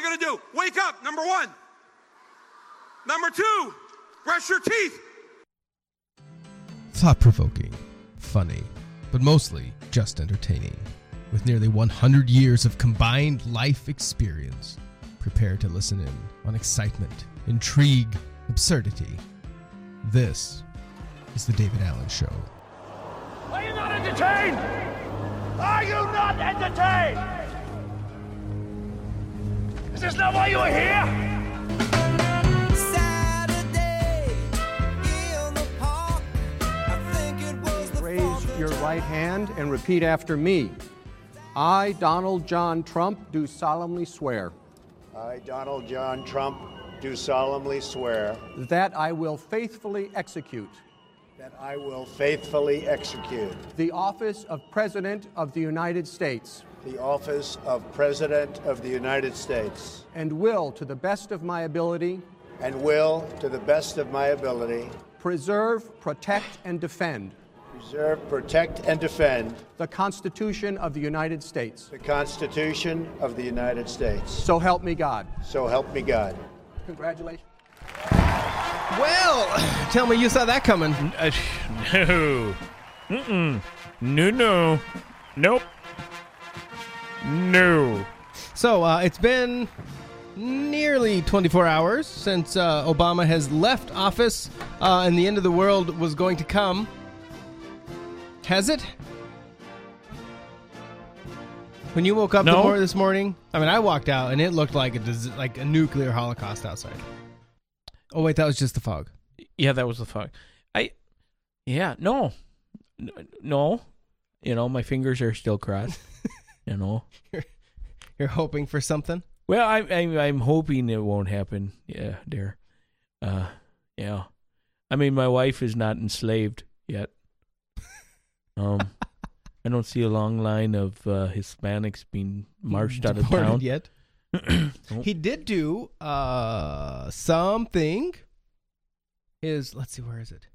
you going to do? Wake up, number one. Number two, brush your teeth. Thought provoking, funny, but mostly just entertaining. With nearly 100 years of combined life experience, prepare to listen in on excitement, intrigue, absurdity. This is The David Allen Show. Are you not entertained? Are you not entertained? Is this not why you are here? Raise your right hand and repeat after me. I, Donald John Trump, do solemnly swear I, Donald John Trump, do solemnly swear that I will faithfully execute that I will faithfully execute the office of President of the United States the office of President of the United States and will, to the best of my ability, and will, to the best of my ability, preserve, protect, and defend preserve, protect, and defend the Constitution of the United States. the Constitution of the United States. So help me God. So help me God. Congratulations. Well, tell me you saw that coming. Uh, no. Mm-mm. No, no. Nope. No. So uh, it's been nearly 24 hours since uh, Obama has left office uh, and the end of the world was going to come. Has it? When you woke up No. this morning, I mean, I walked out and it looked like a dis- like a nuclear holocaust outside. Oh wait, that was just the fog. Yeah, that was the fog. I. Yeah, no. N- No. You know, my fingers are still crossed. You know. You're hoping for something. Well, I, I, I'm hoping it won't happen. Yeah, dear. Uh, yeah. I mean, my wife is not enslaved yet. Um, I don't see a long line of uh, Hispanics being marched out of town yet. He did do uh something. Is let's see where is it?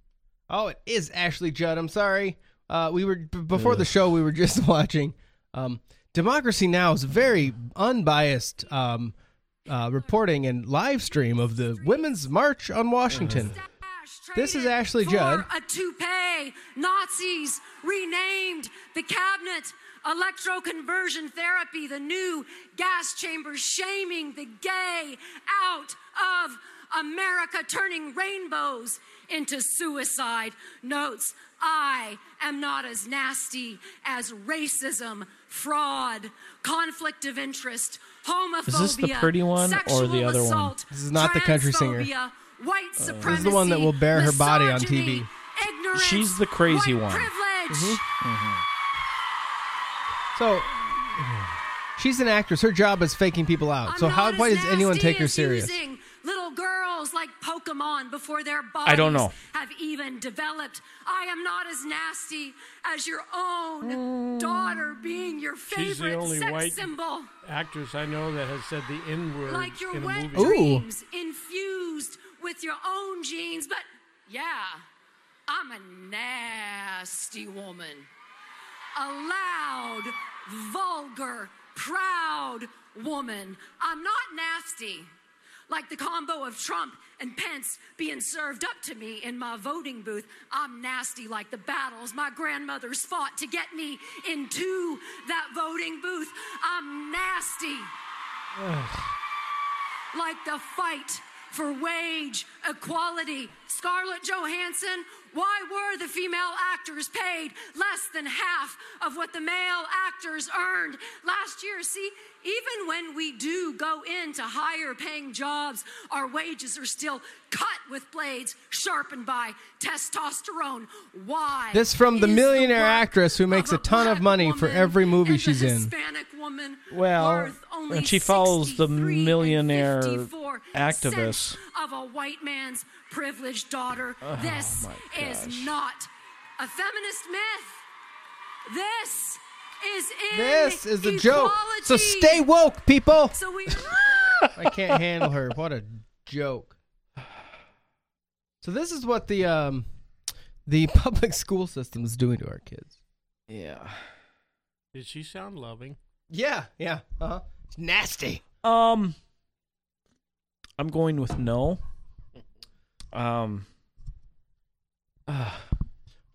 Oh, it is Ashley Judd. I'm sorry. Uh, we were b- before the show. We were just watching. Um, Democracy Now is very unbiased um, uh, reporting and live stream of the Women's March on Washington. This is Ashley Judd. A toupee. Nazis renamed the cabinet. Electroconversion therapy, the new gas chamber shaming the gay out of America, turning rainbows into suicide notes. I am not as nasty as racism, fraud, conflict of interest, homophobia. Is this the pretty one or sexual the other one? assault, This is not the country singer. transphobia, White uh, This supremacy. is the one that will bare her body on TV. Ignorance, She's the crazy white one. Privilege. Mm-hmm. So she's an actress. Her job is faking people out. I'm so how? Why does anyone take her as serious? Using little girls like Pokemon before their bodies I don't know. have even developed. I am not as nasty as your own daughter being your favorite She's the only sex white symbol. actress I know that has said the N word Like your in a wet movie. Ooh. dreams infused with your own genes. But yeah, I'm a nasty woman. A loud, vulgar, proud woman. I'm not nasty. Like the combo of Trump and Pence being served up to me in my voting booth. I'm nasty like the battles my grandmothers fought to get me into that voting booth. I'm nasty like the fight for wage equality. Scarlett Johansson, why were the female actors paid less than half of what the male actors earned last year? See, even when we do go into higher paying jobs, our wages are still cut with blades sharpened by testosterone. Why? This from the millionaire work actress who makes of a ton of money for every movie she's in. Woman Well, and she follows the millionaire 54 activist. of a white man's privileged daughter. Oh, this is not a feminist myth. This is This is the joke. So stay woke, people. So we I can't handle her. What a joke. So this is what the um the public school system is doing to our kids. Yeah. Did she sound loving? Yeah, yeah. Uh-huh. It's nasty. Um, I'm going with no. Um.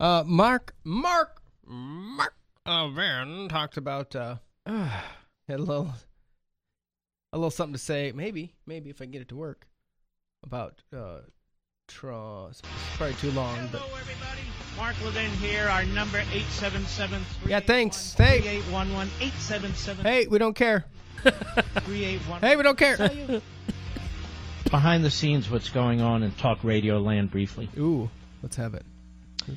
Uh, Mark, Mark, Mark uh, Van talked about uh, had a little, a little something to say. Maybe, maybe if I can get it to work about uh, Trump. It's probably too long, but Hello, everybody. Mark Levin here. Our number 877 Yeah, thanks. Hey. 3811 877 hey, we don't care. 3811. Hey, we don't care. Behind the scenes, what's going on in talk radio land briefly. Ooh, let's have it.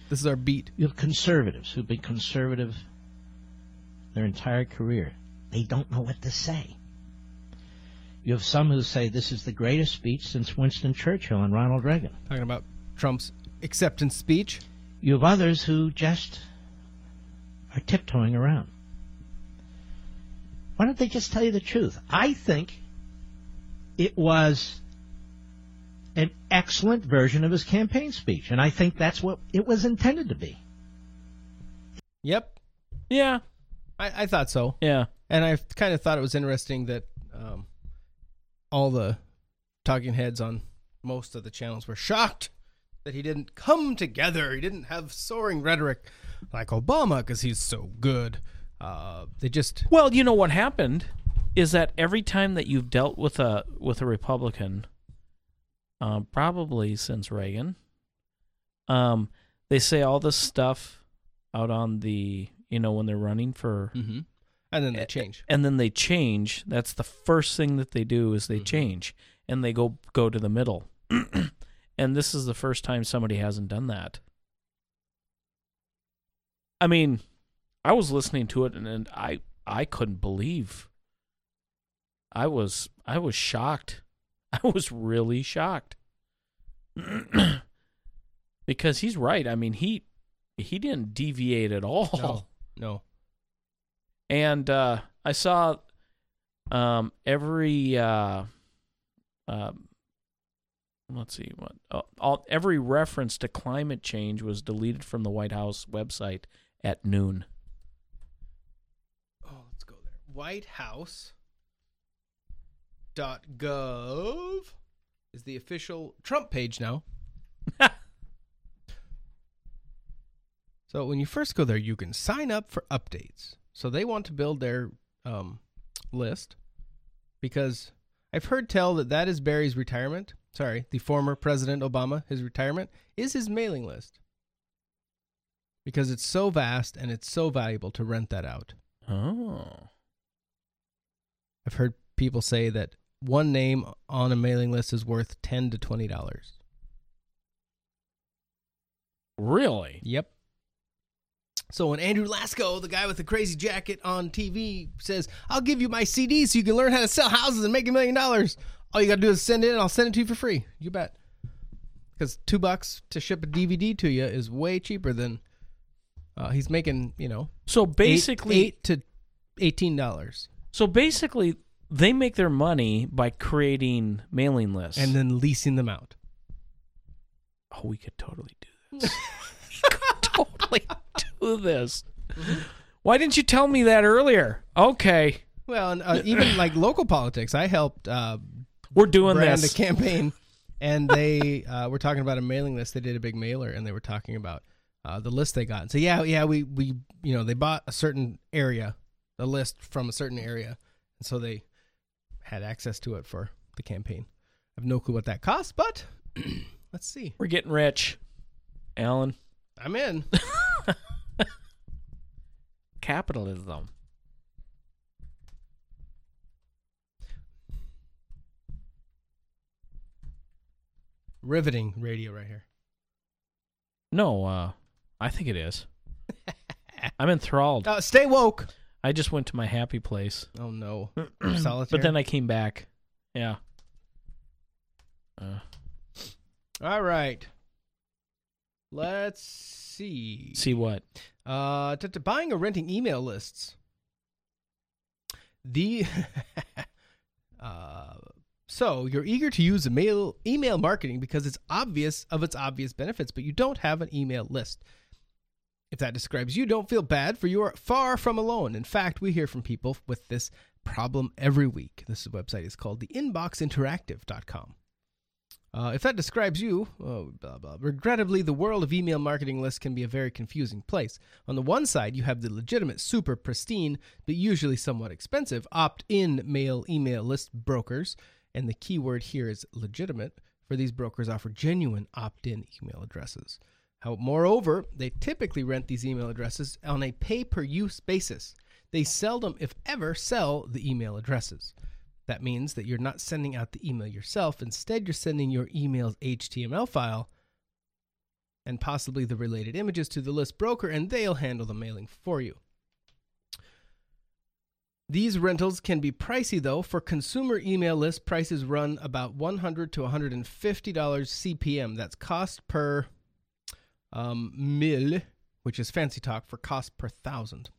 This is our beat. You have conservatives who've been conservative their entire career. They don't know what to say. You have some who say this is the greatest speech since Winston Churchill and Ronald Reagan. Talking about Trump's acceptance speech. You have others who just are tiptoeing around. Why don't they just tell you the truth? I think it was an excellent version of his campaign speech, and I think that's what it was intended to be. Yep, Yeah. I, I thought so. Yeah. And I kind of thought it was interesting that um, all the talking heads on most of the channels were shocked that he didn't come together. He didn't have soaring rhetoric like Obama because he's so good. Uh, they just Well, you know what happened is that every time that you've dealt with a with a Republican, uh, probably since Reagan, um, they say all this stuff out on the you know when they're running for, mm-hmm. and then they change. and then they change. That's the first thing that they do is they change and they go go to the middle. and this is the first time somebody hasn't done that. I mean, I was listening to it and, and I I couldn't believe. I was I was shocked. I was really shocked. because he's right. I mean, he he didn't deviate at all. No, no. And uh, I saw um, every uh, uh, let's see what uh, all every reference to climate change was deleted from the White House website at noon. Oh, let's go there. White House gov is the official Trump page now. so when you first go there, you can sign up for updates. So they want to build their um, list because I've heard tell that that is Barry's retirement. Sorry, the former President Obama, his retirement is his mailing list because it's so vast and it's so valuable to rent that out. Oh, I've heard people say that one name on a mailing list is worth ten to twenty dollars. really? Yep. So when Andrew Lasco, the guy with the crazy jacket on TV, says, "I'll give you my CD so you can learn how to sell houses and make a million dollars," all you got to do is send it, and I'll send it to you for free. You bet. Because two bucks to ship a DVD to you is way cheaper than uh, he's making. You know, So eight- basically, eight to eighteen dollars, so basically, they make their money by creating mailing lists, and then leasing them out. oh, we could totally do this. we could totally do this. Why didn't you tell me that earlier? Okay, Well, and uh, even like local politics, I helped uh, we're doing brand this. a campaign, and they uh, were talking about a mailing list. They did a big mailer, and they were talking about uh, the list they got. And so yeah, yeah, we we you know they bought a certain area, a list from a certain area, and so they had access to it for the campaign. I have no clue what that cost, but let's see. We're getting rich, Alan. I'm in. Capitalism. Riveting radio right here. No, uh, I think it is. I'm enthralled. Uh, stay woke. I just went to my happy place, Oh no, solitaire. but then I came back. Yeah. Uh, All right. Let's see. see what? Uh, to, to buying or renting email lists. The uh, so you're eager to use email email marketing because it's obvious of its obvious benefits, but you don't have an email list. If that describes you, don't feel bad, for you are far from alone. In fact, we hear from people with this problem every week. This website is called theinboxinteractive.com. Uh, if that describes you, oh, blah, blah. Regrettably, the world of email marketing lists can be a very confusing place. On the one side, you have the legitimate, super pristine, but usually somewhat expensive opt in mail email list brokers. And the key word here is legitimate, for these brokers offer genuine opt in email addresses. How, moreover, they typically rent these email addresses on a pay per use basis. They seldom, if ever, sell the email addresses. That means that you're not sending out the email yourself. Instead, you're sending your email's HTML file and possibly the related images to the list broker, and they'll handle the mailing for you. These rentals can be pricey though. For consumer email list, prices run about 100 to 150 dollars CPM. That's cost per um, mil, which is fancy talk for cost per thousand.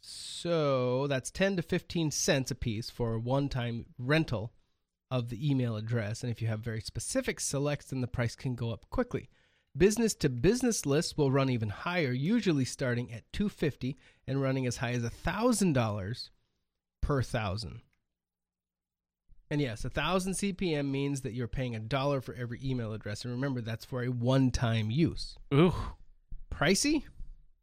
So that's 10 to 15 cents a piece for a one time rental of the email address. And if you have very specific selects, then the price can go up quickly. Business to business lists will run even higher, usually starting at 250 and running as high as $1,000 per thousand. And yes, a thousand CPM means that you're paying a dollar for every email address. And remember, that's for a one time use. Ooh. Pricey?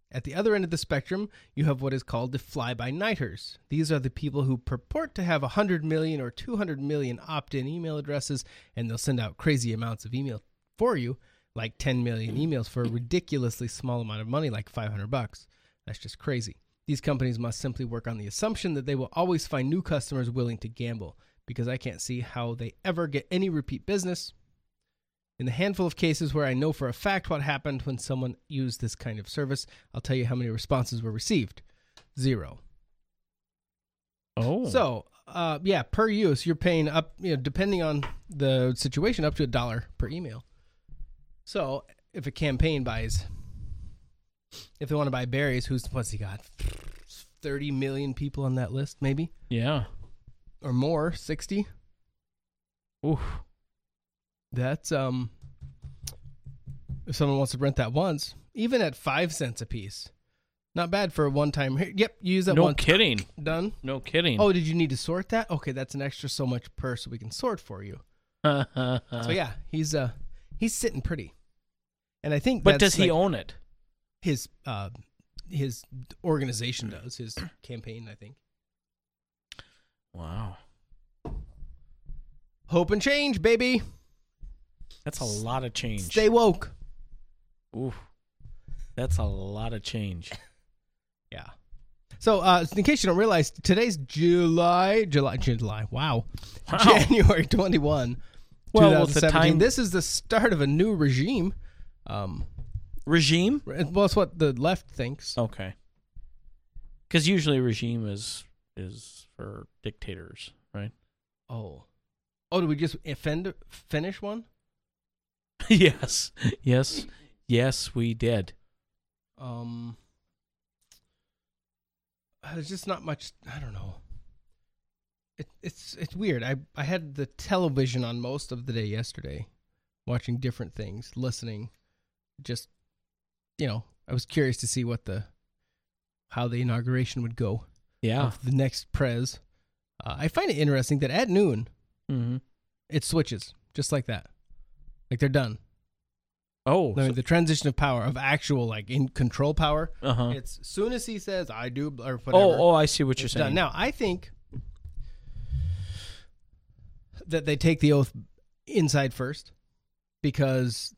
At the other end of the spectrum, you have what is called the fly by nighters. These are the people who purport to have 100 million or 200 million opt in email addresses, and they'll send out crazy amounts of email for you, like 10 million emails for a ridiculously small amount of money, like 500 bucks. That's just crazy. These companies must simply work on the assumption that they will always find new customers willing to gamble, because I can't see how they ever get any repeat business. In the handful of cases where I know for a fact what happened when someone used this kind of service, I'll tell you how many responses were received. Zero. Oh. So, uh, yeah, per use, you're paying up, you know, depending on the situation, up to a dollar per email. So, if a campaign buys, if they want to buy Barry's, who's what's he got? Thirty million people on that list, maybe Yeah. Or more, sixty. Ooh. That's um if someone wants to rent that once, even at five cents a piece. Not bad for a one time yep, you use that one. No kidding. Done. No kidding. Oh, did you need to sort that? Okay, that's an extra so much per so we can sort for you. so So yeah, he's uh he's sitting pretty. And I think But does he like own it? his uh his organization does, his campaign, I think. Wow. Hope and change, baby. That's a lot of change. Stay woke. Ooh. That's a lot of change. Yeah. So, uh, in case you don't realize, today's July, July, July. Wow, Wow. January twenty-one. Well, with the 2017. time- This is the start of a new regime. Um, Regime? well, it's what the left thinks. Okay. Because usually regime is is for dictators, right? Oh, oh, did we just offend, finish one? yes. Yes. Yes, we did. Um, there's just not much. I don't know. It, it's it's weird. I I had the television on most of the day yesterday, watching different things, listening. Just you know, I was curious to see what the how the inauguration would go Yeah. of the next prez. Uh, I find it interesting that at noon Mm-hmm. it switches just like that, like they're done. Oh. I mean, the transition of power of actual like in control power. uh huh. It's soon as he says I do or whatever. Oh, oh, I see what you're saying. done. Now I think that they take the oath inside first because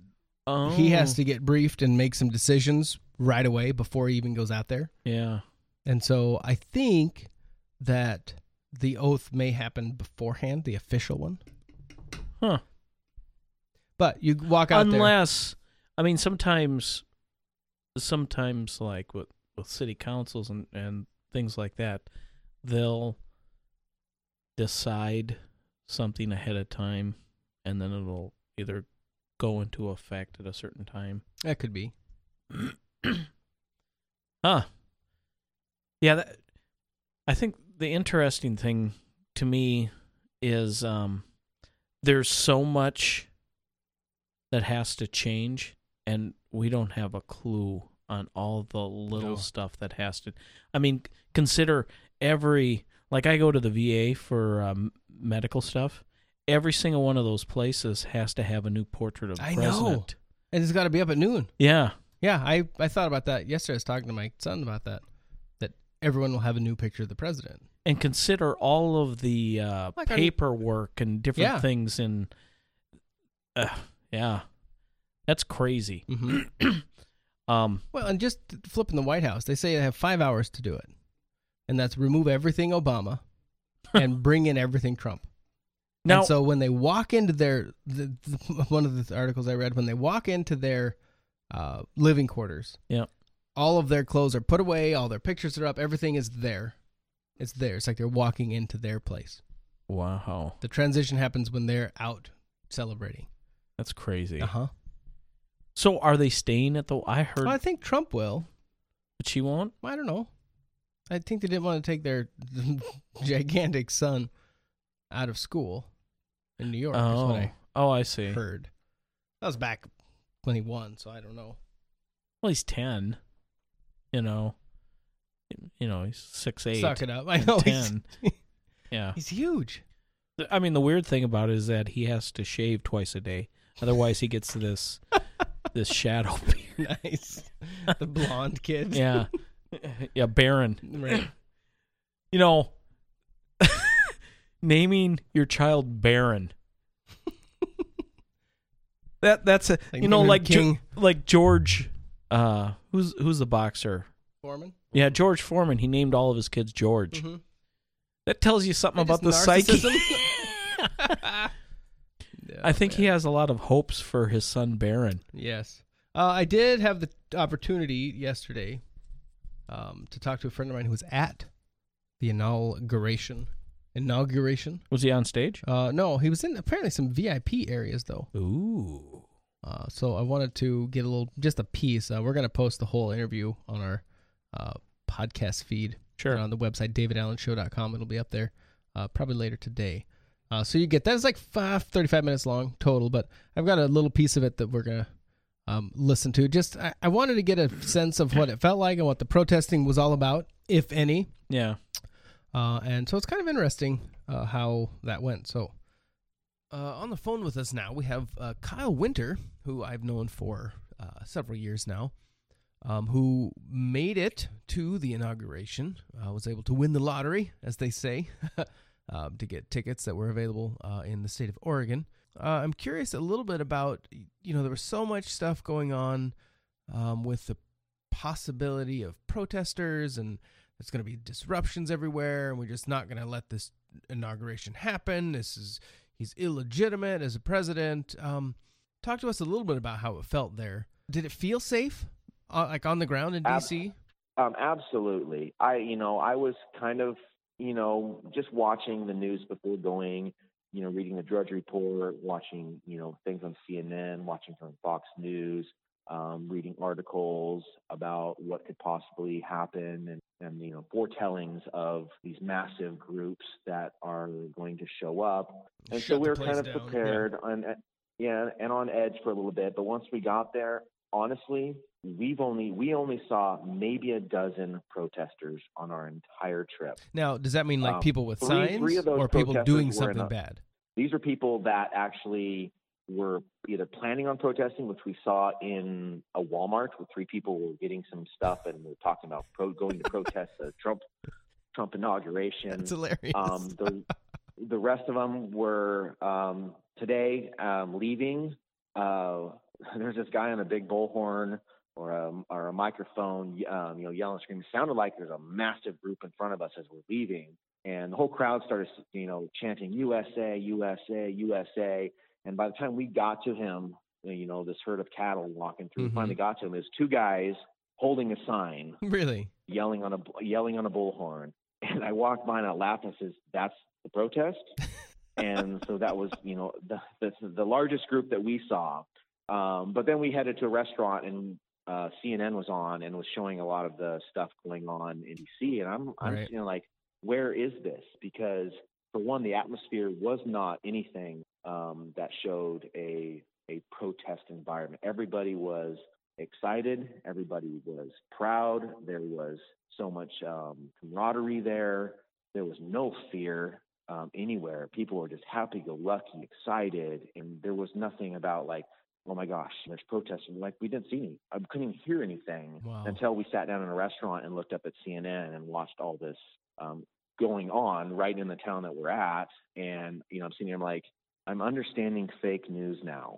oh. he has to get briefed and make some decisions right away before he even goes out there. Yeah. And so I think that the oath may happen beforehand, the official one. Huh. But you walk out there. Unless, I mean, sometimes, sometimes like with with city councils and and things like that, they'll decide something ahead of time, and then it'll either go into effect at a certain time. That could be. Huh. Yeah, that, I think the interesting thing to me is um, there's so much that has to change, and we don't have a clue on all the little No. stuff that has to. I mean, consider every like I go to the VA for um, medical stuff. Every single one of those places has to have a new portrait of the I know. president. And it's got to be up at noon. Yeah, Yeah, I, I thought about that yesterday. I was talking to my son about that. Everyone will have a new picture of the president. and consider all of the uh, Like paperwork and different Yeah. things and uh, yeah, that's crazy. Mm-hmm. Um, well, and just flipping the White House, they say they have five hours to do it, and that's remove everything Obama and bring in everything Trump. now, and so when they walk into their the, the, one of the articles I read, when they walk into their uh, living quarters, yeah, all of their clothes are put away, all their pictures are up, everything is there. It's there. It's like they're walking into their place. wow, The transition happens when they're out celebrating. that's crazy. Uh huh. So are they staying at the? I heard, I think Trump will. but she won't. I don't know. I think they didn't want to take their gigantic son out of school in New York. is Oh, what I oh, I see. heard. That was back when he won, so I don't know. Well, he's ten. You know, you know he's six eight. Suck it up. I know he's, ten. Yeah, he's huge. I mean the weird thing about it is that he has to shave twice a day. Otherwise, he gets this this shadow beard. nice. The blonde kid. Yeah, yeah, Barron. Right. You know, naming your child Barron. that that's a Like you know like like George. Uh, who's who's the boxer? Foreman. Yeah, George Foreman. He named all of his kids George. Mhm. That tells you something about the Just psyche. Yeah, I think he has a lot of hopes for his son Barron. Yes. Uh, I did have the opportunity yesterday um, to talk to a friend of mine who was at the inauguration. Inauguration? Was he on stage? Uh, no, he was in apparently some VIP areas though. Ooh. Uh, so I wanted to get a little, just a piece. Uh, we're gonna post the whole interview on our uh, podcast feed. Sure. On the website davidallenshow.com. It'll be up there uh, probably later today. Uh, so you get that. It's like five, 35 minutes long total, but I've got a little piece of it that we're gonna um, listen to. Just I, I wanted to get a sense of what it felt like and what the protesting was all about, if any. Yeah. Uh, and so it's kind of interesting uh, how that went. So uh, on the phone with us now, we have uh, Kyle Winter, who I've known for uh, several years now, um, who made it to the inauguration, uh, was able to win the lottery, as they say, um, to get tickets that were available uh, in the state of Oregon. Uh, I'm curious a little bit about, you know, there was so much stuff going on um, with the possibility of protesters and there's going to be disruptions everywhere and we're just not going to let this inauguration happen this is he's illegitimate as a president. Um, talk to us a little bit about how it felt there. Did it feel safe uh, like on the ground in Ab- dc Um, absolutely. I, you know, I was kind of, you know, just watching the news before going, you know, reading the Drudge Report, watching, you know, things on CNN, watching from Fox News, um, reading articles about what could possibly happen and, and, you know, foretellings of these massive groups that are going to show up. And Shut so we were kind of down, yeah. prepared on, yeah, and on edge for a little bit. But once we got there, honestly, we've only we only saw maybe a dozen protesters on our entire trip. now does that mean like Um, people with three- signs three or people doing something a- bad These are people that actually were either planning on protesting, which we saw in a Walmart where three people were getting some stuff and were talking about pro- going to protest the Trump Trump inauguration. that's hilarious Um, the the rest of them were um, today um, leaving. Uh, there's this guy on a big bullhorn or a or a microphone, um, you know, yelling, screaming. It sounded like there's a massive group in front of us as we're leaving, and the whole crowd started, you know, chanting USA, USA, USA. And by the time we got to him, you know, this herd of cattle walking through, Mhm. finally got to him. There's two guys holding a sign really yelling on a yelling on a bullhorn. And I walked by and I laughed and says, "That's the protest." and so that was, you know, the the, the largest group that we saw. Um, but then we headed to a restaurant and uh, CNN was on and was showing a lot of the stuff going on in DC. And I'm I'm Right. you know like, where is this? Because for one, the atmosphere was not anything um, that showed a a protest environment. Everybody was excited. Everybody was proud. There was so much um, camaraderie there. There was no fear um, anywhere. People were just happy go lucky, excited. And there was nothing about like, oh my gosh, there's protests. And like, we didn't see any. I couldn't even hear anything Wow. until we sat down in a restaurant and looked up at CNN and watched all this um, going on right in the town that we're at. And, you know, I'm sitting here, I'm like, I'm understanding fake news now.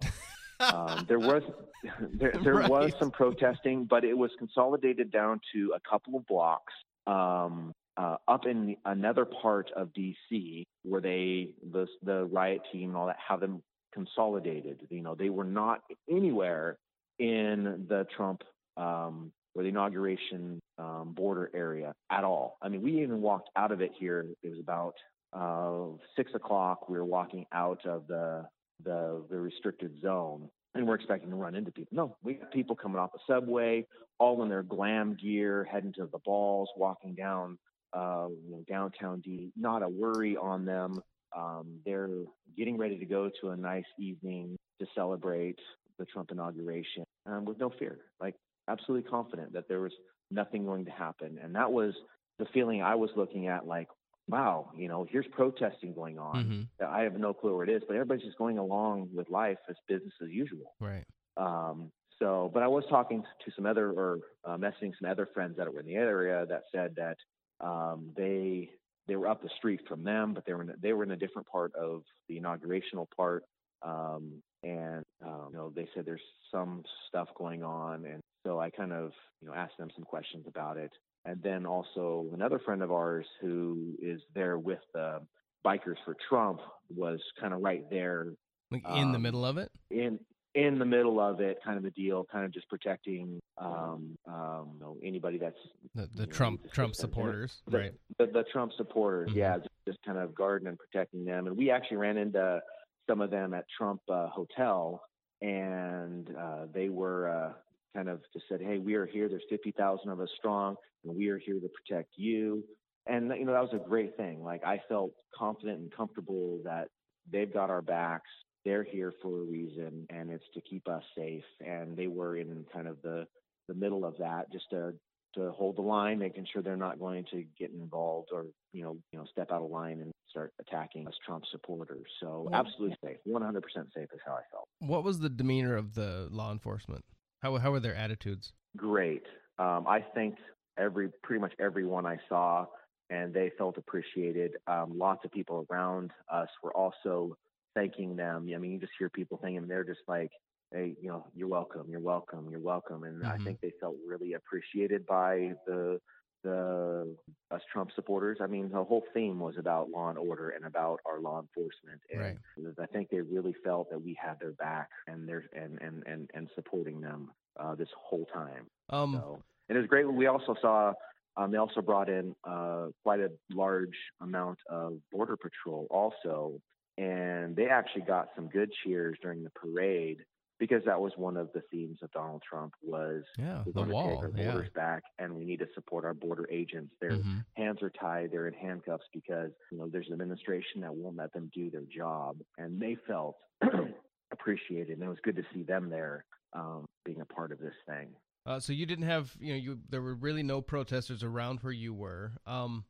um, there was there, there was some protesting, but it was consolidated down to a couple of blocks um, uh, up in another part of D.C. where they the the riot team and all that have them consolidated. You know, they were not anywhere in the Trump um, or the inauguration um, border area at all. I mean, we even walked out of it here. It was about uh, six o'clock. We were walking out of the the the restricted zone, and we're expecting to run into people. No, we got people coming off the subway, all in their glam gear, heading to the balls, walking down uh, you know, downtown D. Not a worry on them. Um, they're getting ready to go to a nice evening to celebrate the Trump inauguration um, with no fear, like absolutely confident that there was nothing going to happen. And that was the feeling I was looking at, like, wow, you know, here's protesting going on. Mhm. I have no clue where it is, but everybody's just going along with life as business as usual. Right. Um, so, but I was talking to some other or uh, messaging some other friends that were in the area that said that um, they they were up the street from them, but they were in, they were in a different part of the inaugurational part, um, and um, you know they said there's some stuff going on, and so I kind of you know asked them some questions about it, and then also another friend of ours who is there with the bikers for Trump was kind of right there Like in the Um, middle of it. in in the middle of it, kind of a deal, kind of just protecting um, um, you know, anybody that's The, the you know, Trump Trump supporters. the, right. the, the Trump supporters, Mhm. yeah, just, just kind of guarding and protecting them. And we actually ran into some of them at Trump uh, Hotel, and uh, they were uh, kind of just said, "Hey, we are here. There's 50,000 of us strong, and we are here to protect you." And you know that was a great thing. Like I felt confident and comfortable that they've got our backs. They're here for a reason, and it's to keep us safe. And they were in kind of the the middle of that, just to to hold the line, making sure they're not going to get involved or you know you know step out of line and start attacking us Trump supporters. So Well- absolutely safe, 100% safe is how I felt. What was the demeanor of the law enforcement? How how were their attitudes? Great. Um, I thanked every pretty much everyone I saw, and they felt appreciated. Um, lots of people around us were also thanking them. I mean, you just hear people thanking them. They're just like, "Hey, you know, you're welcome, you're welcome, you're welcome," and I Mhm. think they felt really appreciated by the the us Trump supporters. I mean, the whole theme was about law and order and about our law enforcement, and Right. I think they really felt that we had their back and their and and and, and supporting them uh, this whole time. Um, So, and it was great. We also saw um, they also brought in uh, quite a large amount of border patrol also, and they actually got some good cheers during the parade because that was one of the themes of Donald Trump was Yeah, the to wall, take our yeah. back and we need to support our border agents. Their Mhm. hands are tied, they're in handcuffs because you know there's an administration that won't let them do their job, and they felt appreciated, and it was good to see them there um, being a part of this thing. Uh, so you didn't have, you know, you there were really no protesters around where you were. Um,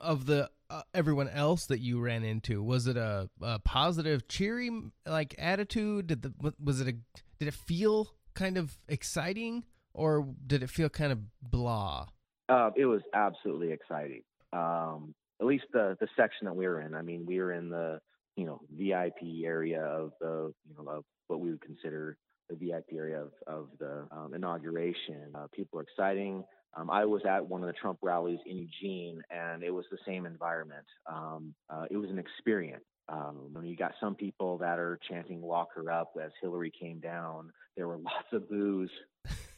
of the uh, everyone else that you ran into, was it a, a positive, cheery like attitude? Did the was it a did it feel kind of exciting or did it feel kind of blah? Uh, it was absolutely exciting. Um, at least the the section that we were in. I mean, we were in the you know VIP area of the you know of what we would consider the VIP area of of the um, inauguration. Uh, people were exciting. Um, I was at one of the Trump rallies in Eugene, and it was the same environment. Um, uh, it was an experience. Um, when you got some people that are chanting "Lock her up" as Hillary came down, there were lots of boos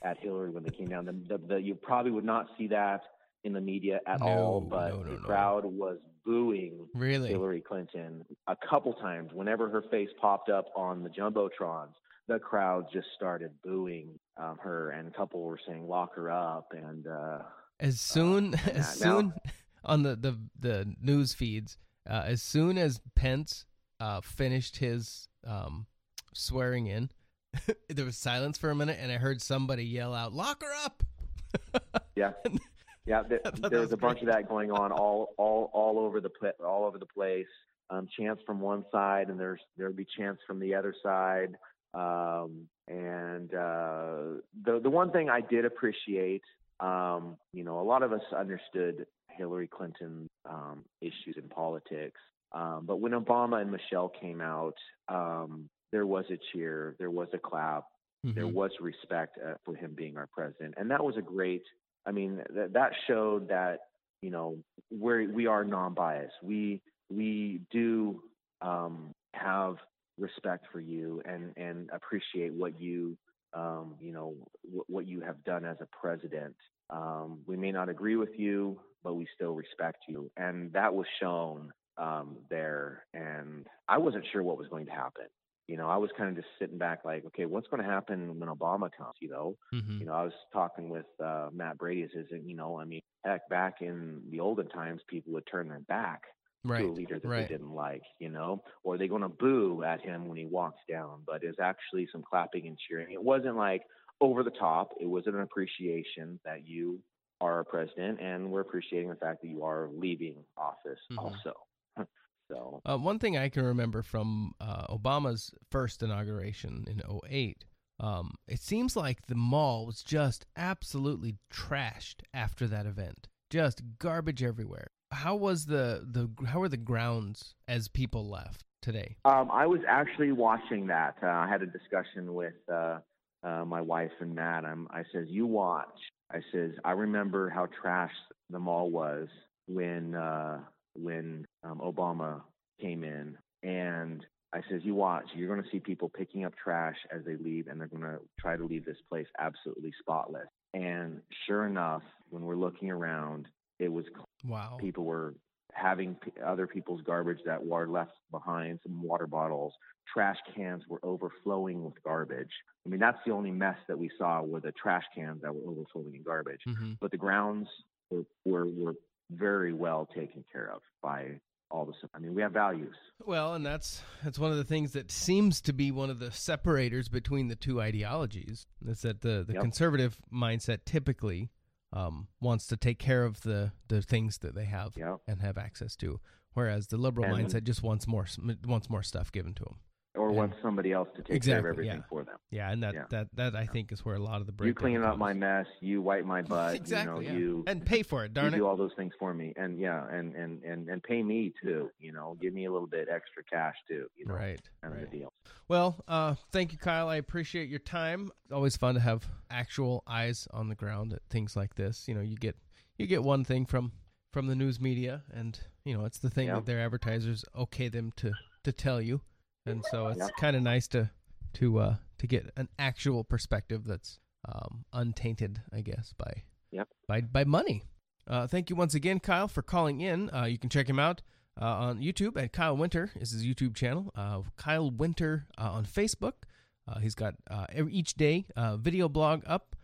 at Hillary when they came down. The, the, the, you probably would not see that in the media at all, but no, no, the no. crowd was booing Really? Hillary Clinton a couple times. Whenever her face popped up on the jumbotrons, the crowd just started booing um, her, and a couple were saying "Lock her up," and uh, As soon yeah, as now- soon on the the the news feeds, uh, as soon as Pence uh, finished his um, swearing in, there was silence for a minute, and I heard somebody yell out, "Lock her up!" Yeah, yeah. There, there was was a bunch of that going on all all all over the pla- all over the place. Um, chants from one side, and there's there would be chants from the other side. Um, and uh, the the one thing I did appreciate, um, you know, a lot of us understood Hillary Clinton um, issues in politics, um, but when Obama and Michelle came out, um, there was a cheer, there was a clap, there Mhm. was respect uh, for him being our president, and that was a great. I mean, th- that showed that you know we we are non-biased. We we do um, have respect for you and and appreciate what you um, you know w- what you have done as a president. Um, we may not agree with you, but we still respect you, and that was shown um, there. And I wasn't sure what was going to happen. You know, I was kind of just sitting back, like, okay, what's going to happen when Obama comes? You know, Mhm. you know, I was talking with uh, Matt Brady. Says, you know, I mean, heck, back in the olden times, people would turn their back to Right, a leader that right. they didn't like, you know, or they're going to boo at him when he walks down. But it's actually some clapping and cheering. It wasn't like over the top. It was an appreciation that you are a president, and we're appreciating the fact that you are leaving office Mhm. also. so Uh, one thing I can remember from uh, Obama's first inauguration in 08, um, it seems like the mall was just absolutely trashed after that event. Just garbage everywhere. How was the, the how were the grounds as people left today? Um, I was actually watching that. Uh, I had a discussion with uh, uh, my wife and Matt. I'm, I says, "You watch." I says, "I remember how trash the mall was when uh, when um, Obama came in, and I says, "You watch. You're going to see people picking up trash as they leave, and they're going to try to leave this place absolutely spotless." And sure enough, when we're looking around, it was Wow. people were having p- other people's garbage that were left behind, some water bottles, trash cans were overflowing with garbage. I mean, that's the only mess that we saw were the trash cans that were overflowing in garbage. Mhm. But the grounds were, were were very well taken care of by all the. I mean, we have values. Well, and that's that's one of the things that seems to be one of the separators between the two ideologies. Is that the the Yep. conservative mindset typically um, wants to take care of the the things that they have and have access to, whereas the liberal And- mindset just wants more wants more stuff given to them. Or Yeah. want somebody else to take exactly, care of everything yeah. for them. Yeah, and that Yeah. that that I think is where a lot of the You clean up my mess. You wipe my butt. exactly, You know, you and pay for it. Darn you it. do all those things for me, and yeah, and and and and pay me too. You know, give me a little bit extra cash too. You know, Right, kind of right. the deal. Well, uh, thank you, Kyle. I appreciate your time. It's always fun to have actual eyes on the ground at things like this. You know, you get you get one thing from from the news media, and you know it's the thing Yeah. that their advertisers okay them to to tell you, and so it's Yeah. kind of nice to to uh, to get an actual perspective that's um, untainted, I guess, by Yep. by by money. Uh, thank you once again, Kyle, for calling in. Uh, you can check him out uh, on YouTube at Kyle Winter is his YouTube channel. Uh, Kyle Winter uh, on Facebook. Uh, he's got uh, every, each day video blog up.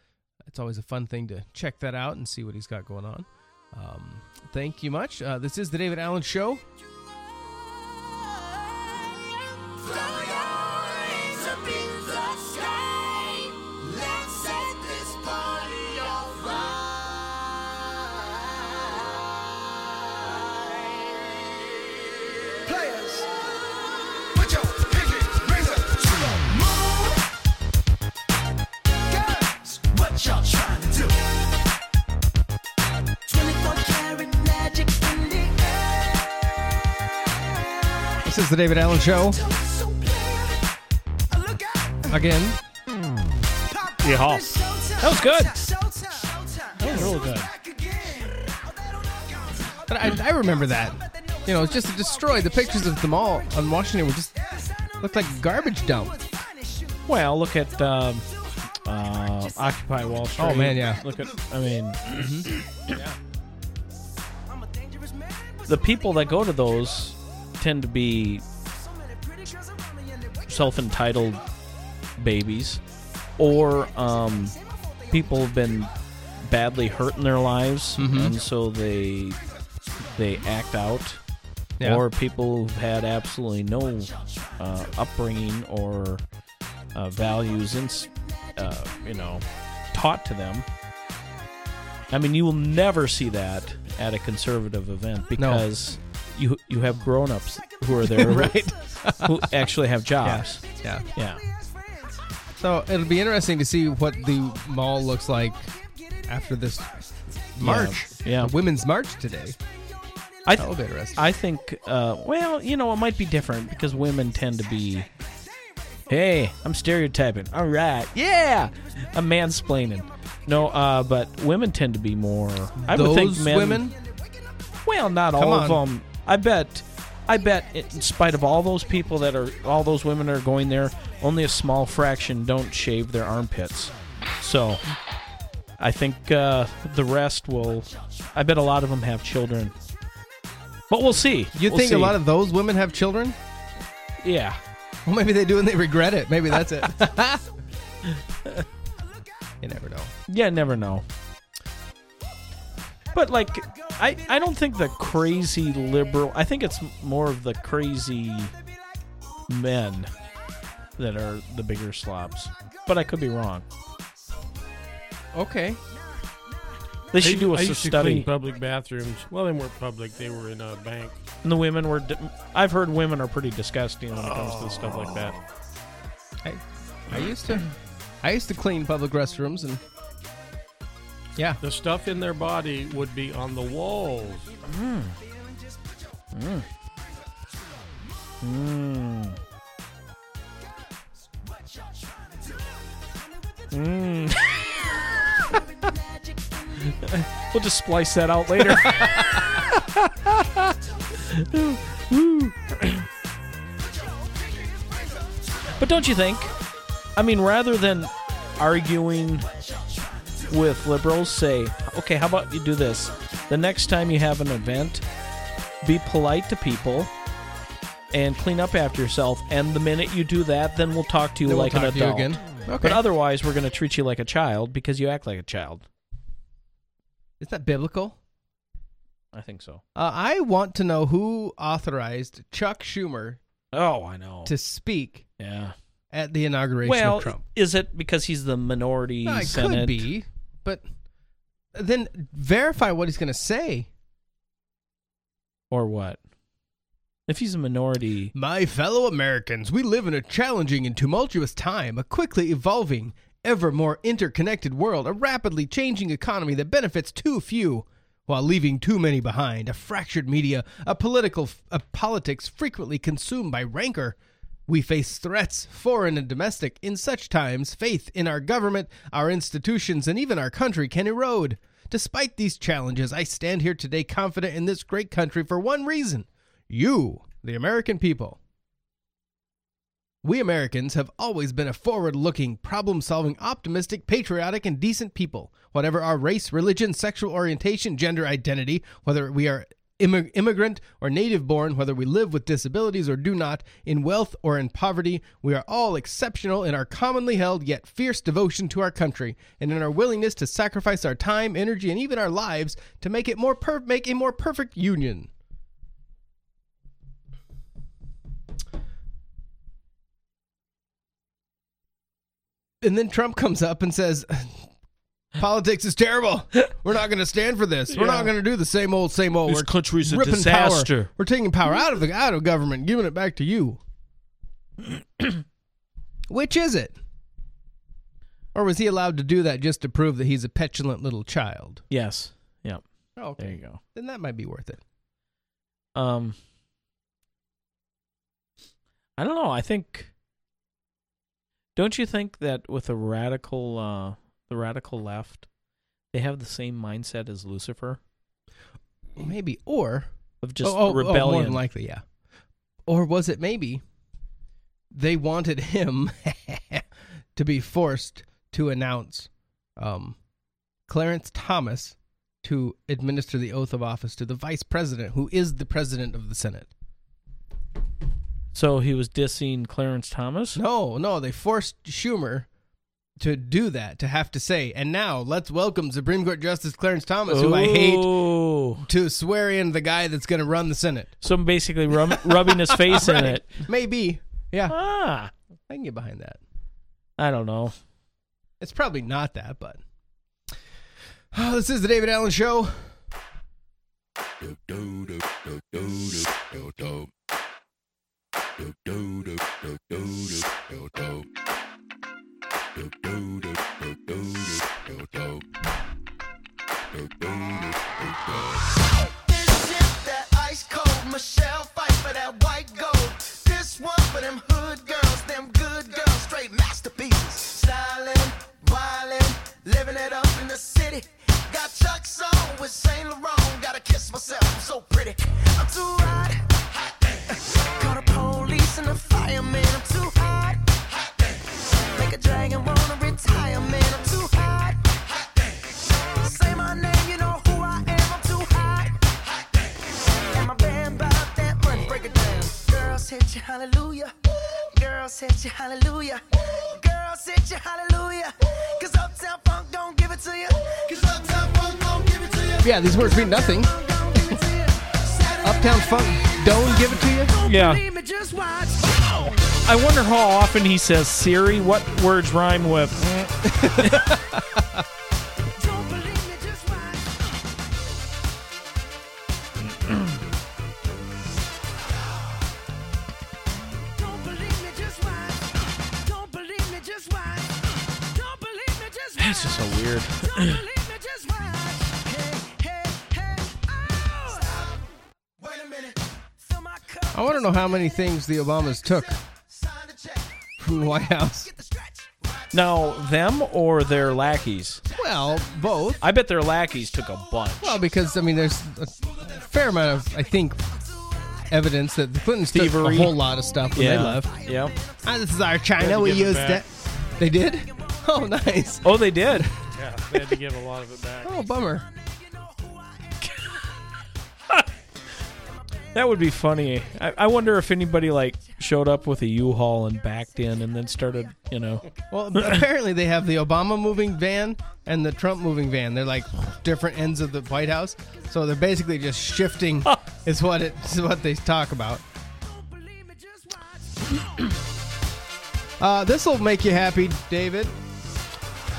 It's always a fun thing to check that out and see what he's got going on. Um, thank you much. This is the David Allen Show. Is the David Allen Show. Again. Yeah. That was good. That was really good. But I, I remember that. You know, it's just to destroy the pictures of the mall on Washington were just looked like a garbage dump. Well, look at um, uh, Occupy Wall Street. Oh, man, yeah. Look at, I mean, the people that go to those tend to be self-entitled babies, or um, people have been badly hurt in their lives, Mhm. and so they they act out. Yeah. Or people who've had absolutely no uh, upbringing or uh, values and uh, you know taught to them. I mean, you will never see that at a conservative event because you you have grown-ups who are there Right. who actually have jobs. Yeah. Yeah. So it'll be interesting to see what the mall looks like after this march. Yeah. The women's march today. I That'll be interesting. I think, uh, well, you know, it might be different because women tend to be, hey, I'm stereotyping. All right, yeah, I'm mansplaining. No, uh, but women tend to be more. I would think men, women? Well, not Come all of them. I bet. I bet, in spite of all those people that are, all those women that are going there, only a small fraction don't shave their armpits. So, I think uh, the rest will. I bet a lot of them have children. But we'll see. You We'll think see. a lot of those women have children? Yeah. Well, maybe they do and they regret it. Maybe that's it. you never know. Yeah, never know. But like, I I don't think the crazy liberal. I think it's more of the crazy men that are the bigger slobs. But I could be wrong. Okay. They should do a I used to study. clean public bathrooms. Well, they weren't public; they were in a bank. And the women were. Di- I've heard women are pretty disgusting when it comes to stuff like that. I, I used to, I used to clean public restrooms and yeah, The stuff in their body would be on the walls. Mm. Mm. Mm. we'll just splice that out later. But don't you think? I mean, rather than arguing with liberals, say, okay, how about you do this? The next time you have an event, be polite to people and clean up after yourself. And the minute you do that, then we'll talk to you Then we'll like an talk to you adult. again. Okay. But otherwise, we're going to treat you like a child because you act like a child. is that biblical? I think so. Uh, I want to know who authorized Chuck Schumer Oh, I know. to speak yeah. at the inauguration Well, of Trump. is it because he's the minority No, it Senate? could be, but then verify what he's going to say. Or what? If he's a minority, My fellow Americans, we live in a challenging and tumultuous time, a quickly evolving, ever more interconnected world, a rapidly changing economy that benefits too few while leaving too many behind, a fractured media, a political a politics frequently consumed by rancor. We face threats, foreign and domestic. In such times, faith in our government, our institutions, and even our country can erode. Despite these challenges, I stand here today confident in this great country for one reason you, the American people. We Americans have always been a forward looking, problem solving, optimistic, patriotic, and decent people. Whatever our race, religion, sexual orientation, gender identity, whether we are immig- immigrant or native born, whether we live with disabilities or do not, in wealth or in poverty, we are all exceptional in our commonly held yet fierce devotion to our country and in our willingness to sacrifice our time, energy, and even our lives to make it more per- make a more perfect union. And then Trump comes up and says, "Politics is terrible. We're not going to stand for this. We're not going to do the same old, same old. This We're country's a ripping disaster." Power. We're taking power out of the out of government, giving it back to you. Which is it? Or was he allowed to do that just to prove that he's a petulant little child? yes. Yep. Oh, There you go. Then that might be worth it. Um, I don't know. I think. Don't you think that with a radical, uh, the radical left, they have the same mindset as Lucifer Maybe. Or of just oh, oh, oh, rebellion? more than likely, yeah. Or was it maybe they wanted him to be forced to announce um, Clarence Thomas to administer the oath of office to the vice president, who is the president of the Senate? so he was dissing Clarence Thomas. No, no, they forced Schumer to do that, to have to say, and now let's welcome Supreme Court Justice Clarence Thomas, who I hate to swear in the guy that's going to run the Senate. So I'm basically rub- rubbing his face in it. Maybe. Yeah. Ah, I can get behind that. I don't know. It's probably not that, but. Oh, this is the David Allen Show. Fireman. I'm too hot. A dragon wanna retire, man. I'm too hot. Say my name, you know who I am. I'm too hot. And my band bought that money, break it down. Girls hit you, hallelujah. Girls hit you, hallelujah. Girls hit you, hallelujah. Cause Uptown Funk don't give it to you. Cause Uptown Funk don't give it to you. Yeah, these words mean nothing. Uptown Funk, don't give it to you? Yeah. I wonder how often he says Siri. What words rhyme with? That's just so weird. I want to know how many things the Obamas took from the White House. Now, them or their lackeys? Well, both. I bet their lackeys took a bunch. Well, because, I mean, there's a fair amount of, I think, evidence that the Clintons Thievery. took a whole lot of stuff when they Yeah. left. Yep. Ah, this is our China. We give it used back. it. They did? Oh, nice. Oh, they did. Yeah, they had to give a lot of it back. Oh, bummer. That would be funny. I, I wonder if anybody like showed up with a U-Haul and backed in and then started, you know. Well, apparently they have the Obama moving van and the Trump moving van. They're like different ends of the White House, so they're basically just shifting. is what it is what they talk about. uh, this will make you happy, David.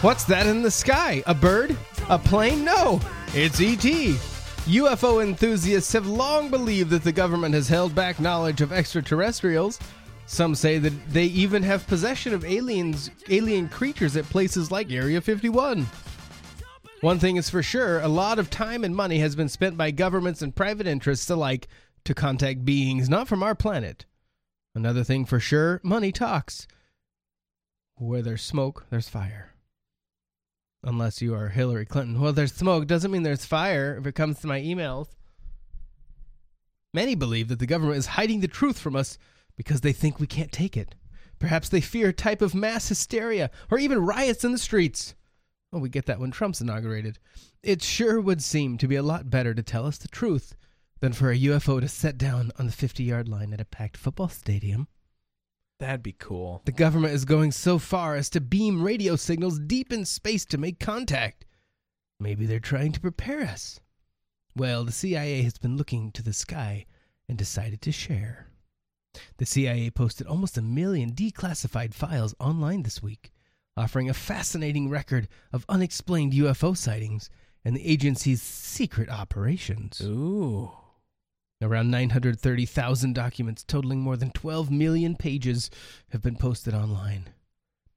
What's that in the sky? A bird? A plane? No, it's ET. UFO enthusiasts have long believed that the government has held back knowledge of extraterrestrials. Some say that they even have possession of aliens, alien creatures at places like Area 51. One thing is for sure, a lot of time and money has been spent by governments and private interests alike to contact beings not from our planet. Another thing for sure, money talks. Where there's smoke, there's fire. Unless you are Hillary Clinton. Well, there's smoke doesn't mean there's fire if it comes to my emails. Many believe that the government is hiding the truth from us because they think we can't take it. Perhaps they fear a type of mass hysteria or even riots in the streets. Well, we get that when Trump's inaugurated. It sure would seem to be a lot better to tell us the truth than for a UFO to set down on the 50 yard line at a packed football stadium. That'd be cool. The government is going so far as to beam radio signals deep in space to make contact. Maybe they're trying to prepare us. Well, the CIA has been looking to the sky and decided to share. The CIA posted almost a million declassified files online this week, offering a fascinating record of unexplained UFO sightings and the agency's secret operations. Ooh. Around 930,000 documents totaling more than 12 million pages have been posted online.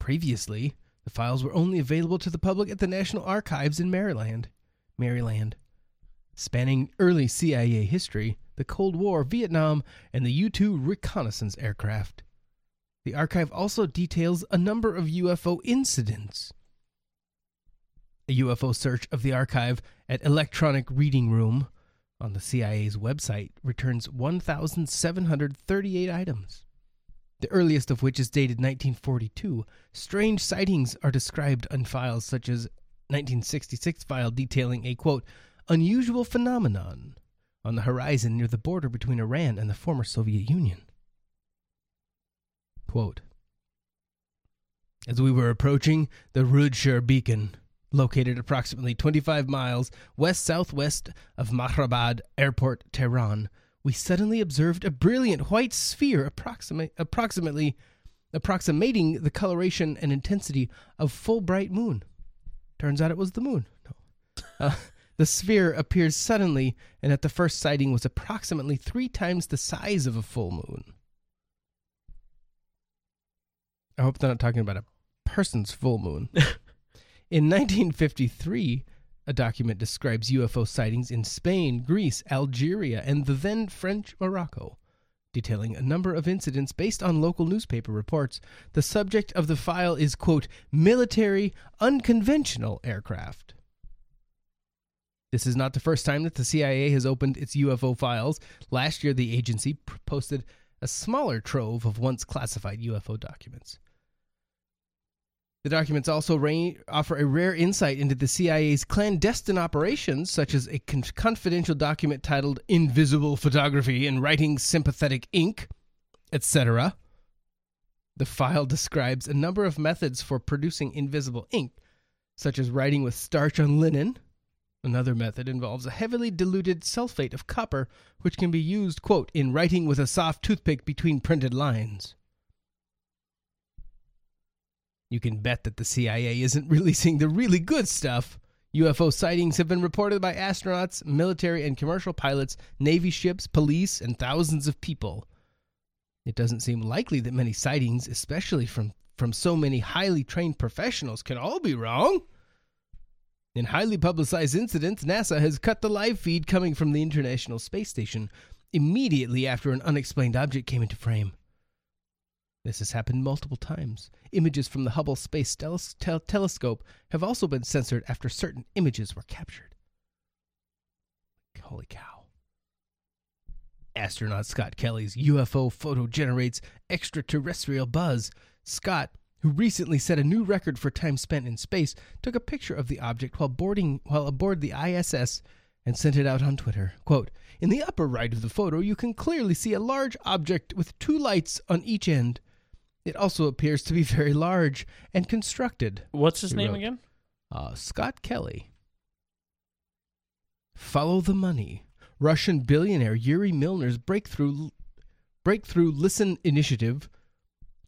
Previously, the files were only available to the public at the National Archives in Maryland. Maryland. Spanning early CIA history, the Cold War, Vietnam, and the U 2 reconnaissance aircraft. The archive also details a number of UFO incidents. A UFO search of the archive at Electronic Reading Room on the CIA's website returns 1,738 items, the earliest of which is dated 1942. Strange sightings are described in files such as 1966 file detailing a quote unusual phenomenon on the horizon near the border between Iran and the former Soviet Union. Quote As we were approaching the Rudshire beacon, located approximately 25 miles west southwest of Mehrabad Airport, Tehran, we suddenly observed a brilliant white sphere approximate, approximately approximating the coloration and intensity of full bright moon. Turns out it was the moon. No. Uh, the sphere appeared suddenly, and at the first sighting was approximately three times the size of a full moon. I hope they're not talking about a person's full moon. in 1953, a document describes UFO sightings in Spain, Greece, Algeria, and the then French Morocco, detailing a number of incidents based on local newspaper reports. The subject of the file is, quote, military unconventional aircraft. This is not the first time that the CIA has opened its UFO files. Last year, the agency posted a smaller trove of once classified UFO documents. The documents also offer a rare insight into the CIA's clandestine operations, such as a con- confidential document titled Invisible Photography in Writing Sympathetic Ink, etc. The file describes a number of methods for producing invisible ink, such as writing with starch on linen. Another method involves a heavily diluted sulfate of copper, which can be used, quote, in writing with a soft toothpick between printed lines. You can bet that the CIA isn't releasing the really good stuff. UFO sightings have been reported by astronauts, military and commercial pilots, Navy ships, police, and thousands of people. It doesn't seem likely that many sightings, especially from, from so many highly trained professionals, can all be wrong. In highly publicized incidents, NASA has cut the live feed coming from the International Space Station immediately after an unexplained object came into frame. This has happened multiple times. Images from the Hubble Space tel- Telescope have also been censored after certain images were captured. Holy cow. Astronaut Scott Kelly's UFO photo generates extraterrestrial buzz. Scott, who recently set a new record for time spent in space, took a picture of the object while boarding while aboard the ISS and sent it out on Twitter. Quote, In the upper right of the photo, you can clearly see a large object with two lights on each end. It also appears to be very large and constructed. What's his he name wrote. again? Uh, Scott Kelly. Follow the money. Russian billionaire Yuri Milner's breakthrough breakthrough listen initiative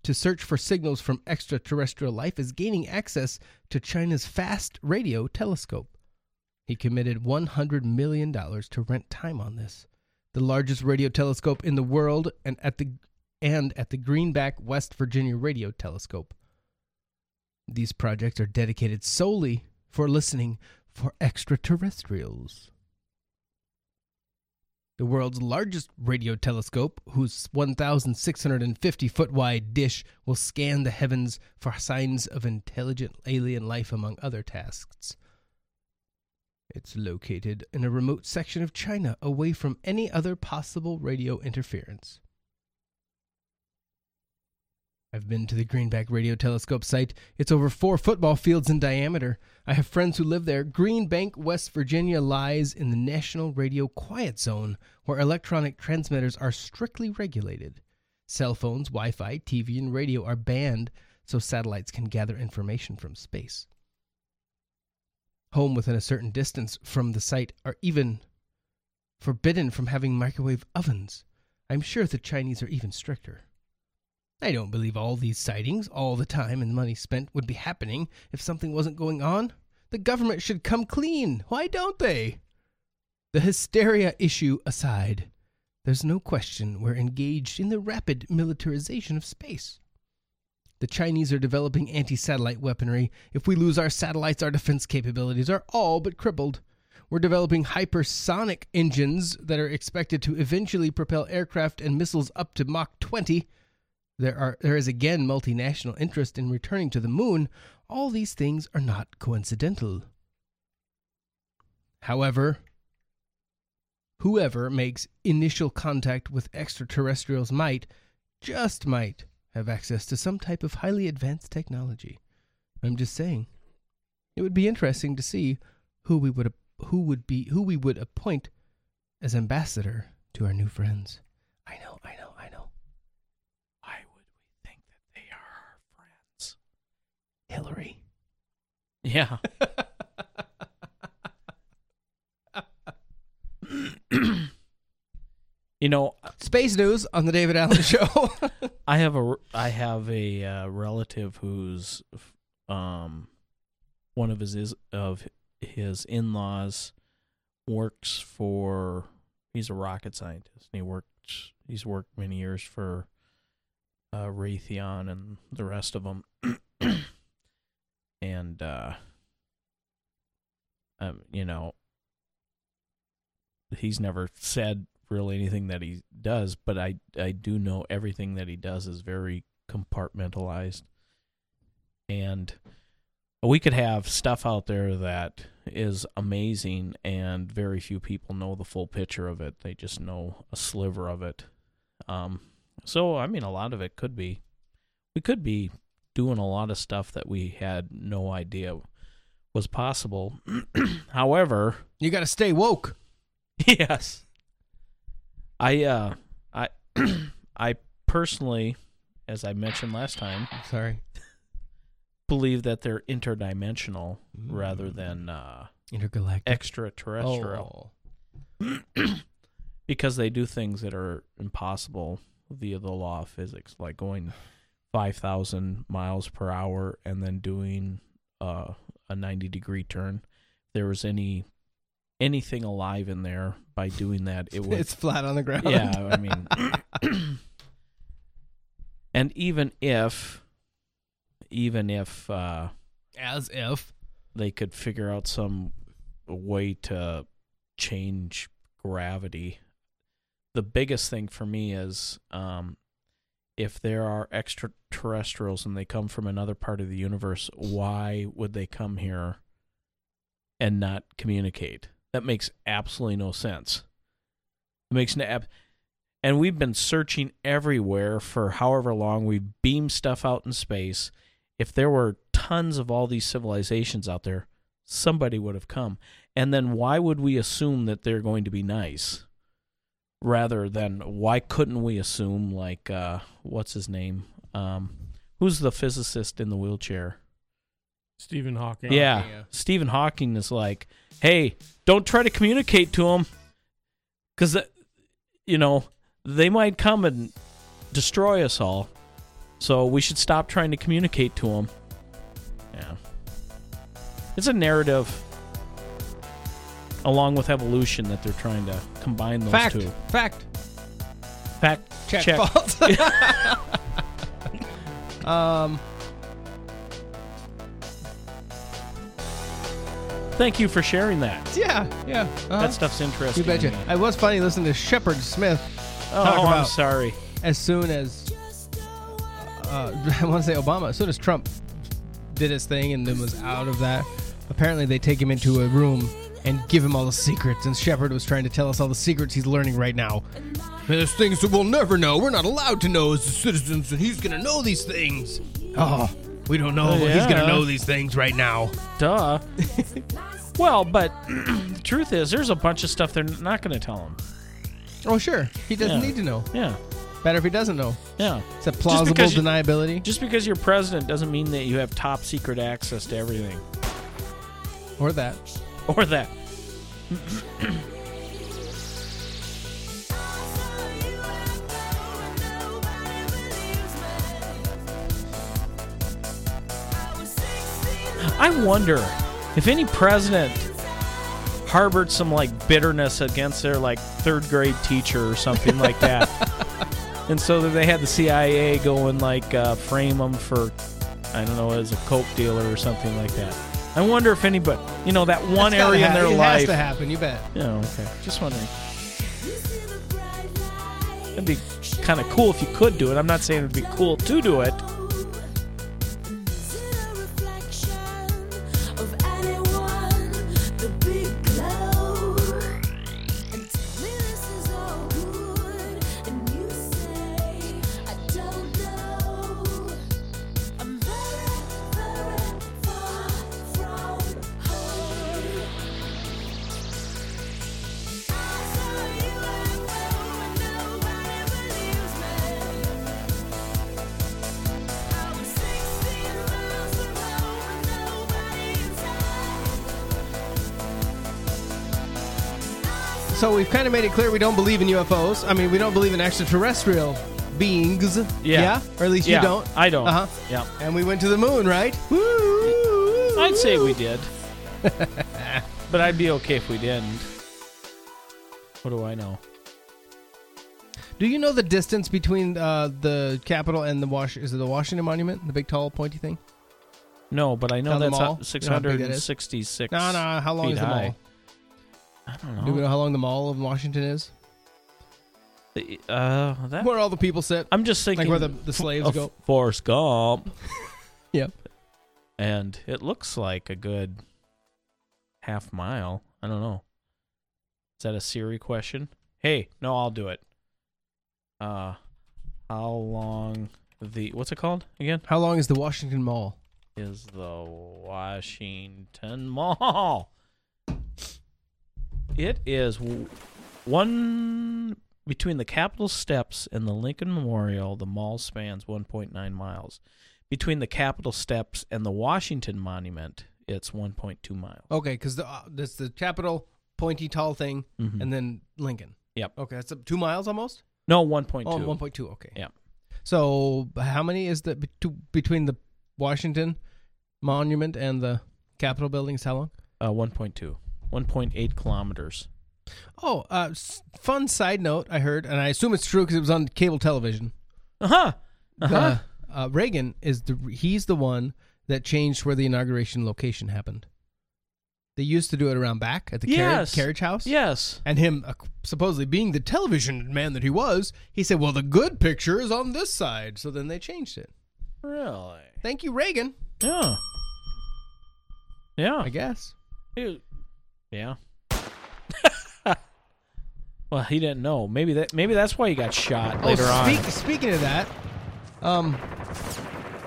to search for signals from extraterrestrial life is gaining access to China's fast radio telescope. He committed $100 million to rent time on this. The largest radio telescope in the world and at the and at the Green Bank West Virginia Radio Telescope. These projects are dedicated solely for listening for extraterrestrials. The world's largest radio telescope, whose 1,650 foot wide dish will scan the heavens for signs of intelligent alien life, among other tasks. It's located in a remote section of China away from any other possible radio interference. I've been to the Green Bank Radio Telescope site. It's over four football fields in diameter. I have friends who live there. Greenbank, West Virginia lies in the National Radio Quiet Zone, where electronic transmitters are strictly regulated. Cell phones, Wi Fi, TV, and radio are banned so satellites can gather information from space. Home within a certain distance from the site are even forbidden from having microwave ovens. I'm sure the Chinese are even stricter. I don't believe all these sightings, all the time and money spent would be happening if something wasn't going on. The government should come clean. Why don't they? The hysteria issue aside, there's no question we're engaged in the rapid militarization of space. The Chinese are developing anti satellite weaponry. If we lose our satellites, our defense capabilities are all but crippled. We're developing hypersonic engines that are expected to eventually propel aircraft and missiles up to Mach 20. There are there is again multinational interest in returning to the moon. All these things are not coincidental. However, whoever makes initial contact with extraterrestrials might, just might, have access to some type of highly advanced technology. I'm just saying. It would be interesting to see who we would who would be who we would appoint as ambassador to our new friends. I know, I know. Why would we think that they are our friends? Hillary. Yeah. you know, Space news on the David Allen Show. I have a I have a uh, relative who's um one of his is of his in-laws works for he's a rocket scientist and he worked he's worked many years for uh, Raytheon and the rest of them and uh um you know he's never said really anything that he does, but I I do know everything that he does is very compartmentalized. And we could have stuff out there that is amazing and very few people know the full picture of it. They just know a sliver of it. Um so I mean a lot of it could be we could be doing a lot of stuff that we had no idea was possible. However, you got to stay woke. Yes. I uh I I personally as I mentioned last time, sorry, believe that they're interdimensional rather than uh Intergalactic. extraterrestrial. because they do things that are impossible via the law of physics, like going 5,000 miles per hour and then doing uh, a 90 degree turn. If there was any anything alive in there by doing that, it would. It's flat on the ground. Yeah, I mean, and even if, even if, uh, as if they could figure out some way to change gravity, the biggest thing for me is um, if there are extraterrestrials and they come from another part of the universe, why would they come here and not communicate? That makes absolutely no sense. It makes no. ab- And we've been searching everywhere for however long. We've beamed stuff out in space. If there were tons of all these civilizations out there, somebody would have come. And then why would we assume that they're going to be nice? Rather than why couldn't we assume like uh what's his name? Um who's the physicist in the wheelchair? Stephen Hawking. Yeah. Stephen Hawking is like, hey, don't try to communicate to them because, you know, they might come and destroy us all. So we should stop trying to communicate to them. Yeah. It's a narrative along with evolution that they're trying to combine those Fact. two. Fact. Fact. Check. check. False. um. Thank you for sharing that. Yeah. Yeah. uh-huh. That stuff's interesting. You betcha. It was funny listening to Shepard Smith. Oh, talk I'm about sorry. As soon as uh, I want to say Obama, as soon as Trump did his thing and then was out of that, apparently they take him into a room and give him all the secrets. And Shepard was trying to tell us all the secrets he's learning right now. There's things that we'll never know. We're not allowed to know as citizens, and he's gonna know these things. Oh, we don't know, but he's gonna know these things right now. Duh. well, but the truth is, there's a bunch of stuff they're not going to tell him. Oh, sure. He doesn't Yeah. need to know. Yeah. Better if he doesn't know. Yeah. It's a Just plausible you- deniability. Just because you're president doesn't mean that you have top secret access to everything. Or that. Or that. I wonder if any president harbored some like bitterness against their like third grade teacher or something like that. and so that they had the CIA go and like uh, frame them for, I don't know, as a coke dealer or something like that. I wonder if anybody, you know, that one That's area in their it life. has to happen. You bet. Yeah, okay. Just wondering. It'd be kind of cool if you could do it. I'm not saying it'd be cool to do it. Kind of made it clear we don't believe in UFOs. I mean, we don't believe in extraterrestrial beings. Yeah. Or at least Yeah, you don't. I don't. Uh huh. Yeah. And we went to the moon, right? Woo! I'd say we did. but I'd be okay if we didn't. What do I know? Do you know the distance between uh, the Capitol and the Wash? Is it the Washington Monument, the big tall pointy thing? No, but I know Down the that's mall? You know how big that is? 666. No, no. How long feet is the high. mall? I don't know. Do we know how long the mall of Washington is? Uh, that, Where all the people sit? I'm just thinking Like where the, the slaves go? Forrest Gump. Yep. And it looks like a good half mile. I don't know. Is that a Siri question? Hey, no, I'll do it. Uh, how long the what's it called again? How long is the Washington Mall? Is the Washington Mall? It is one between the Capitol steps and the Lincoln Memorial. The mall spans 1.9 miles. Between the Capitol steps and the Washington Monument, it's 1.2 miles. Okay, because the uh, that's the Capitol pointy tall thing, Mhm. and then Lincoln. Yep. Okay, that's uh, two miles almost. No, 1.2. Oh, 1.2. Okay. Yeah. So how many is the between the Washington Monument and the Capitol buildings? How long? Uh, 1.2. 1.8 kilometers. Oh, uh, fun side note I heard, and I assume it's true because it was on cable television. Uh-huh. Uh-huh. Uh, uh, Reagan is the he's the one that changed where the inauguration location happened. They used to do it around back at the carriage, Yes. carriage house. Yes. And him uh, supposedly being the television man that he was, he said, "Well, the good picture is on this side." So then they changed it. Really? Thank you, Reagan. Yeah. Yeah. I guess. Yeah. well, he didn't know. Maybe that. Maybe that's why he got shot later oh, on. speak, Speaking of that, um,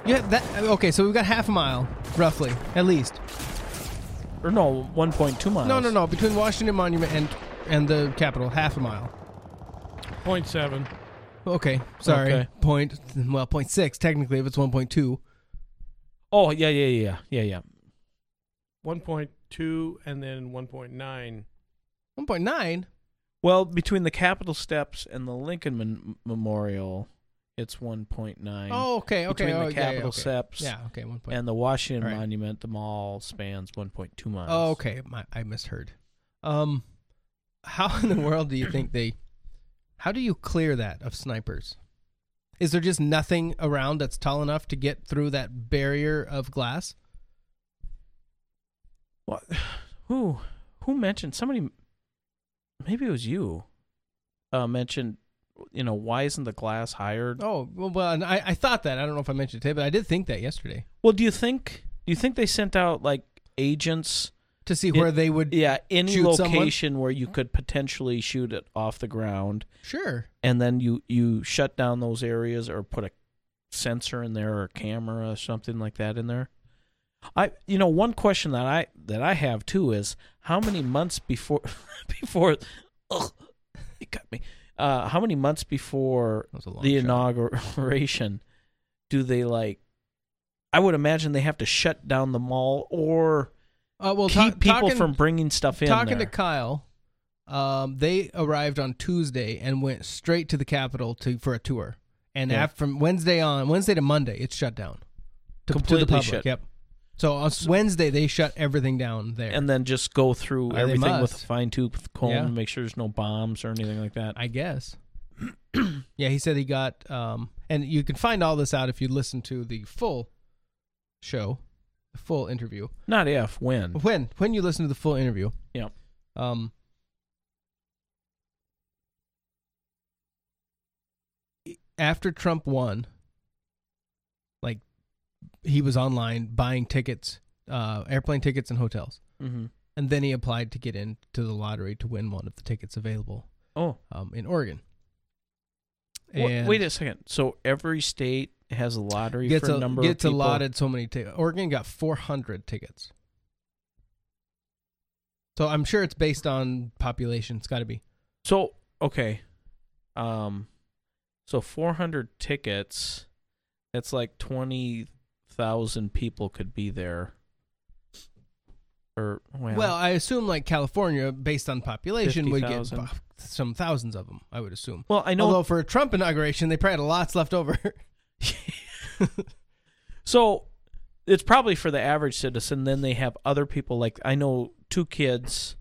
yeah, that okay. So we've got half a mile, roughly, at least. Or no, 1.2 miles. No, no, no. Between Washington Monument and and the Capitol, half a mile. Point seven. Okay, sorry. Okay. Point well, point six technically if it's one point two. Oh yeah, yeah, yeah, yeah, yeah. One point two and then one point nine. One point nine. Well, between the Capitol steps and the Lincoln Mon- Memorial, it's 1.9. Oh, okay, okay. Between oh, the yeah, yeah, Capitol okay. steps Yeah, okay, one point. and the Washington All right. Monument, the mall spans 1.2 miles. Oh, okay. My, I misheard. Um, how in the world do you think they? How do you clear that of snipers? Is there just nothing around that's tall enough to get through that barrier of glass? What? Who? Who mentioned somebody? Maybe it was you. Uh, mentioned, you know, why isn't the glass higher? Oh, well, well and I, I thought that. I don't know if I mentioned it today, but I did think that yesterday Well, do you think? Do you think they sent out like agents to see where they would. Yeah, any shoot someone? location where you could potentially shoot it off the ground, Sure. and then you you shut down those areas or put a sensor in there or a camera or something like that in there. I you know one question that I that I have too is how many months before before ugh, it got me. Uh, how many months before That was a long the shot. inauguration do they like? I would imagine they have to shut down the mall or Uh, well, keep ta- people talking- from bringing stuff in. Talking there. to Kyle, um, they arrived on Tuesday and went straight to the Capitol to for a tour. And Yeah. af- from Wednesday on, Wednesday to Monday, it's shut down to, to Completely the public. shut. Yep. So on Wednesday they shut everything down there. and then just go through they everything with a must. fine tooth comb Yeah. make sure there's no bombs or anything like that. I guess. yeah, he said he got, um, and you can find all this out if you listen to the full show, the full interview. Not if, when. When when you listen to the full interview, Yeah. um, after Trump won, he was online buying tickets, uh, airplane tickets and hotels, Mm-hmm. and then he applied to get into the lottery to win one of the tickets available Oh, um, in Oregon. And wait a second. So every state has a lottery gets for a a, number gets of people. allotted so many tickets. Oregon got 400 tickets. So I'm sure it's based on population. It's got to be. So okay, um, so 400 tickets. That's like 20,000 people could be there. Or well, Well, I assume like California, based on population, would get 50,000. some thousands of them. I would assume. Well, I know- Although for a Trump inauguration, they probably had lots left over. So it's probably for the average citizen. Then they have other people like I know two kids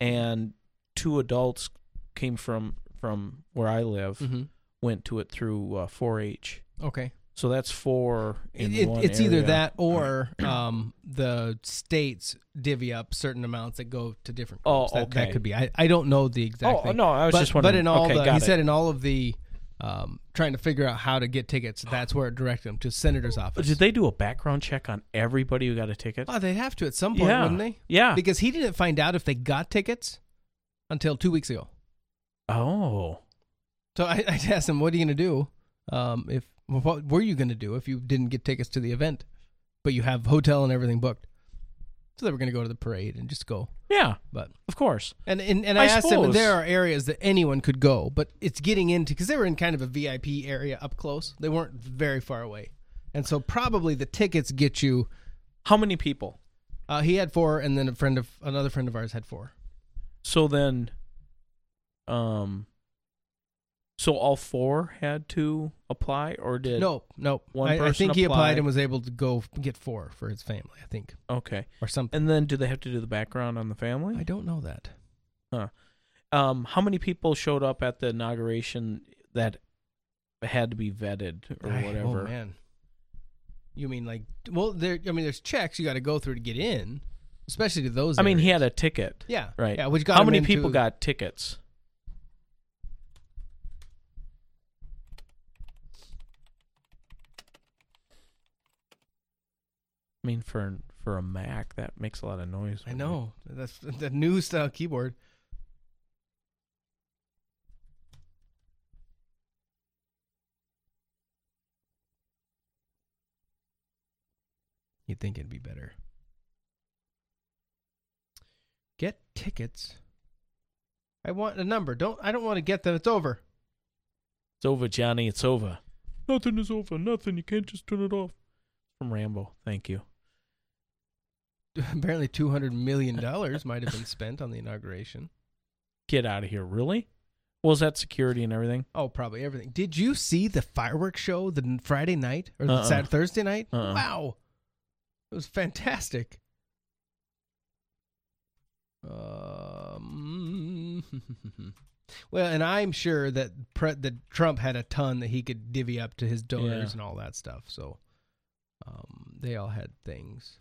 and two adults came from from where I live. Mhm. Went to it through uh, 4-H. okay. So that's four in It- one it's either that or um, the states divvy up certain amounts that go to different Oh, groups. that, that could be. I, I don't know the exact Oh, thing. no, I was but, just But in all Okay, the, he got said in all of the um, trying to figure out how to get tickets, that's where it directed them to senator's office. Did they do a background check on everybody who got a ticket? Oh, they'd have to at some point, Yeah. wouldn't they? Yeah. Because he didn't find out if they got tickets until two weeks ago. Oh. So I, I asked him, "What are you going to do? Um, if what were you going to do if you didn't get tickets to the event, but you have hotel and everything booked?" So they were going to go to the parade and just go. Yeah. But Of course. and and, and I, I asked suppose. there are areas that anyone could go, but it's getting into because they were in kind of a VIP area up close. They weren't very far away, and so probably the tickets get you. How many people? Uh, he had four, and then a friend of another friend of ours had four. So then, um, so all four had to apply, or did Nope, nope. one I, I person think he apply? applied and was able to go get four for his family. I think okay? or something. And then, do they have to do the background on the family? I don't know that. Huh. Um, how many people showed up at the inauguration that had to be vetted or I- whatever? Oh man. You mean like well there I mean there's checks you got to go through to get in, especially to those I mean, he had a ticket. Yeah, Right. yeah, which got how many into- people got tickets? I mean, for for a Mac, that makes a lot of noise. I know. That's the new style keyboard. You'd think it'd be better. Get tickets. I want a number. Don't I don't want to get them. It's over. It's over, Johnny. It's over. Nothing is over. Nothing. You can't just turn it off. From Rambo. Thank you. Apparently, two hundred million dollars might have been spent on the inauguration. Get out of here. Really? Was that security and everything? Oh, probably everything. Did you see the fireworks show the Friday night or the Uh-uh. Saturday, Thursday night? Uh-uh. Wow, it was fantastic. Um, well, and I'm sure that pre- that Trump had a ton that he could divvy up to his donors Yeah. and all that stuff. So, um, they all had things,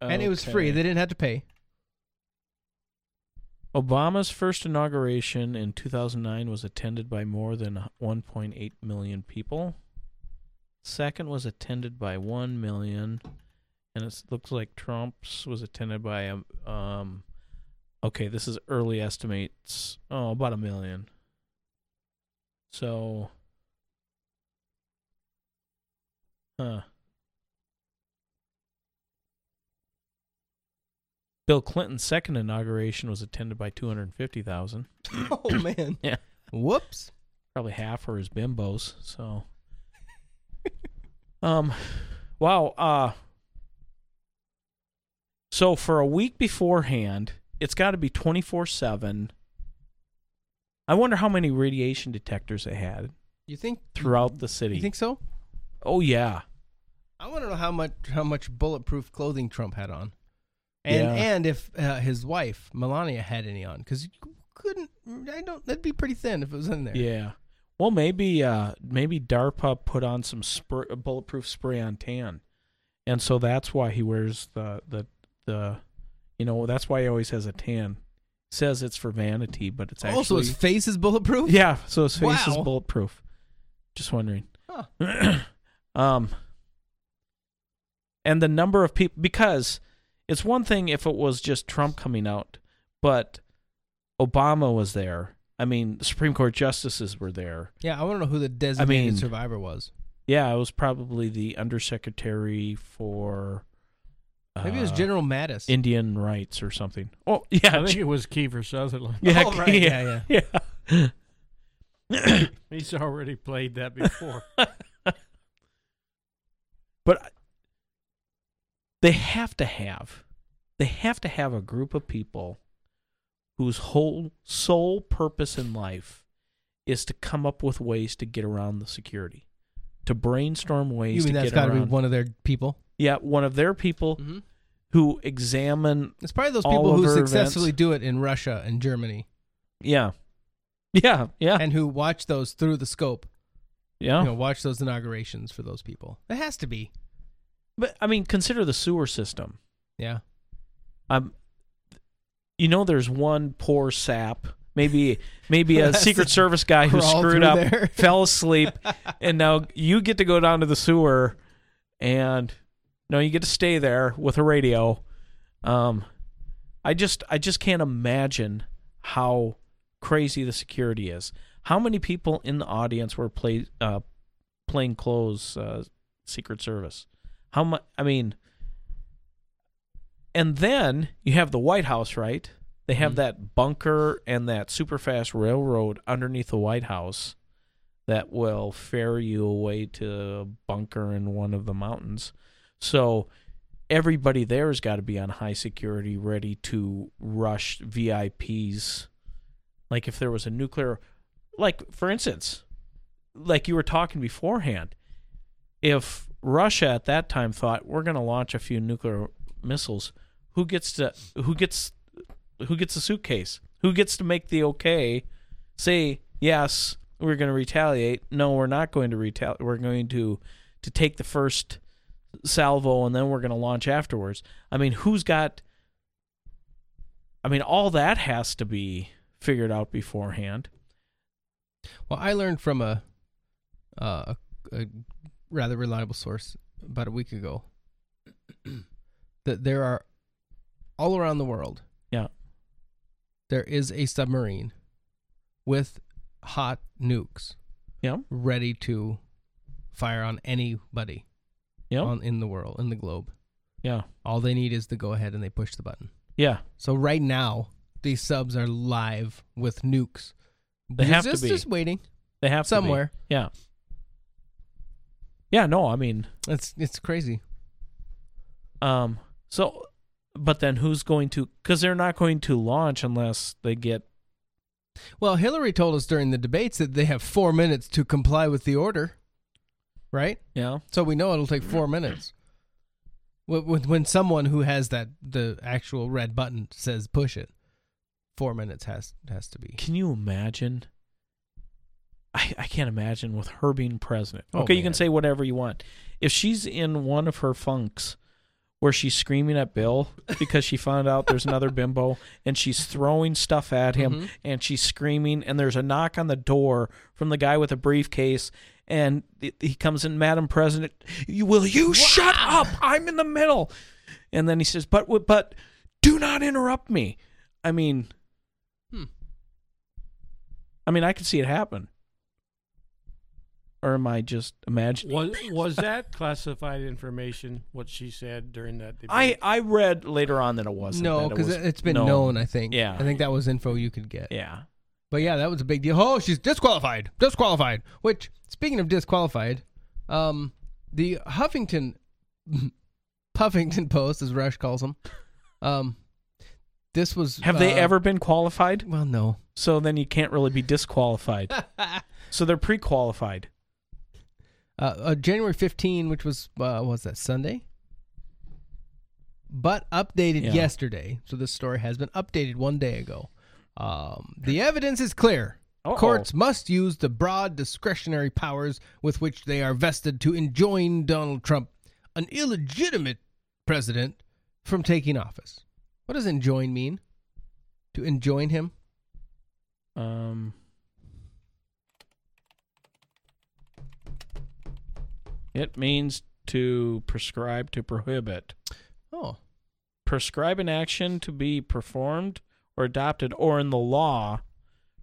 and it was free. They didn't have to pay. Obama's first inauguration in 2009 was attended by more than 1.8 million people. Second was attended by 1 million, and it looks like Trump's was attended by um, um okay, this is early estimates. Oh, about a million. So Huh. Bill Clinton's second inauguration was attended by 250,000. Oh man, Yeah. whoops. Probably half were his bimbos, so Um wow, uh so for a week beforehand, it's got to be 24/7. I wonder how many radiation detectors they had You think throughout the city. You think so? Oh yeah. I want to know how much how much bulletproof clothing Trump had on, and Yeah. and if uh, his wife Melania had any on, because you couldn't. I don't. That'd be pretty thin if it was in there. Yeah. Well, maybe uh maybe DARPA put on some spray, bulletproof spray on tan, and so that's why he wears the the the, you know, that's why he always has a tan. Says it's for vanity, but it's actually Also, his face is bulletproof. yeah. So his face is bulletproof. Just wondering. Huh. um. And the number of people because it's one thing if it was just Trump coming out, but Obama was there. I mean, the Supreme Court justices were there. Yeah, I want to know who the designated mean- survivor was. Yeah, it was probably the undersecretary for Maybe it was uh, General Mattis. Indian rights or something. Oh, yeah, I think it was Kiefer Sutherland. yeah, Oh, right, yeah, yeah, yeah. He's already played that before. but they have to have they have to have a group of people whose whole sole purpose in life is to come up with ways to get around the security, to brainstorm ways to get around it. You to mean that's get got to be one of their people? yeah, one of their people Mhm. who examine. It's probably those people who successfully events. do it in Russia and Germany Yeah, yeah, yeah, and who watch those through the scope. yeah. You know, watch those inaugurations for those people. It has to be. But I mean, consider the sewer system. Yeah. Um, you know, there's one poor sap, maybe maybe a Secret Service guy who crawl screwed through up, there. fell asleep, and now you get to go down to the sewer, and no, you get to stay there with a radio. Um, I just I just can't imagine how crazy the security is. How many people in the audience were play uh, plain clothes uh, Secret Service? How much? I mean, and then you have the White House, right? They have Mhm. that bunker and that super fast railroad underneath the White House that will ferry you away to a bunker in one of the mountains. So everybody there has got to be on high security, ready to rush VIPs. Like if there was a nuclear, like for instance, like you were talking beforehand, if Russia at that time thought we're going to launch a few nuclear missiles, who gets to who gets who gets the suitcase? Who gets to make the okay? Say yes, we're going to retaliate. No, we're not going to retaliate. We're going to to take the first salvo and then we're going to launch afterwards. I mean, who's got I mean, all that has to be figured out beforehand. Well, I learned from a, uh, a, rather reliable source about a week ago that there are all around the world. Yeah. There is a submarine with hot nukes. Yeah. Ready to fire on anybody. Yeah. On in the world, in the globe. Yeah. All they need is to go ahead and they push the button. Yeah. So right now, these subs are live with nukes. They have to be. just waiting. They have to somewhere. Yeah. Yeah, no, I mean, It's it's crazy. um so but then who's going to cuz they're not going to launch unless they get Well, Hillary told us during the debates that they have four minutes to comply with the order, right? Yeah. So we know it'll take four minutes. When, when, when someone who has that the actual red button says push it, four minutes has has to be. Can you imagine? I, I can't imagine with her being president. Oh, okay, you can say whatever you want. If she's in one of her funks where she's screaming at Bill because she found out there's another bimbo and she's throwing stuff at him Mhm. and she's screaming and there's a knock on the door from the guy with a briefcase and he comes in, Madam President, you, will you shut up? I'm in the middle. And then he says, but but do not interrupt me. I mean, Hmm. I mean, I could see it happen. Or am I just imagining? Was was that classified information? What she said during that debate? I I read later on that it wasn't. No, that it because was it's been known. I think. Yeah. I think that was info you could get. Yeah. But yeah, that was a big deal. Oh, she's disqualified. Disqualified. Which, speaking of disqualified, um, the Huffington, Puffington Post, as Rush calls them, um, this was. Have they uh, ever been qualified? Well, no. So then you can't really be disqualified. so they're pre-qualified. Uh, uh, January 15, which was uh, was that Sunday? But updated Yeah. yesterday, so this story has been updated one day ago. Um, the evidence is clear. Uh-oh. Courts must use the broad discretionary powers with which they are vested to enjoin Donald Trump, an illegitimate president, from taking office. What does enjoin mean? To enjoin him? Um. It means to prescribe to prohibit. Oh, prescribe an action to be performed or adopted, or in the law,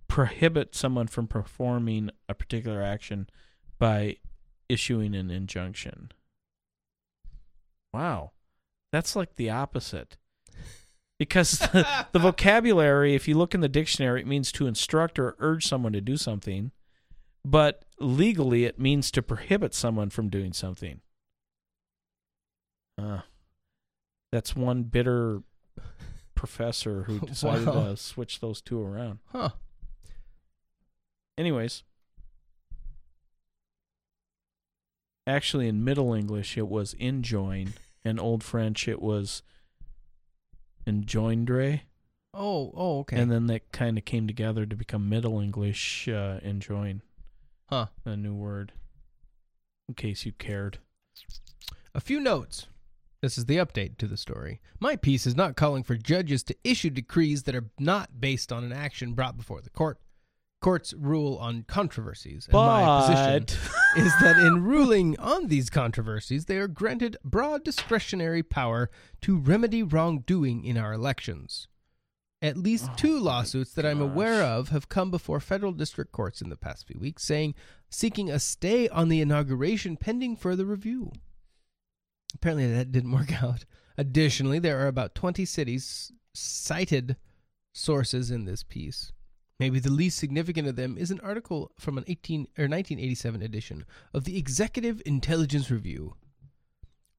prohibit someone from performing a particular action by issuing an injunction. Wow. That's like the opposite. Because the, the vocabulary, if you look in the dictionary, it means to instruct or urge someone to do something. But legally, it means to prohibit someone from doing something. Uh, that's one bitter professor who decided Wow. to switch those two around. Huh. Anyways, actually, in Middle English, it was enjoin, and Old French, it was enjoindre. Oh, oh, okay. And then that kind of came together to become Middle English uh, enjoin. Huh. A new word. In case you cared. A few notes. This is the update to the story. My piece is not calling for judges to issue decrees that are not based on an action brought before the court. Courts rule on controversies, and my position is that in ruling on these controversies, they are granted broad discretionary power to remedy wrongdoing in our elections. At least oh two lawsuits that I'm aware of have come before federal district courts in the past few weeks, saying seeking a stay on the inauguration pending further review. Apparently, that didn't work out. Additionally, there are about 20 cities cited sources in this piece. Maybe the least significant of them is an article from an 18 or 1987 edition of the Executive Intelligence Review,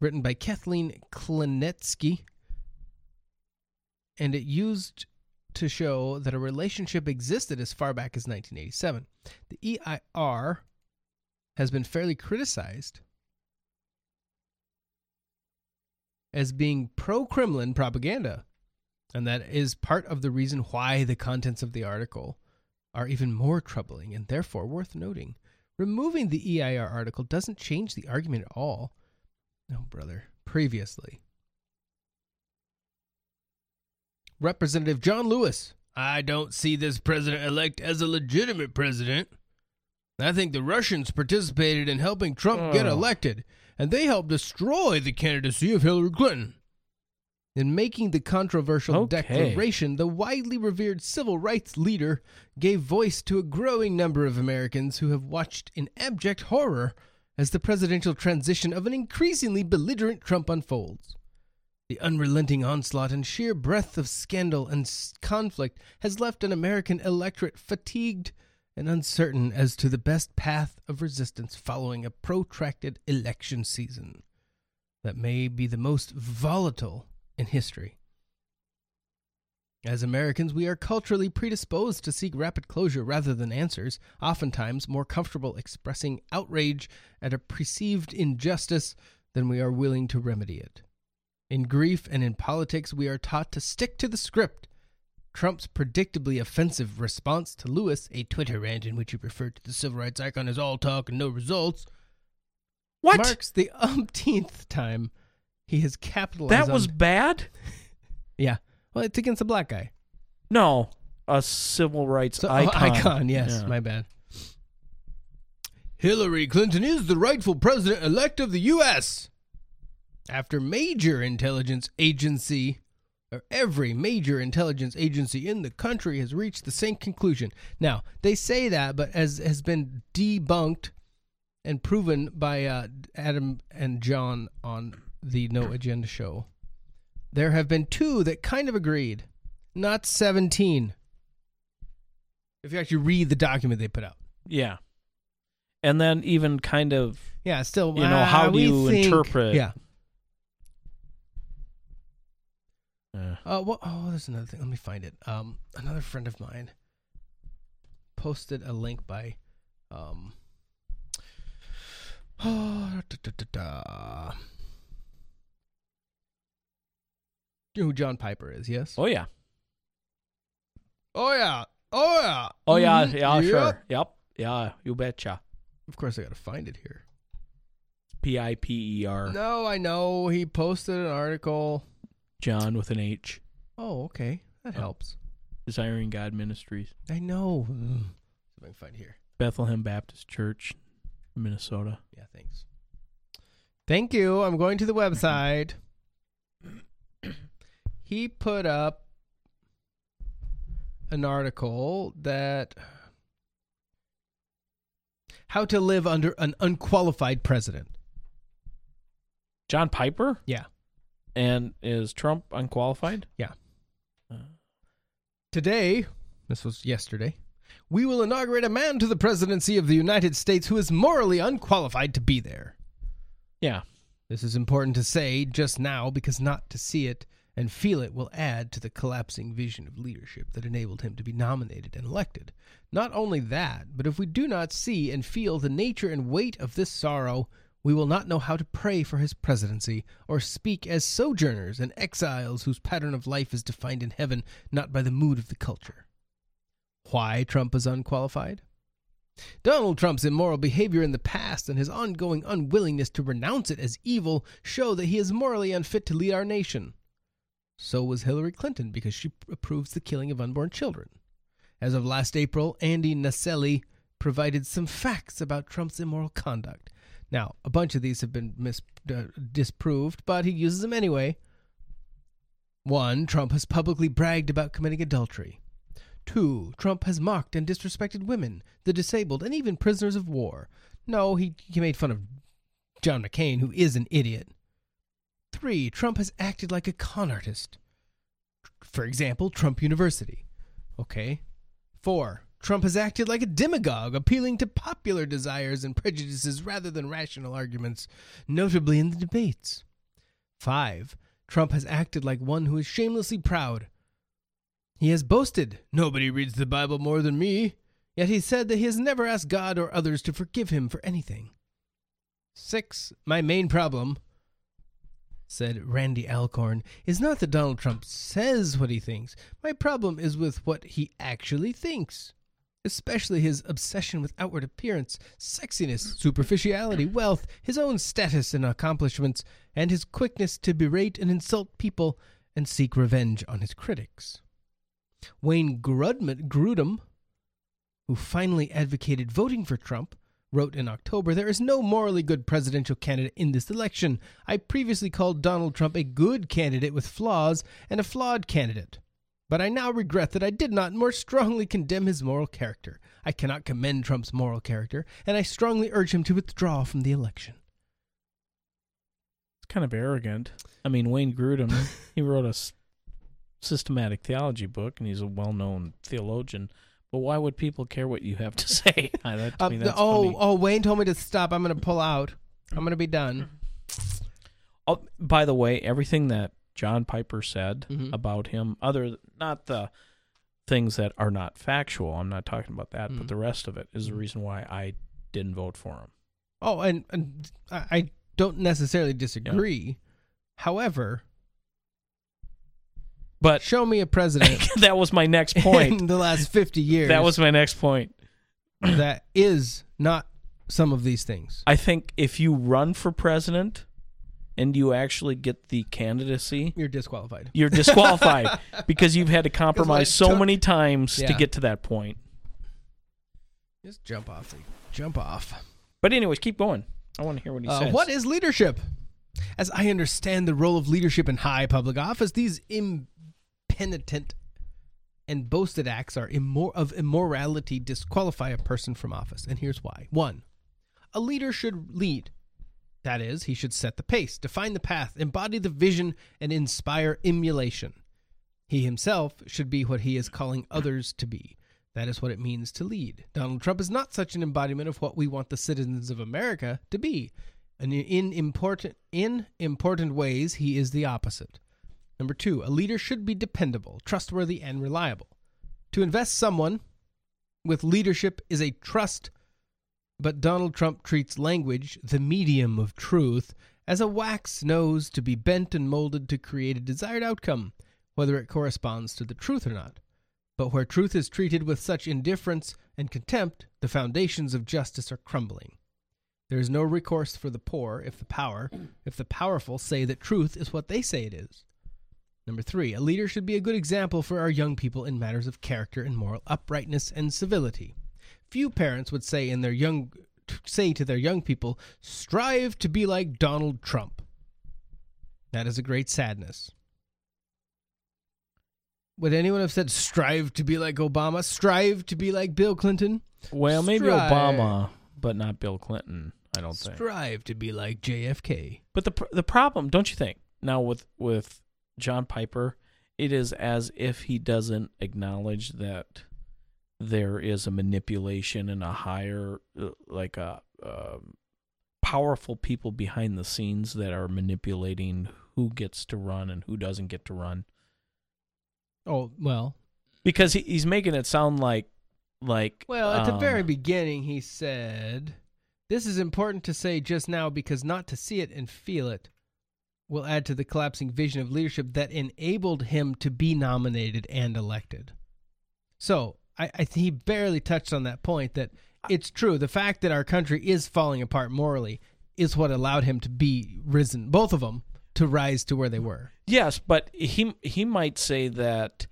written by Kathleen Klenetsky, and it used to show that a relationship existed as far back as 1987. The EIR has been fairly criticized as being pro Kremlin propaganda. And that is part of the reason why the contents of the article are even more troubling and therefore worth noting. Removing the EIR article doesn't change the argument at all. No, brother. Previously. Representative John Lewis. I don't see this president elect as a legitimate president. I think the Russians participated in helping Trump get Oh. elected, and they helped destroy the candidacy of Hillary Clinton. In making the controversial Okay. declaration, the widely revered civil rights leader gave voice to a growing number of Americans who have watched in abject horror as the presidential transition of an increasingly belligerent Trump unfolds. The unrelenting onslaught and sheer breadth of scandal and conflict has left an American electorate fatigued and uncertain as to the best path of resistance following a protracted election season that may be the most volatile in history. As Americans, we are culturally predisposed to seek rapid closure rather than answers, oftentimes more comfortable expressing outrage at a perceived injustice than we are willing to remedy it. In grief and in politics, we are taught to stick to the script. Trump's predictably offensive response to Lewis, a Twitter rant in which he referred to the civil rights icon as all talk and no results, What? marks the umpteenth time he has capitalized That was on- bad? yeah. Well, it's against a black guy. No. A civil rights So- oh, icon. icon, yes, Yeah. my bad. Hillary Clinton is the rightful president elect of the U.S. After major intelligence agency, or every major intelligence agency in the country has reached the same conclusion. Now, they say that, but as has been debunked and proven by uh, Adam and John on the No Agenda show, there have been two that kind of agreed, not 17. If you actually read the document they put out. Yeah. And then even kind of Yeah, still, you know, uh, how do you think- interpret Yeah. Uh, Uh, well, oh, there's another thing. Let me find it. Um, another friend of mine posted a link by, um, oh, da, da, da. You know who John Piper is? Yes. Oh yeah. Oh yeah. Oh yeah. Oh yeah, Mhm. yeah, Yep. sure. Yep. Yeah, you betcha. Of course, I got to find it here. P I P E R. No, I know he posted an article. John with an H. Oh, okay, that Oh. helps. Desiring God Ministries. I know. Ugh. See if I can find here. Bethlehem Baptist Church, Minnesota. Yeah, thanks. Thank you. I'm going to the website. he put up an article that how to live under an unqualified president. John Piper? Yeah. And is Trump unqualified? Yeah. Uh. Today, this was yesterday, we will inaugurate a man to the presidency of the United States who is morally unqualified to be there. Yeah. This is important to say just now because not to see it and feel it will add to the collapsing vision of leadership that enabled him to be nominated and elected. Not only that, but if we do not see and feel the nature and weight of this sorrow, we will not know how to pray for his presidency or speak as sojourners and exiles whose pattern of life is defined in heaven not by the mood of the culture. Why Trump is unqualified? Donald Trump's immoral behavior in the past and his ongoing unwillingness to renounce it as evil show that he is morally unfit to lead our nation. So was Hillary Clinton because she approves the killing of unborn children. As of last April, Andy Naselli provided some facts about Trump's immoral conduct. Now, a bunch of these have been mis- uh, disproved, but he uses them anyway. One, Trump has publicly bragged about committing adultery. Two, Trump has mocked and disrespected women, the disabled, and even prisoners of war. No, he, he made fun of John McCain, who is an idiot. Three, Trump has acted like a con artist. For example, Trump University. Okay. Four, Trump has acted like a demagogue, appealing to popular desires and prejudices rather than rational arguments, notably in the debates. Five, Trump has acted like one who is shamelessly proud. He has boasted, Nobody reads the Bible more than me, yet he said that he has never asked God or others to forgive him for anything. Six, my main problem, said Randy Alcorn, is not that Donald Trump says what he thinks. My problem is with what he actually thinks especially his obsession with outward appearance, sexiness, superficiality, wealth, his own status and accomplishments, and his quickness to berate and insult people and seek revenge on his critics. Wayne Grudem, who finally advocated voting for Trump, wrote in October There is no morally good presidential candidate in this election. I previously called Donald Trump a good candidate with flaws and a flawed candidate. But I now regret that I did not more strongly condemn his moral character. I cannot commend Trump's moral character, and I strongly urge him to withdraw from the election. It's kind of arrogant. I mean, Wayne Grudem, he wrote a systematic theology book, and he's a well-known theologian. But why would people care what you have to say? I, that, to Uh, me, the- oh, funny. oh, Wayne told me to stop. I'm going to pull out. I'm going to be done. Oh, by the way, everything that John Piper said Mhm. about him, other not the things that are not factual, I'm not talking about that, Mhm. but the rest of it is the reason why I didn't vote for him. Oh, and, and I I don't necessarily disagree. However, But show me a president that was my next point. in the last 50 years that was my next point. that is not some of these things. I think if you run for president and you actually get the candidacy, You're disqualified. you're disqualified because you've had to compromise so took- many times to Yeah. get to that point. Just jump off. The, jump off. But anyways, keep going. I want to hear what he Uh, says. what is leadership? As I understand the role of leadership in high public office, these impenitent and boasted acts are immor- of immorality disqualify a person from office. And here's why. One, a leader should lead. That is, he should set the pace, define the path, embody the vision, and inspire emulation. He himself should be what he is calling others to be. That is what it means to lead. Donald Trump is not such an embodiment of what we want the citizens of America to be. And in important in important ways, he is the opposite. Number two, a leader should be dependable, trustworthy, and reliable. To invest someone with leadership is a trust, but Donald Trump treats language, the medium of truth, as a wax nose to be bent and molded to create a desired outcome, whether it corresponds to the truth or not. But where truth is treated with such indifference and contempt, the foundations of justice are crumbling. There is no recourse for the poor if the power, if the powerful say that truth is what they say it is. Number three, a leader should be a good example for our young people in matters of character and moral uprightness and civility. Few parents would say in their young say to their young people, "Strive to be like Donald Trump." That is a great sadness. Would anyone have said, "Strive to be like Obama"? Strive to be like Bill Clinton? Well, maybe Strive- Obama, but not Bill Clinton. I don't think. Strive to be like JFK. But the the problem, don't you think? Now with with John Piper, it is as if he doesn't acknowledge that there is a manipulation and a higher, uh, like a um powerful people behind the scenes that are manipulating who gets to run and who doesn't get to run. Oh well, Because he, he's making it sound like like Well, at the um, very beginning, he said, This is important to say just now because not to see it and feel it will add to the collapsing vision of leadership that enabled him to be nominated and elected. So I, I he barely touched on that point that it's true. The fact that our country is falling apart morally is what allowed him to be risen, both of them, to rise to where they were. Yes, but he he might say that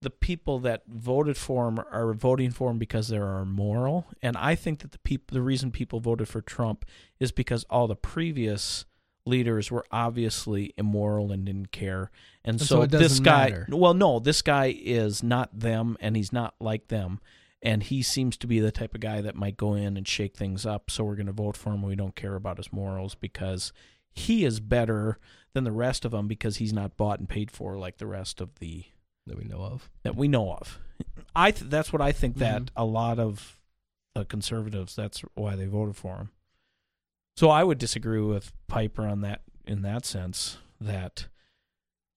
the people that voted for him are voting for him because they are immoral, and I think that the people the reason people voted for Trump is because all the previous leaders were obviously immoral and didn't care, and, And so, so this guy matter. well no this guy is not them and he's not like them. And he seems to be the type of guy that might go in and shake things up. So we're going to vote for him. We don't care about his morals because he is better than the rest of them because he's not bought and paid for like the rest of the that we know of. That we know of. I th- that's what I think that Mhm. a lot of the conservatives that's why they voted for him. So I would disagree with Piper on that in that sense that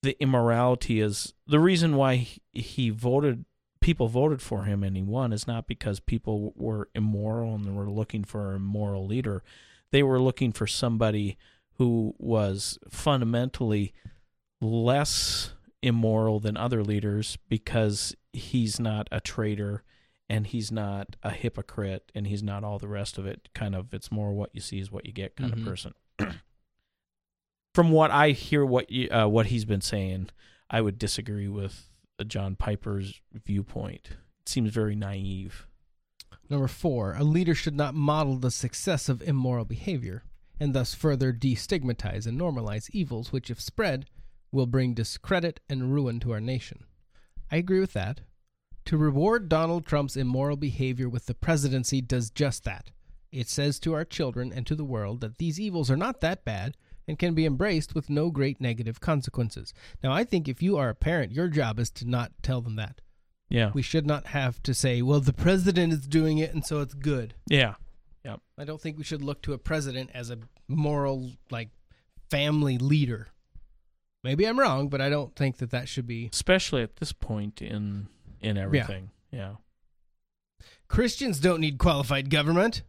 the immorality is the reason why he, he voted people voted for him and he won is not because people were immoral and were looking for a moral leader. They were looking for somebody who was fundamentally less immoral than other leaders because he's not a traitor and he's not a hypocrite and he's not all the rest of it. Kind of, it's more what you see is what you get kind Mhm. of person. From what I hear, what you, uh, what he's been saying, I would disagree with uh, John Piper's viewpoint. It seems very naive. Number four, a leader should not model the success of immoral behavior and thus further destigmatize and normalize evils which, if spread, will bring discredit and ruin to our nation. I agree with that. To reward Donald Trump's immoral behavior with the presidency does just that. It says to our children and to the world that these evils are not that bad and can be embraced with no great negative consequences. Now, I think if you are a parent, your job is to not tell them that. Yeah. We should not have to say, well, the president is doing it and so it's good. Yeah. Yep. I don't think we should look to a president as a moral, like, family leader. Maybe I'm wrong, but I don't think that that should be. Especially at this point in in everything. yeah. Christians don't need qualified government.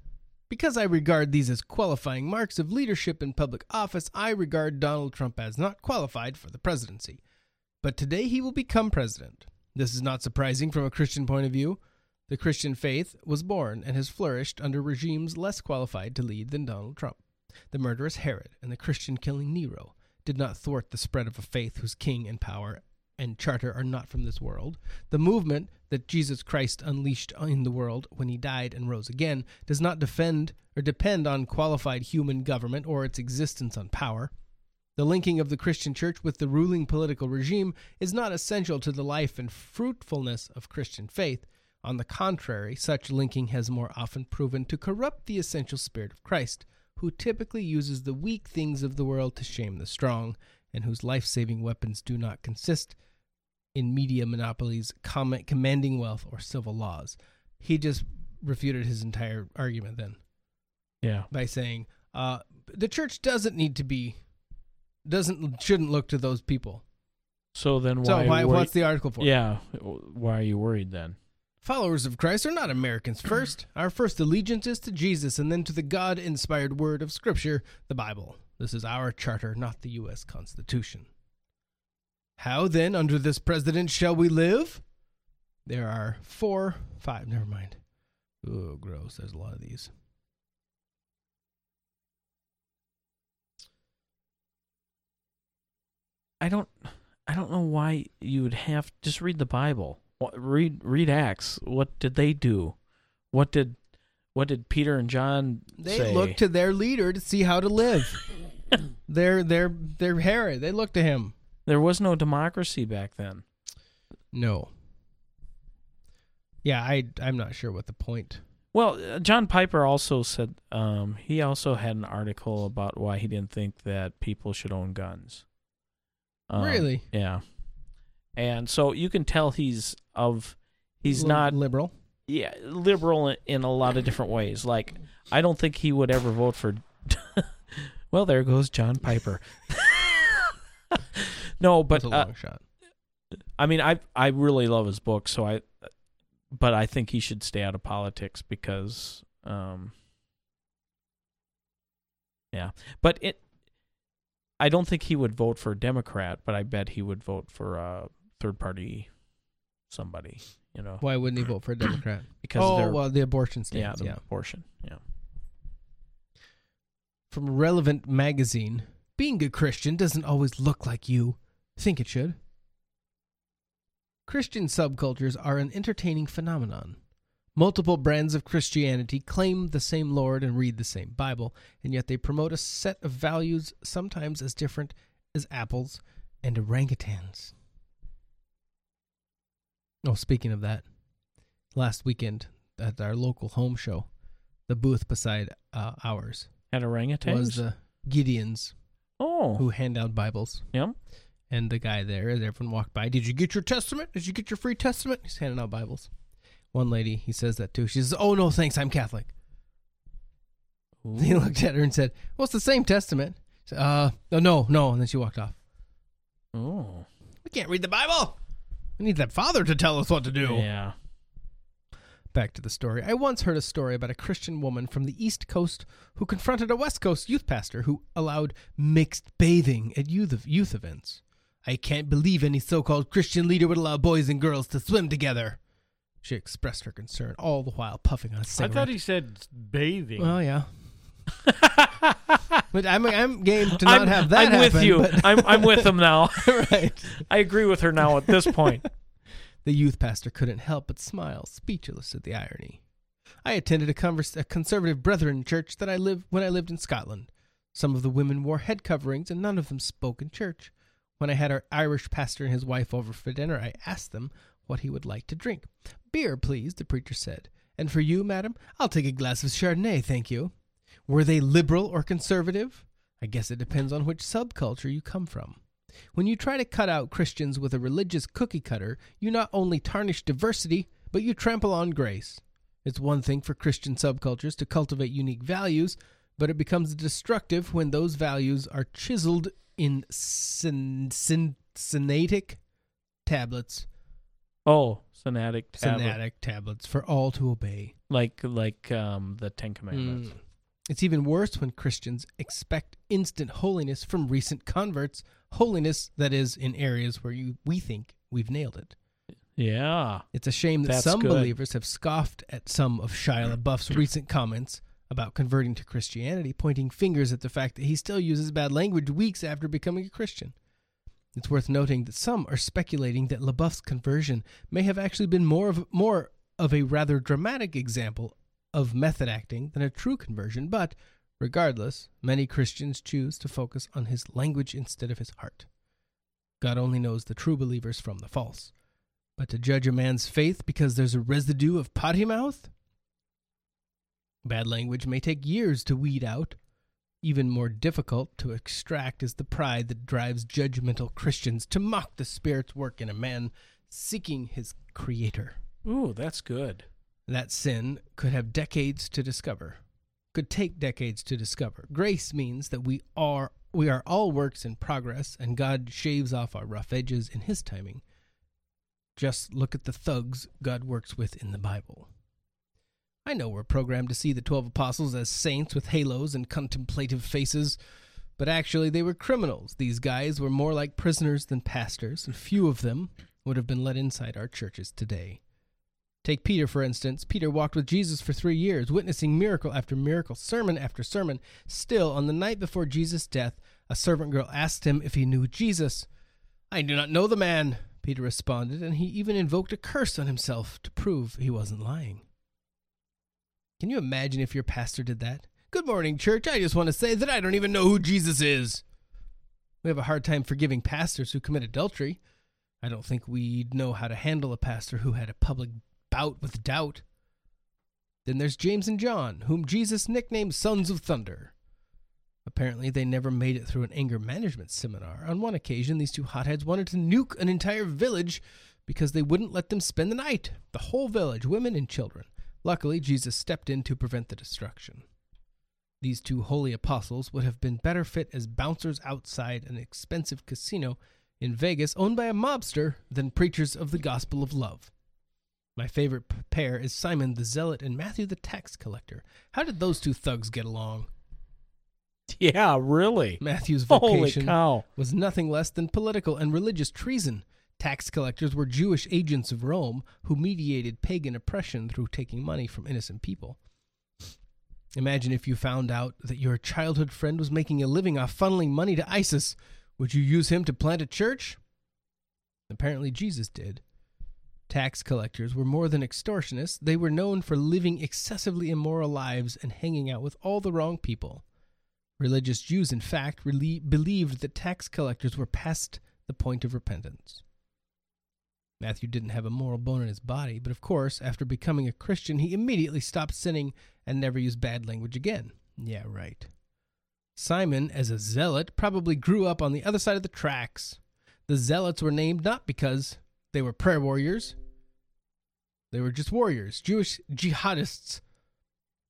Because I regard these as qualifying marks of leadership in public office, I regard Donald Trump as not qualified for the presidency. But today he will become president. This is not surprising from a Christian point of view. The Christian faith was born and has flourished under regimes less qualified to lead than Donald Trump. The murderous Herod and the Christian killing Nero did not thwart the spread of a faith whose king and power and charter are not from this world. The movement that Jesus Christ unleashed in the world when he died and rose again does not defend or depend on qualified human government or its existence on power. The linking of the Christian church with the ruling political regime is not essential to the life and fruitfulness of Christian faith. On the contrary, such linking has more often proven to corrupt the essential spirit of Christ, who typically uses the weak things of the world to shame the strong, and whose life saving weapons do not consist in media monopolies, com- commanding wealth, or civil laws. He just refuted his entire argument then Yeah. by saying uh, the church doesn't need to be doesn't shouldn't look to those people. So then why? So why- worry- what's the article for? Yeah. Why are you worried then? Followers of Christ are not Americans first. Our first allegiance is to Jesus and then to the God inspired word of Scripture, the Bible. This is our charter, not the U.S. Constitution. How then, under this president, shall we live? There are four, five, never mind. Oh, gross. There's a lot of these. I don't. I don't know why you would have just read the Bible. Read read Acts. What did they do? What did what did Peter and John They say? look to their leader to see how to live. they're, they're, they're Herod. They look to him. There was no democracy back then. No. Yeah, I, I'm not sure what the point. Well, uh, John Piper also said um, he also had an article about why he didn't think that people should own guns. Um, Really? Yeah. And so you can tell he's of he's Li- not liberal. Yeah, liberal in, in a lot of different ways. Like I don't think he would ever vote for. well, there goes John Piper. No, but That's a uh, long shot. I mean, I I really love his book, so I, but I think he should stay out of politics because, um, yeah. But it, I don't think he would vote for a Democrat, but I bet he would vote for a third party, somebody. You know, Why wouldn't he vote for a Democrat? Because oh, well, the abortion yeah, stance. the Yeah, abortion, yeah. From Relevant Magazine, being a Christian doesn't always look like you think it should. Christian subcultures are an entertaining phenomenon. Multiple brands of Christianity claim the same Lord and read the same Bible, and yet they promote a set of values sometimes as different as apples and orangutans. Oh, speaking of that, last weekend at our local home show, the booth beside uh, ours At orangutans? was the Gideons oh, who hand out Bibles. Yep. And the guy there, as everyone walked by, did you get your testament? Did you get your free testament? He's handing out Bibles. One lady, he says that too. She says, "Oh no, thanks, I'm Catholic." He looked at her and said, "Well, it's the same testament." Said, uh, no, no, no, and then she walked off. Oh, We can't read the Bible. We need that father to tell us what to do. yeah. Back to the story. I once heard a story about a Christian woman from the East Coast who confronted a West Coast youth pastor who allowed mixed bathing at youth youth events. I can't believe any so-called Christian leader would allow boys and girls to swim together. She expressed her concern, all the while puffing on a I cigarette. I thought he said bathing. Well, yeah. but I'm I'm game to not I'm, have that I'm with you. but- I'm I'm with him now. right. I agree with her now at this point. The youth pastor couldn't help but smile, speechless at the irony. I attended a, convers- a conservative brethren church that I lived when I lived in Scotland. Some of the women wore head coverings, and none of them spoke in church. When I had our Irish pastor and his wife over for dinner, I asked them what he would like to drink. Beer, please, the preacher said. And for you, madam, I'll take a glass of Chardonnay, thank you. Were they liberal or conservative? I guess it depends on which subculture you come from. When you try to cut out Christians with a religious cookie cutter, you not only tarnish diversity, but you trample on grace. It's one thing for Christian subcultures to cultivate unique values, but it becomes destructive when those values are chiseled in syn- syn- synatic tablets, Oh, Sonatic tablet. synatic tablets for all to obey. like like um the Ten Commandments. Mm. It's even worse when Christians expect instant holiness from recent converts, holiness that is in areas where you we think we've nailed it. Yeah. It's a shame that That's some good. believers have scoffed at some of Shia LaBeouf's recent comments about converting to Christianity, pointing fingers at the fact that he still uses bad language weeks after becoming a Christian. It's worth noting that some are speculating that LaBeouf's conversion may have actually been more of more of a rather dramatic example of method acting than a true conversion, but regardless, many Christians choose to focus on his language instead of his heart. God only knows the true believers from the false. But to judge a man's faith because there's a residue of potty mouth? Bad language may take years to weed out. Even more difficult to extract is the pride that drives judgmental Christians to mock the Spirit's work in a man seeking his Creator. Ooh, that's good. That sin could have decades to discover. Could take decades to discover. Grace means that we are we are all works in progress and God shaves off our rough edges in his timing. Just look at the thugs God works with in the Bible. I know we're programmed to see the 12 apostles as saints with halos and contemplative faces, but actually they were criminals. These guys were more like prisoners than pastors, and few of them would have been let inside our churches today. Take Peter, for instance. Peter walked with Jesus for three years, witnessing miracle after miracle, sermon after sermon. Still, on the night before Jesus' death, a servant girl asked him if he knew Jesus. I do not know the man, Peter responded, and he even invoked a curse on himself to prove he wasn't lying. Can you imagine if your pastor did that? Good morning, church. I just want to say that I don't even know who Jesus is. We have a hard time forgiving pastors who commit adultery. I don't think we'd know how to handle a pastor who had a public bout with doubt. Then there's James and John, whom Jesus nicknamed Sons of Thunder. Apparently, they never made it through an anger management seminar. On one occasion, these two hotheads wanted to nuke an entire village because they wouldn't let them spend the night. The whole village, women and children. Luckily, Jesus stepped in to prevent the destruction. These two holy apostles would have been better fit as bouncers outside an expensive casino in Vegas owned by a mobster than preachers of the gospel of love. My favorite pair is Simon the Zealot and Matthew the Tax Collector. How did those two thugs get along? Yeah, really. Matthew's vocation was nothing less than political and religious treason. Tax collectors were Jewish agents of Rome who mediated pagan oppression through taking money from innocent people. Imagine if you found out that your childhood friend was making a living off funneling money to ISIS. Would you use him to plant a church? Apparently, Jesus did. Tax collectors were more than extortionists, they were known for living excessively immoral lives and hanging out with all the wrong people. Religious Jews, in fact, believed that tax collectors were past the point of repentance. Matthew didn't have a moral bone in his body, but of course, after becoming a Christian, he immediately stopped sinning and never used bad language again. Yeah, right. Simon, as a zealot, probably grew up on the other side of the tracks. The zealots were named not because they were prayer warriors, they were just warriors, Jewish jihadists.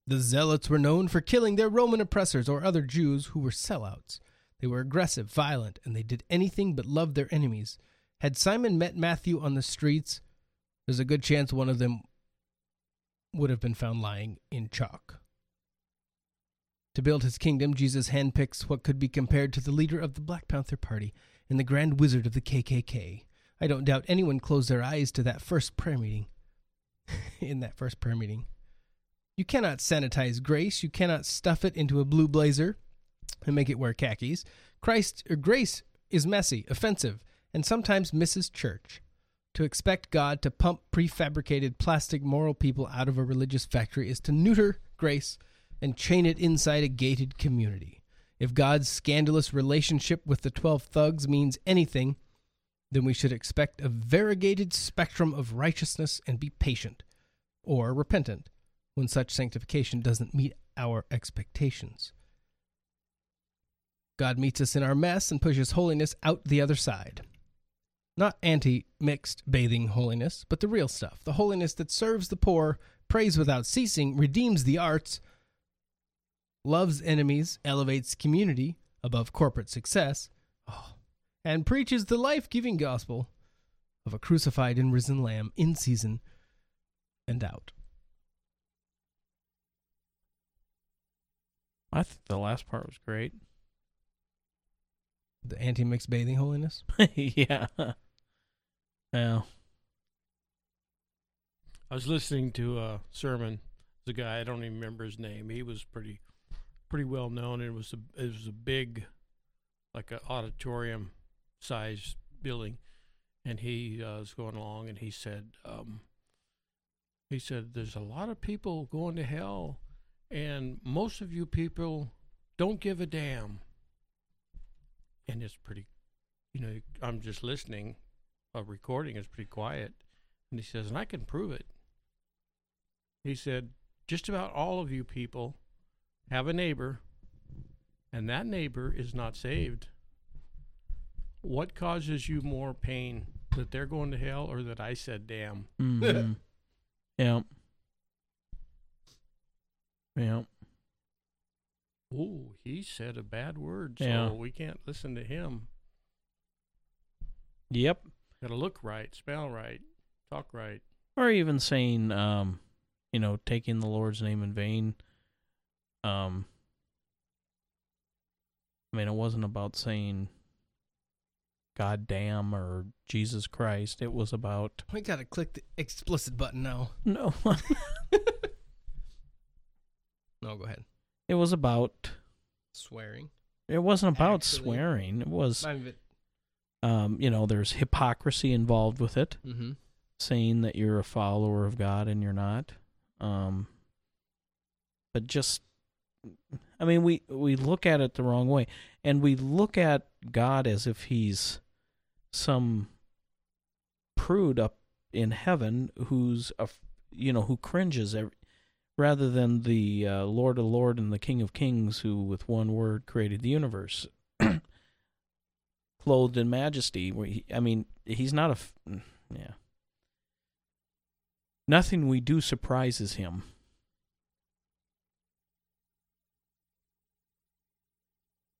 The zealots were known for killing their Roman oppressors or other Jews who were sellouts. They were aggressive, violent, and they did anything but love their enemies. Had Simon met Matthew on the streets, there's a good chance one of them would have been found lying in chalk. To build his kingdom, Jesus handpicks what could be compared to the leader of the Black Panther Party and the Grand Wizard of the KKK. I don't doubt anyone closed their eyes to that first prayer meeting. in that first prayer meeting. You cannot sanitize grace. You cannot stuff it into a blue blazer and make it wear khakis. Christ or grace is messy, offensive, and sometimes misses church. To expect God to pump prefabricated plastic moral people out of a religious factory is to neuter grace and chain it inside a gated community. If God's scandalous relationship with the 12 thugs means anything, then we should expect a variegated spectrum of righteousness and be patient or repentant when such sanctification doesn't meet our expectations. God meets us in our mess and pushes holiness out the other side. Not anti mixed bathing holiness, but the real stuff. The holiness that serves the poor, prays without ceasing, redeems the arts, loves enemies, elevates community above corporate success, oh, and preaches the life giving gospel of a crucified and risen lamb in season and out. I think the last part was great. The anti mixed bathing holiness? yeah. Yeah. I was listening to a sermon. The guy I don't even remember his name. He was pretty, pretty well known. It was a it was a big, like an auditorium size building, and he uh, was going along and he said, um, he said, "There's a lot of people going to hell, and most of you people don't give a damn." And it's pretty, you know, I'm just listening. A recording is pretty quiet, and he says, "And I can prove it." He said, "Just about all of you people have a neighbor, and that neighbor is not saved." What causes you more pain? That they're going to hell or that I said damn? Mhm. yeah. Yeah. Oh, he said a bad word, so Yeah. we can't listen to him. Yep. Got to look right, spell right, talk right. Or even saying, um, you know, taking the Lord's name in vain. Um, I mean, it wasn't about saying God damn or Jesus Christ. It was about We gotta click the explicit button now. no. No, go ahead. it was about. Swearing. It wasn't about Actually- swearing. It was, Some of it- um, you know, there's hypocrisy involved with it. Mhm. saying that you're a follower of God and you're not. Um, but just, I mean, we we look at it the wrong way, and we look at God as if He's some prude up in heaven who's a, you know, who cringes every, rather than the uh, Lord of Lord and the King of Kings who, with one word, created the universe. Clothed in majesty, where he, I mean, he's not a, f- yeah. Nothing we do surprises him.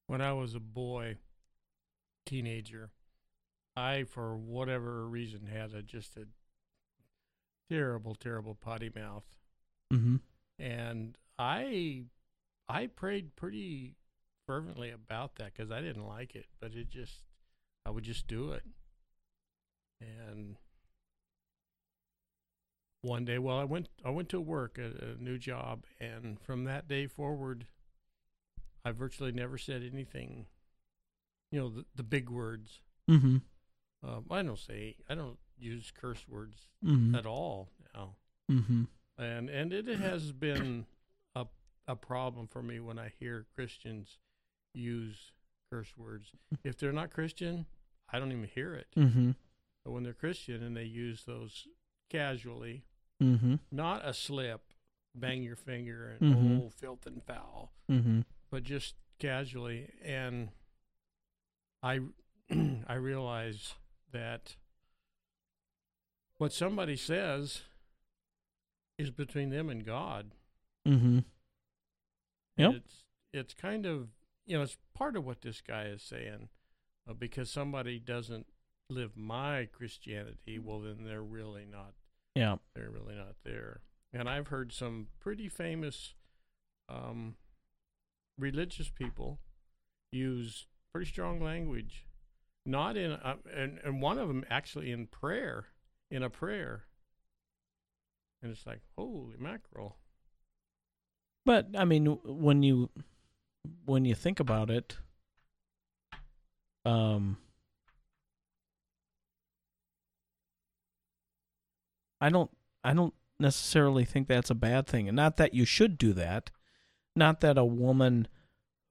When I was a boy, teenager, I, for whatever reason, had a just a terrible, terrible potty mouth, Mm-hmm. and I, I prayed pretty fervently about that because I didn't like it, but it just, I would just do it, and one day, well, I went, I went to work at a new job, and from that day forward, I virtually never said anything, you know, the, the big words. Mm-hmm. Um, I don't say I don't use curse words Mhm. at all now, Mm-hmm. and and it has been a a problem for me when I hear Christians use curse words. If they're not Christian, I don't even hear it. Mm-hmm. But when they're Christian and they use those casually, Mm-hmm. not a slip, bang your finger and Mhm. oh filth and foul, Mm-hmm. but just casually and i i realize that what somebody says is between them and god Mm-hmm. And Yep. it's it's kind of you know it's part of what this guy is saying uh, because somebody doesn't live my christianity well then they're really not Yeah. they're really not there. And i've heard some pretty famous um, religious people use pretty strong language not in uh, and, and one of them actually in prayer in a prayer. And it's like holy mackerel. But I mean, when you when you think about it, um, I don't I don't necessarily think that's a bad thing, and not that you should do that. Not that a woman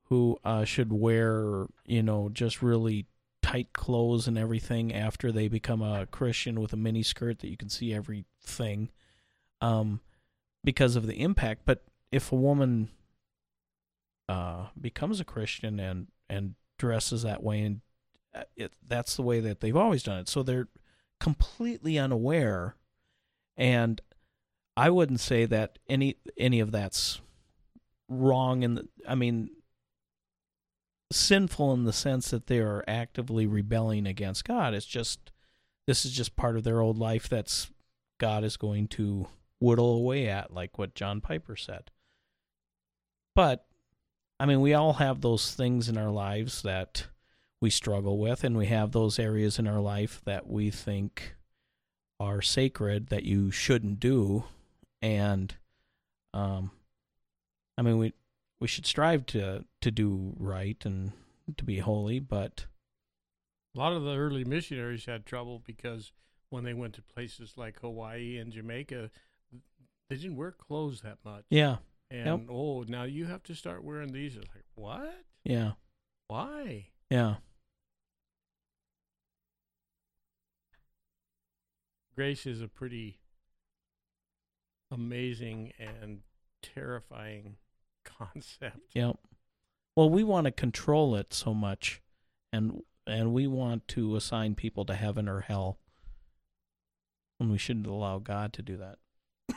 who uh, should wear you know just really tight clothes and everything after they become a Christian with a mini skirt that you can see everything, um, because of the impact. But if a woman uh, becomes a Christian and and dresses that way, and Uh, it, that's the way that they've always done it, so they're completely unaware. And I wouldn't say that any any of that's wrong. And I mean, sinful in the sense that they are actively rebelling against God. It's just this is just part of their old life that's God is going to whittle away at, like what John Piper said. But I mean, we all have those things in our lives that we struggle with, and we have those areas in our life that we think are sacred that you shouldn't do. And um, I mean, we we should strive to to do right and to be holy, but a lot of the early missionaries had trouble because when they went to places like hawaii and jamaica they didn't wear clothes that much. Yeah, and Yep. oh now you have to start wearing these. It's like what? Yeah, why? Yeah, grace is a pretty amazing and terrifying concept. Yep. Well, we want to control it so much, and and we want to assign people to heaven or hell, when we shouldn't allow God to do that.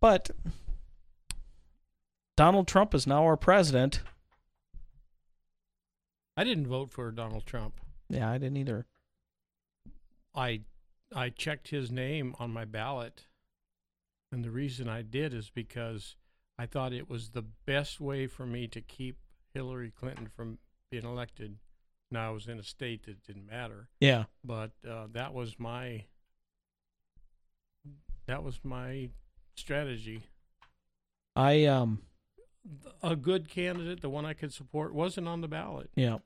But Donald Trump is now our president. I didn't vote for Donald Trump. Yeah, I didn't either. I I checked his name on my ballot, and the reason I did is because I thought it was the best way for me to keep Hillary Clinton from being elected. Now I was in a state that didn't matter, Yeah. but uh, that was my that was my strategy. I um A good candidate, the one I could support, wasn't on the ballot. yeah.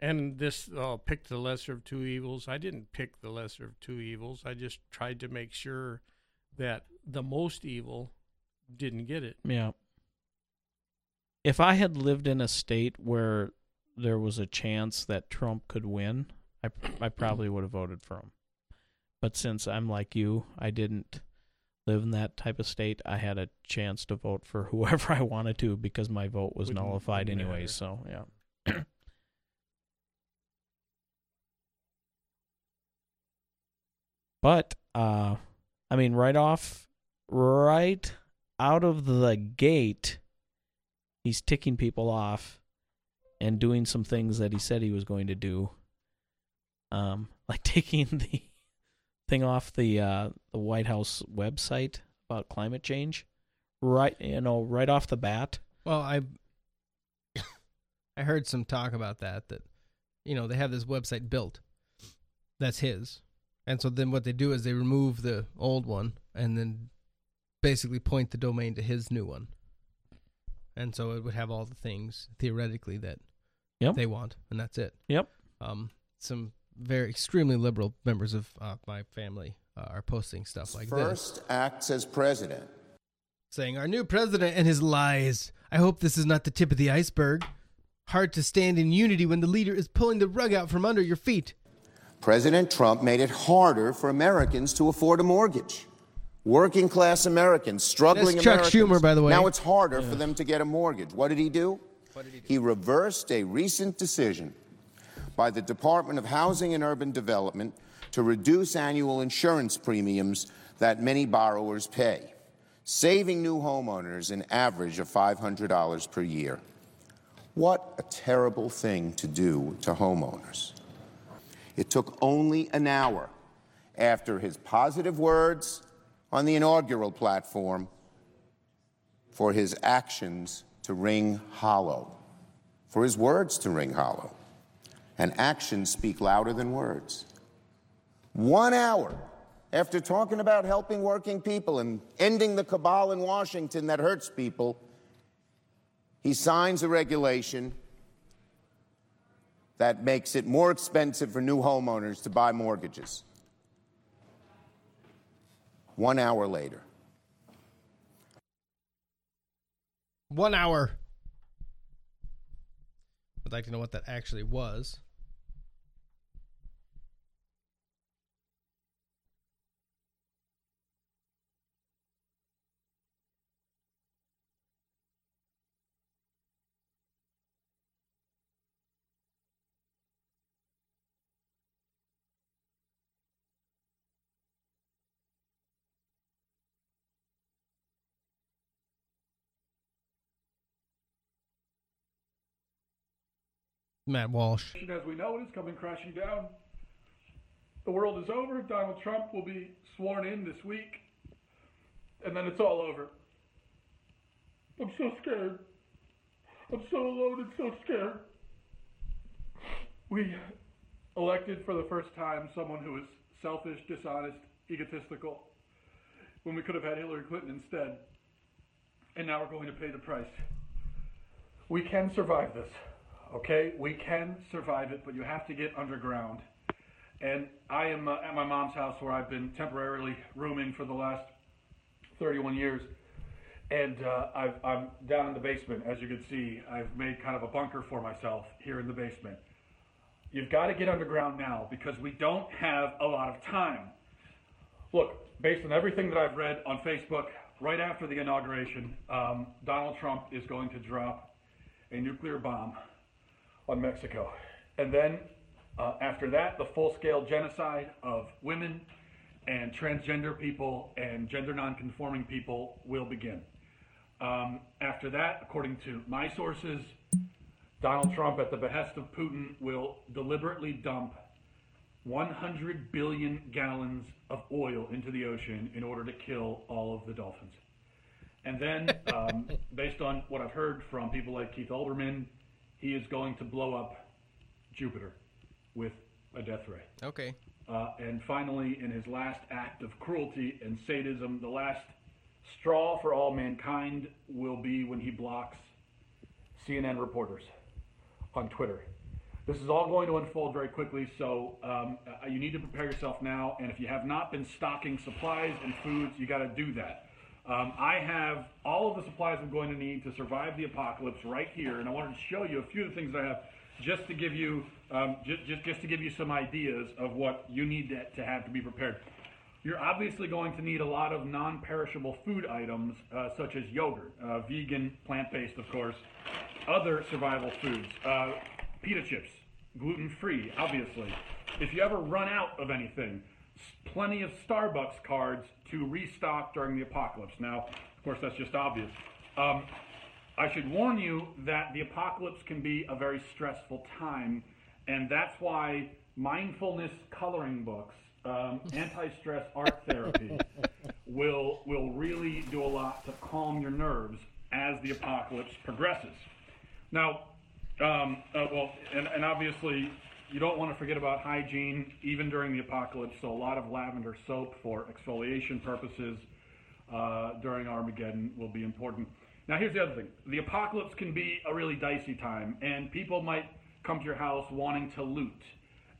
And this uh, pick the lesser of two evils. I didn't pick the lesser of two evils. I just tried to make sure that the most evil didn't get it. Yeah. If I had lived in a state where there was a chance that Trump could win, I I probably would have voted for him. But since I'm like you, I didn't live in that type of state. I had a chance to vote for whoever I wanted to because my vote was Wouldn't- nullified anyway. So yeah. but uh, I mean, right off, right out of the gate, he's ticking people off and doing some things that he said he was going to do. Um, like taking the thing off the uh, the White House website about climate change, right? You know, right off the bat. Well, I I heard some talk about that that you know they have this website built that's his, and so then what they do is they remove the old one and then basically point the domain to his new one, and so it would have all the things theoretically that Yep. they want, and that's it. Yep. Um, some very extremely liberal members of uh, my family uh, are posting stuff like this. First acts as president. saying, Our new president and his lies. I hope this is not the tip of the iceberg. Hard to stand in unity when the leader is pulling the rug out from under your feet. President Trump made it harder for Americans to afford a mortgage. Working class Americans, struggling That's Chuck Americans. Schumer, by the way. Now it's harder Yeah. for them to get a mortgage. What did he do? He reversed a recent decision by the Department of Housing and Urban Development to reduce annual insurance premiums that many borrowers pay, saving new homeowners an average of $500 per year. What a terrible thing to do to homeowners. It took only an hour after his positive words on the inaugural platform for his actions to ring hollow, for his words to ring hollow. And actions speak louder than words. One hour after talking about helping working people and ending the cabal in Washington that hurts people, he signs a regulation that makes it more expensive for new homeowners to buy mortgages. One hour later. One hour. I'd like to know what that actually was. Matt Walsh. As we know it is coming crashing down. The world is over. Donald Trump will be sworn in this week. And then it's all over. I'm so scared. I'm so alone and so scared. We elected for the first time someone who is selfish, dishonest, egotistical, when we could have had Hillary Clinton instead. And now we're going to pay the price. We can survive this. Okay, we can survive it, but you have to get underground. And I am uh, at my mom's house where I've been temporarily rooming for the last 31 years. And uh, I've, I'm down in the basement, as you can see. I've made kind of a bunker for myself here in the basement. You've got to get underground now because we don't have a lot of time. Look, based on everything that I've read on Facebook, right after the inauguration, um, Donald Trump is going to drop a nuclear bomb on Mexico. And then uh, after that, the full scale genocide of women and transgender people and gender non-conforming people will begin. Um, after that, according to my sources, Donald Trump, at the behest of Putin, will deliberately dump 100 billion gallons of oil into the ocean in order to kill all of the dolphins. And then, um, based on what I've heard from people like Keith Olbermann, he is going to blow up Jupiter with a death ray. Okay. Uh, and finally, in his last act of cruelty and sadism, the last straw for all mankind will be when he blocks CNN reporters on Twitter. This is all going to unfold very quickly, so um, uh, you need to prepare yourself now. And if you have not been stocking supplies and foods, you got to do that. Um, I have all of the supplies I'm going to need to survive the apocalypse right here, and I wanted to show you a few of the things I have just to give you um, just, just just to give you some ideas of what you need to, to have to be prepared. You're obviously going to need a lot of non-perishable food items, uh, such as yogurt, uh, vegan, plant-based, of course, other survival foods, uh, pita chips, gluten-free, obviously. If you ever run out of anything, plenty of Starbucks cards to restock during the apocalypse. Now, of course, that's just obvious. Um, I should warn you that the apocalypse can be a very stressful time, and that's why mindfulness coloring books, um, anti-stress art therapy, will will really do a lot to calm your nerves as the apocalypse progresses. Now, um, uh, well, and, and obviously, you don't want to forget about hygiene even during the apocalypse. So, a lot of lavender soap for exfoliation purposes uh, during Armageddon will be important. Now, here's the other thing the apocalypse can be a really dicey time, and people might come to your house wanting to loot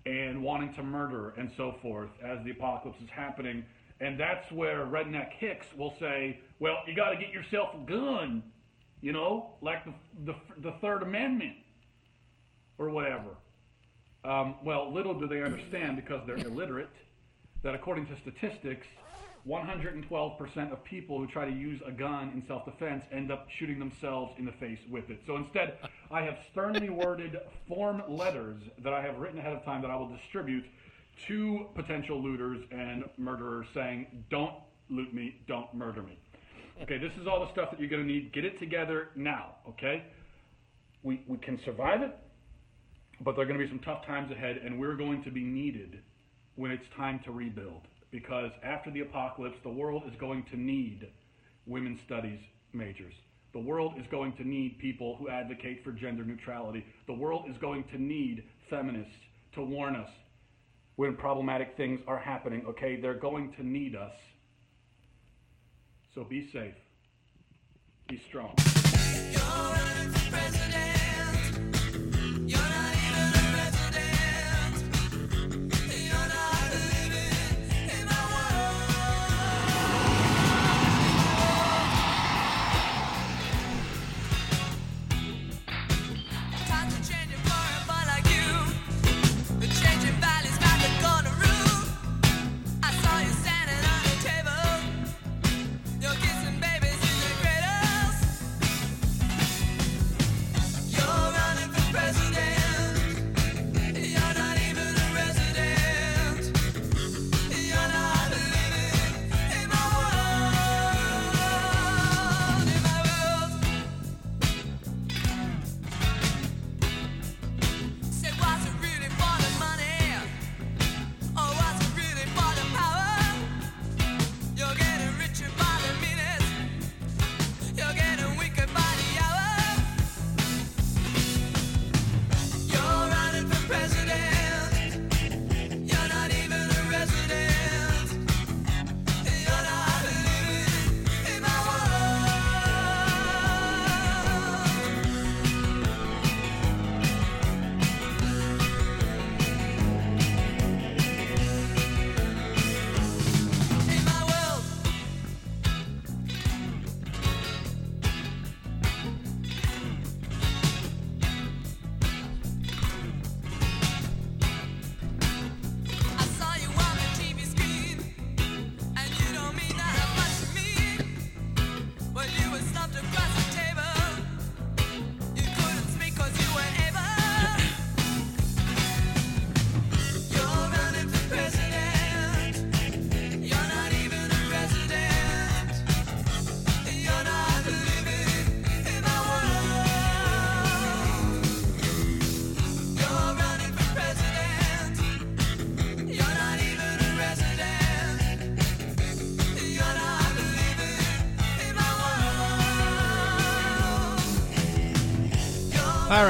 and wanting to murder and so forth as the apocalypse is happening. And that's where Redneck Hicks will say, well, you got to get yourself a gun, you know, like the, the, the Third Amendment or whatever. Um, well, little do they understand because they're illiterate that according to statistics, 112% of people who try to use a gun in self defense end up shooting themselves in the face with it. So instead, I have sternly worded form letters that I have written ahead of time that I will distribute to potential looters and murderers saying, don't loot me, don't murder me. Okay, this is all the stuff that you're going to need. Get it together now, okay? We, we can survive it, but there are going to be some tough times ahead, and we're going to be needed when it's time to rebuild. Because after the apocalypse, the world is going to need women's studies majors. The world is going to need people who advocate for gender neutrality. The world is going to need feminists to warn us when problematic things are happening, okay? They're going to need us. So be safe. Be strong.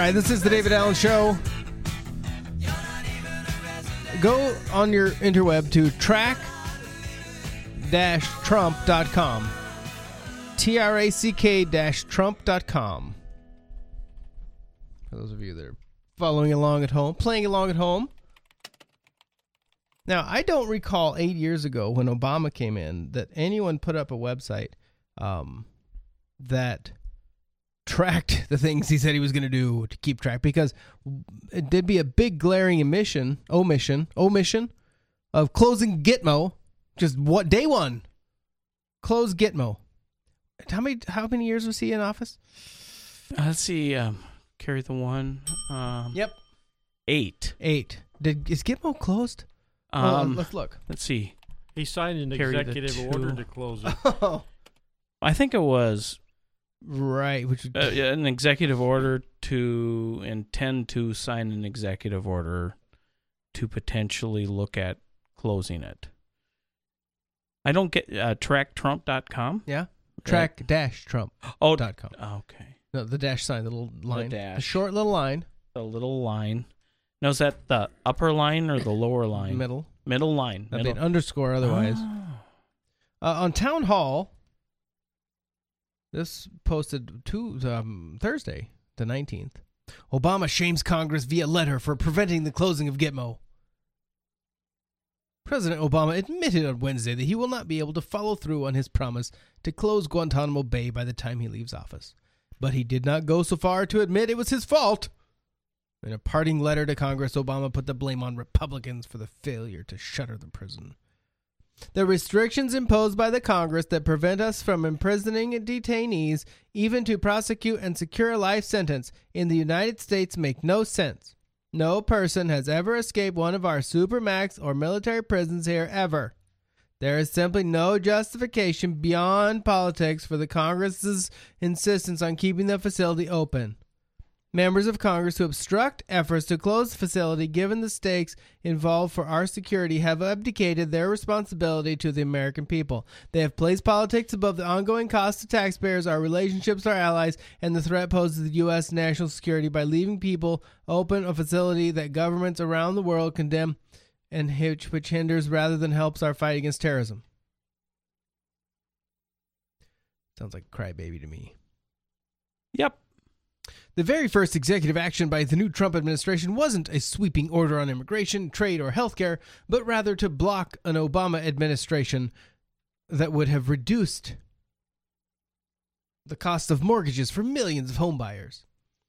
Right, this is the David Allen Show. Go on your interweb to track-trump.com. T-R-A-C-K-trump.com. For those of you that are following along at home, playing along at home. Now, I don't recall eight years ago when Obama came in that anyone put up a website um, that tracked the things he said he was going to do to keep track because it did be a big glaring omission, omission, omission of closing Gitmo. Just what day one? Close Gitmo. How many? How many years was he in office? Uh, let's see. Um, carry the one. Um, Yep. Eight. Eight. Did is Gitmo closed? Well, Um, let's look. Let's see. He signed an Carry executive order to close it. Oh, I think it was Right, which Uh, yeah, an executive order to intend to sign an executive order to potentially look at closing it. I don't get uh, tracktrump.com. Yeah. Track dash Trump. Oh, dot com. Okay. No, the dash sign, the little line, dash. short little line. The little line. Now is that the upper line or the lower line? Middle. Middle line. That'd be Middle. an underscore otherwise. Ah. Uh, on Town Hall, this posted to um, Thursday, the 19th. Obama shames Congress via letter for preventing the closing of Gitmo. President Obama admitted on Wednesday that he will not be able to follow through on his promise to close Guantanamo Bay by the time he leaves office. But he did not go so far to admit it was his fault. In a parting letter to Congress, Obama put the blame on Republicans for the failure to shutter the prison. The restrictions imposed by the Congress that prevent us from imprisoning detainees, even to prosecute and secure a life sentence, in the United States make no sense. No person has ever escaped one of our supermax or military prisons here ever. There is simply no justification beyond politics for the Congress's insistence on keeping the facility open. Members of Congress who obstruct efforts to close the facility, given the stakes involved for our security, have abdicated their responsibility to the American people. They have placed politics above the ongoing cost to taxpayers, our relationships, our allies, and the threat posed to the U.S. national security by leaving people open a facility that governments around the world condemn and which, hinders rather than helps our fight against terrorism. Sounds like crybaby to me. Yep. The very first executive action by the new Trump administration wasn't a sweeping order on immigration, trade, or healthcare, but rather to block an Obama administration that would have reduced the cost of mortgages for millions of homebuyers.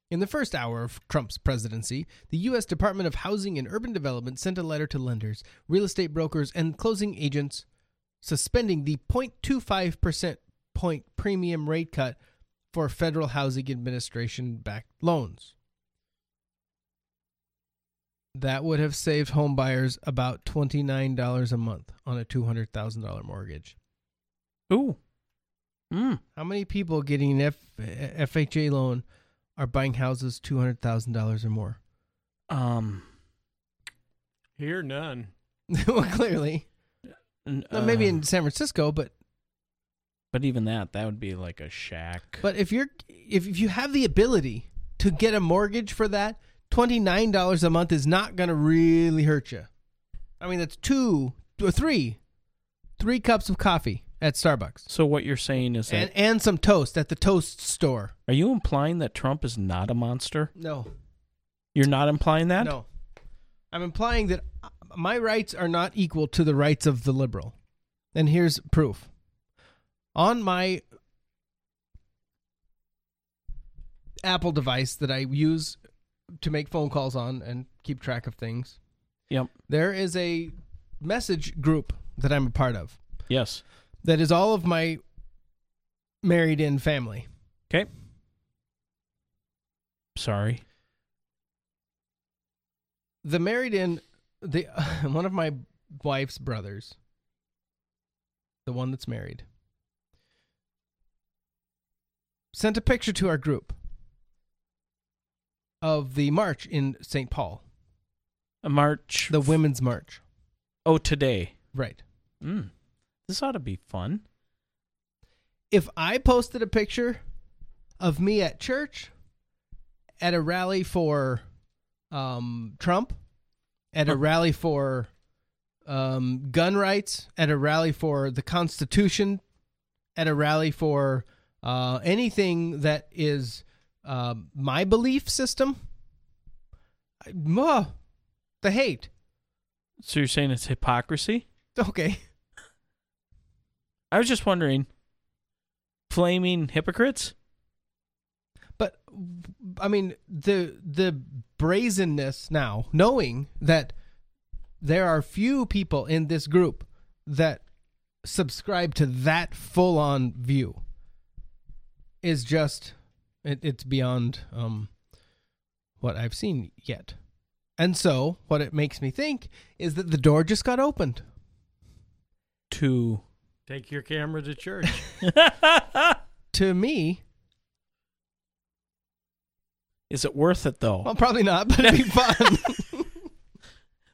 In the first hour of Trump's presidency, the U.S. Department of Housing and Urban Development sent a letter to lenders, real estate brokers, and closing agents suspending the 0.25% point premium rate cut for Federal Housing Administration backed loans. That would have saved homebuyers about $29 a month on a $200,000 mortgage. Ooh. Mm. How many people getting an F- FHA loan are buying houses $200,000 or more? Um, Here, none. well, clearly. N- Uh, maybe in San Francisco, but But even that, that would be like a shack. but if you're if, if you have the ability to get a mortgage for that, $29 a month is not going to really hurt you. I mean, that's two or three three cups of coffee at Starbucks. So what you're saying is that And and some toast at the toast store. are you implying that Trump is not a monster? No. You're not implying that? No. I'm implying that my rights are not equal to the rights of the liberal. And here's proof. On my Apple device that I use to make phone calls on and keep track of things, Yep. there is a message group that I'm a part of Yes. that is all of my married in family. Okay. Sorry. the married in the one of my wife's brothers the one that's married sent a picture to our group of the march in St. Paul A march. the women's march Oh, today. right Mm. This ought to be fun. if i posted a picture of me at church at a rally for um, Trump, at a rally for um, gun rights, at a rally for the Constitution, at a rally for uh, anything that is um, my belief system. I- Muh, the hate. So you're saying it's hypocrisy? Okay. I was just wondering. Flaming hypocrites? But I mean the the brazenness now, knowing that there are few people in this group that subscribe to that full on view is just it, it's beyond um what I've seen yet. And so what it makes me think is that the door just got opened. To Take your camera to church. To me, Is it worth it though? Well, probably not, but it'd be fun.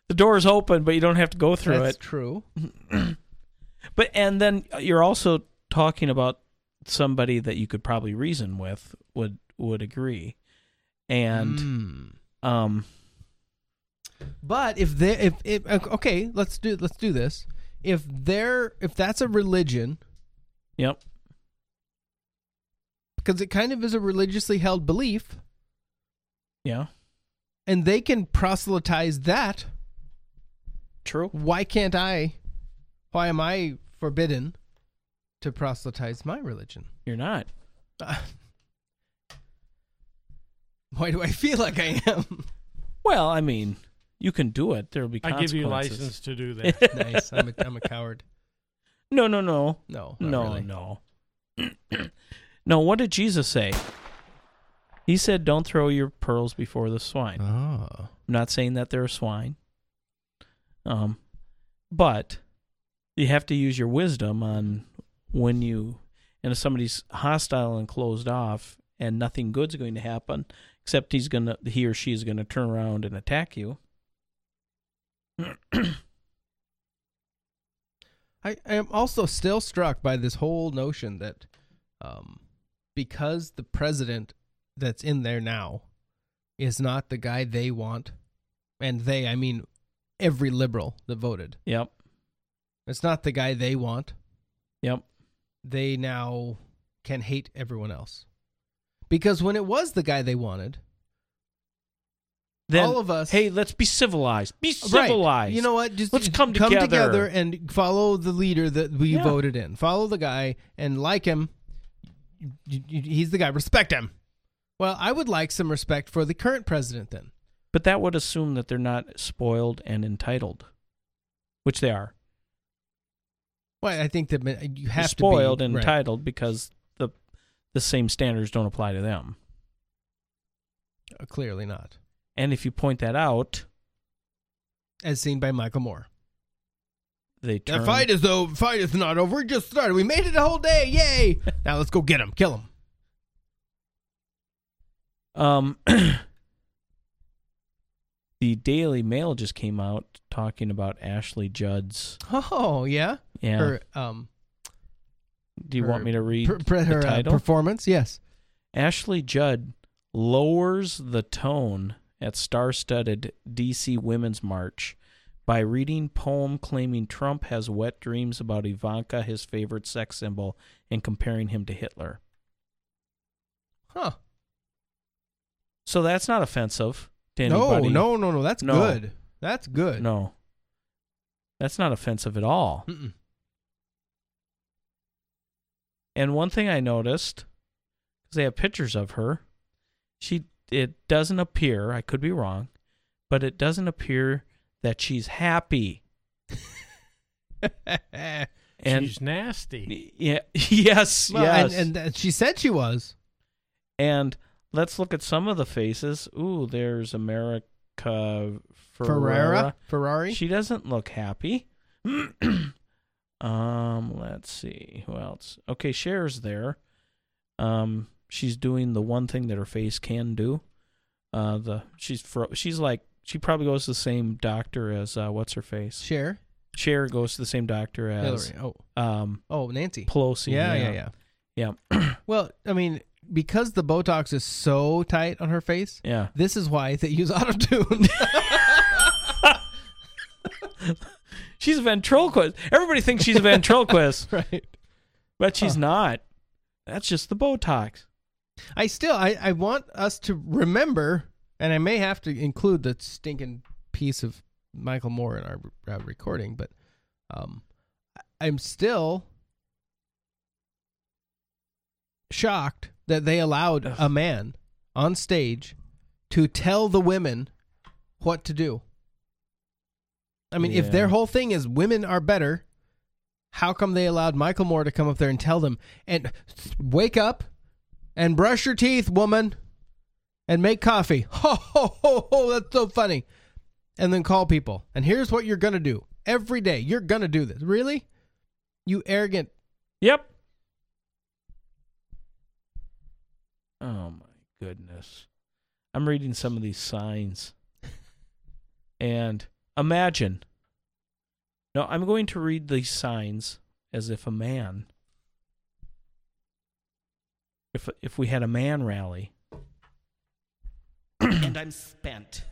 the door's open, but you don't have to go through That's it. true. But and then you're also talking about somebody that you could probably reason with would would agree, and Hmm. um, But if they if, if okay, let's do let's do this. If they're if that's a religion, yep, because it kind of is a religiously held belief, yeah, and they can proselytize that. True. Why can't I? Why am I forbidden to proselytize my religion? you're not. Why do I feel like I am? Well, I mean, you can do it. There'll be I consequences. give you license to do that. nice. I'm a, I'm a coward. No, no, no, No, not no, really. no. no. What did Jesus say? He said, "Don't throw your pearls before the swine." Oh. I'm not saying that they're swine. Um, but you have to use your wisdom on when you and if somebody's hostile and closed off and nothing good's going to happen except he's gonna he or she is gonna turn around and attack you. I am also still struck by this whole notion that um, because the president that's in there now is not the guy they want, and they, I mean every liberal that voted. Yep. It's not the guy they want. Yep. They now can hate everyone else. Because when it was the guy they wanted, Then, all of us Hey, let's be civilized. Be Right. civilized. You know what? Just let's come come together. together and follow the leader that we Yeah. voted in. Follow the guy and like him. He's the guy. Respect him. Well, I would like some respect for the current president then. But that would assume that they're not spoiled and entitled, which they are. Well, I think that you have spoiled to be spoiled and right. entitled because the the same standards don't apply to them. Uh, Clearly not, And if you point that out, as seen by Michael Moore. they The fight is though fight is not over. It just started. We made it a whole day. Yay! now let's go get him. Kill him. Um, the Daily Mail just came out talking about Ashley Judd's. Oh yeah. Yeah. Her, um. Do you her want me to read per- per- the her, uh, performance? Yes. Ashley Judd lowers the tone at star-studded DC Women's March by reading poem claiming Trump has wet dreams about Ivanka, his favorite sex symbol, and comparing him to Hitler. Huh. So that's not offensive to No, anybody. no, no, no. That's No. good. That's good. No. That's not offensive at all. Mm-mm. And one thing I noticed, because they have pictures of her, she it doesn't appear. I could be wrong, but it doesn't appear that she's happy. and She's nasty. yeah, yes, Well, yes. and, and she said she was. And let's look at some of the faces. Ooh, there's America Ferrera. Ferrera? Ferrari? She doesn't look happy. um, let's see who else. Okay, Cher's there. Um, she's doing the one thing that her face can do. Uh, the she's fro- she's like she probably goes to the same doctor as uh, what's her face. Cher. Cher goes to the same doctor as Hillary. Oh, um, Oh, Nancy. Pelosi. Yeah, yeah, yeah, yeah. yeah. Well, I mean, because the Botox is so tight on her face, Yeah. this is why they use autotune. She's a ventriloquist. Everybody thinks she's a ventriloquist, right? But she's not. That's just the Botox. I still, I, I want us to remember, and I may have to include the stinking piece of Michael Moore in our uh, recording, but um, I'm still shocked that they allowed a man on stage to tell the women what to do. I mean, if their whole thing is women are better, how come they allowed Michael Moore to come up there and tell them and wake up and brush your teeth, woman, and make coffee? Ho ho ho ho! That's so funny. And then call people. And here's what you're gonna do every day. You're gonna do this. Really? You arrogant. Yep. Oh my goodness. I'm reading some of these signs. And imagine. No, I'm going to read these signs as if a man. If if we had a man rally. and I'm spent.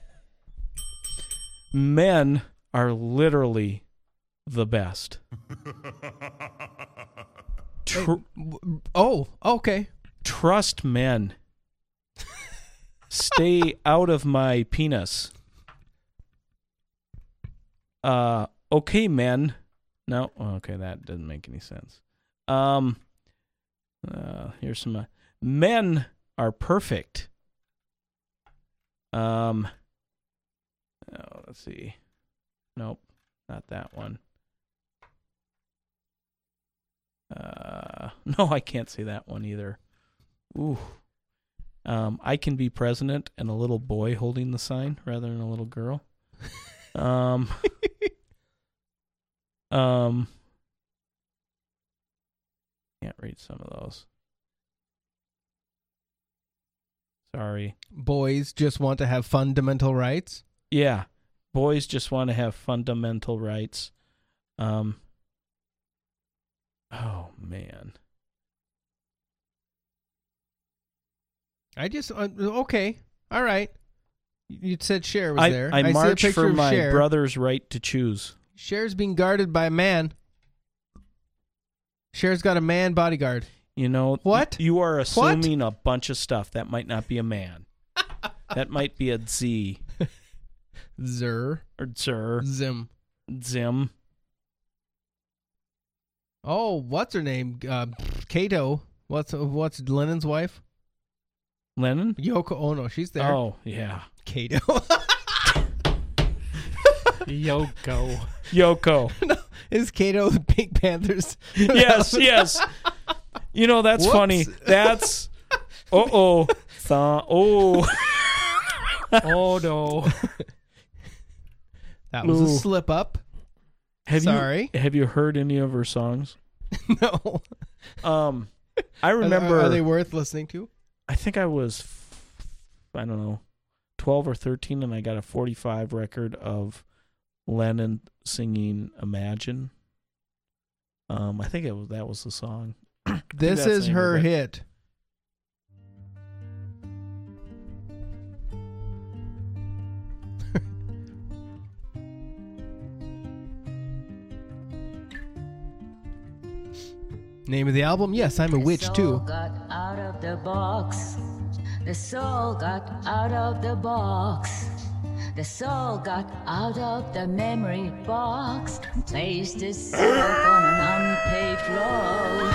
Men are literally the best. Tr- oh, okay. Trust men. Stay out of my penis. Uh, okay, men. No, okay, that doesn't make any sense. Um, uh, here's some. Uh, men are perfect. Um, oh, let's see. Nope, not that one. Uh, no, I can't say that one either. Ooh. Um, I can be president and a little boy holding the sign rather than a little girl. Um, um, can't read some of those. Sorry. Boys just want to have fundamental rights. Yeah, boys just want to have fundamental rights. Um. Oh man. I just uh, okay, all right. You said Cher was I, there. I, a march for my Cher. brother's right to choose. Cher's being guarded by a man. Cher's got a man bodyguard. You know What? You are assuming a bunch of stuff that might not be a man. that might be a Z Zer. or Zer, Zim. Zim. Oh, what's her name? Uh, Kato. What's what's Lennon's wife? Lennon. Yoko Ono. She's there. Oh yeah, Kato. Yoko. Yoko. no, is Kato the Pink Panthers? yes, yes. You know that's Whoops. funny. That's uh oh, oh. oh no. That was a slip up. Have Sorry. you have you heard any of her songs? no. Um, I Are- remember. Are, they worth listening to? I think I was, I don't know, twelve or thirteen, and I got a forty-five record of Lennon singing "Imagine." Um, I think it was that was the song. This is her hit. Name of the album? Yes, I'm a witch too. got out of the box. The soul got out of the box. The soul got out of the memory box and placed itself on an unpaved road.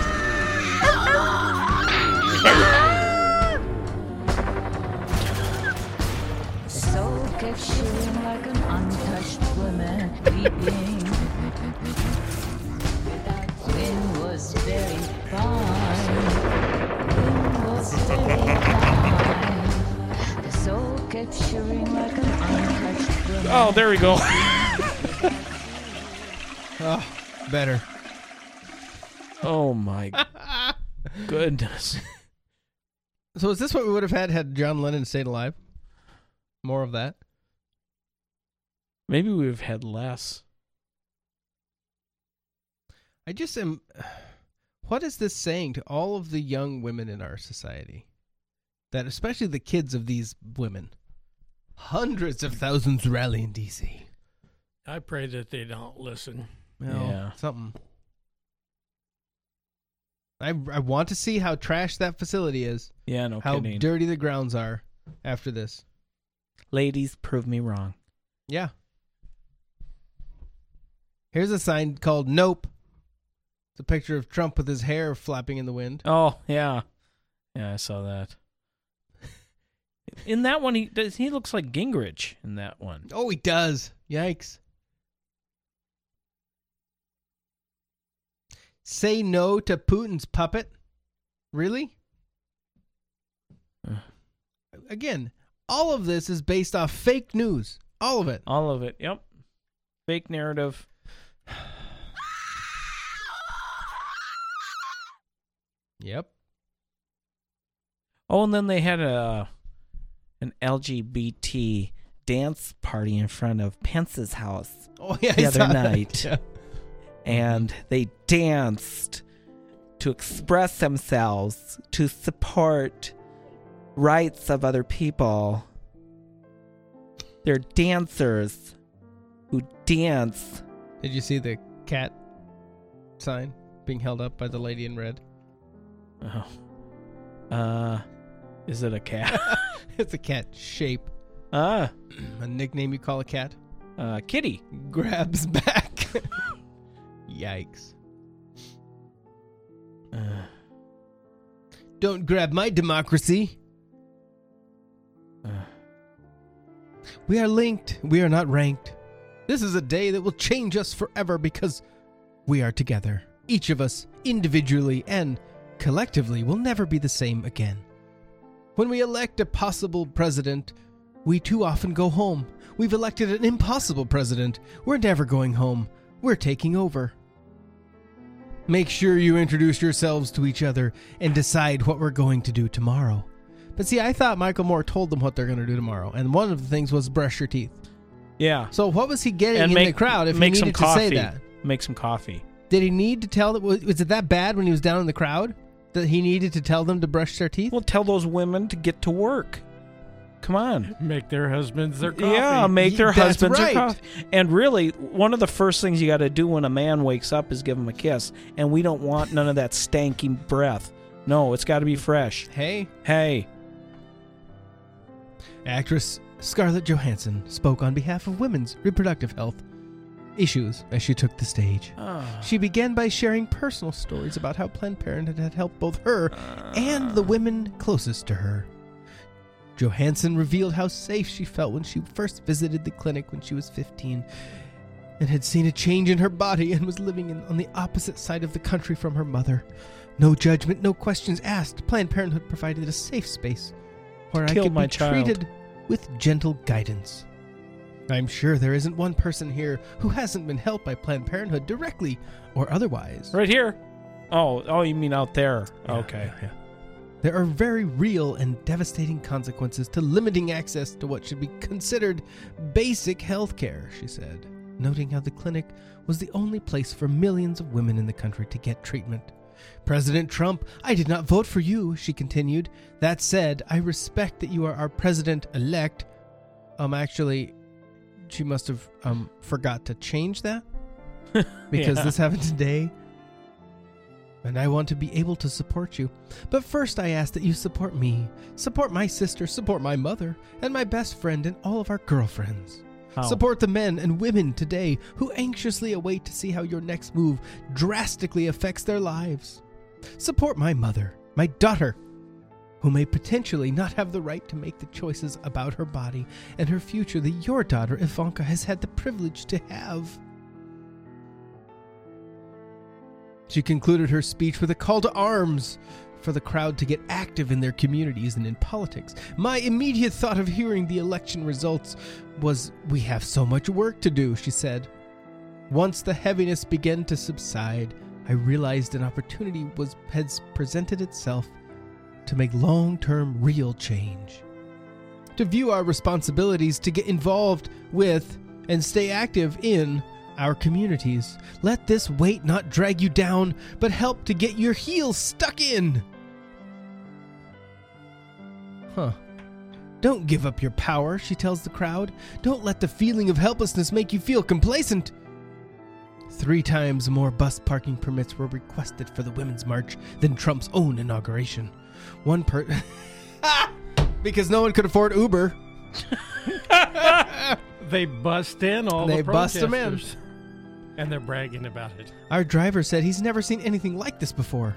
The soul kept shivering like an untouched woman weeping. Fine. Wind was very fine. Oh, there we go. Oh, better. Oh my goodness. So is this what we would have had had John Lennon stayed alive? More of that? Maybe we've had less. I just am. What is this saying to all of the young women in our society? That especially the kids of these women, hundreds of thousands rally in D.C. I pray that they don't listen. Well, Yeah. something. I I want to see how trash that facility is. Yeah, no how kidding. dirty the grounds are after this. Ladies, prove me wrong. Yeah. Here's a sign called Nope. It's a picture of Trump with his hair flapping in the wind. Oh yeah, yeah, I saw that. In that one, he does. He looks like Gingrich in that one. Oh, he does. Yikes. Say no to Putin's puppet? Really? Again, all of this is based off fake news. All of it. All of it. Yep. Fake narrative. Yep. Oh, and then they had a an LGBT dance party in front of Pence's house Oh, yeah, the other night. yeah. And they danced to express themselves, to support rights of other people. They're dancers who dance. Did you see the cat sign being held up by the lady in red? Oh. Uh, is it a cat? it's a cat shape. Ah. A nickname you call a cat? Uh, kitty. Grabs back. Yikes. Uh, Don't grab my democracy. uh, We are linked. We are not ranked. This is a day that will change us forever because we are together. Each of us, individually and collectively, will never be the same again. When we elect a possible president, we too often go home. We've elected an impossible president. We're never going home. We're taking over. Make sure you introduce yourselves to each other and decide what we're going to do tomorrow. But see, I thought Michael Moore told them what they're going to do tomorrow, and one of the things was brush your teeth. yeah. So what was he getting and in make, the crowd if he make needed some to coffee. say that? Make some coffee. Did he need to tell that? Was it that bad when he was down in the crowd that he needed to tell them to brush their teeth? Well, tell those women to get to work. Come on. Make their husbands their coffee. Yeah, make their That's husbands right. their coffee. And really, one of the first things you got to do when a man wakes up is give him a kiss. And we don't want none of that stanky breath. No, it's got to be fresh. Hey, Hey, actress Scarlett Johansson spoke on behalf of women's reproductive health issues as she took the stage. Ah. She began by sharing personal stories about how Planned Parenthood had helped both her and the women closest to her. Johansson revealed how safe she felt when she first visited the clinic when she was 15 and had seen a change in her body and was living in, on the opposite side of the country from her mother. No judgment, no questions asked. Planned Parenthood provided a safe space where I could be child. treated with gentle guidance. I'm sure there isn't one person here who hasn't been helped by Planned Parenthood directly or otherwise. right here. Oh, oh, you mean out there? okay. There are very real and devastating consequences to limiting access to what should be considered basic health care, she said, noting how the clinic was the only place for millions of women in the country to get treatment. President Trump, I did not vote for you, she continued. That said, I respect that you are our president elect. Um, actually, she must have um forgot to change that because Yeah. this happened today and I want to be able to support you. But first, I ask that you support me, support my sister, support my mother, and my best friend, and all of our girlfriends. How? Support the men and women today who anxiously await to see how your next move drastically affects their lives. Support my mother, my daughter, who may potentially not have the right to make the choices about her body and her future that your daughter Ivanka has had the privilege to have. She concluded her speech with a call to arms for the crowd to get active in their communities and in politics. My immediate thought of hearing the election results was, We have so much work to do, she said. Once the heaviness began to subside, I realized an opportunity was had presented itself to make long-term real change. To view our responsibilities to get involved with and stay active in our communities. Let this weight not drag you down, but help to get your heels stuck in. Huh. Don't give up your power, she tells the crowd. Don't let the feeling of helplessness make you feel complacent. Three times more bus parking permits were requested for the Women's March than Trump's own inauguration. One per. because no one could afford Uber. They bust in all They the bust 'em in. And they're bragging about it. Our driver said he's never seen anything like this before.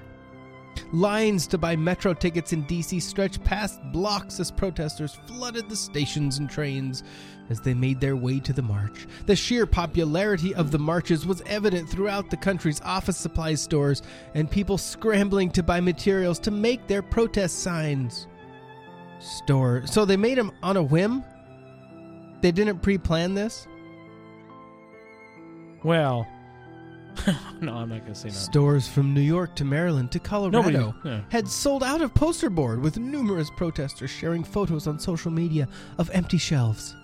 Lines to buy metro tickets in DC stretched past blocks as protesters flooded the stations and trains as they made their way to the march. The sheer popularity of the marches was evident throughout the country's office supply stores and people scrambling to buy materials to make their protest signs. Store. So they made them on a whim? They didn't pre plan this? Well, no, I'm not gonna say no. Stores from New York to Maryland to Colorado Nobody- yeah. had sold out of poster board with numerous protesters sharing photos on social media of empty shelves.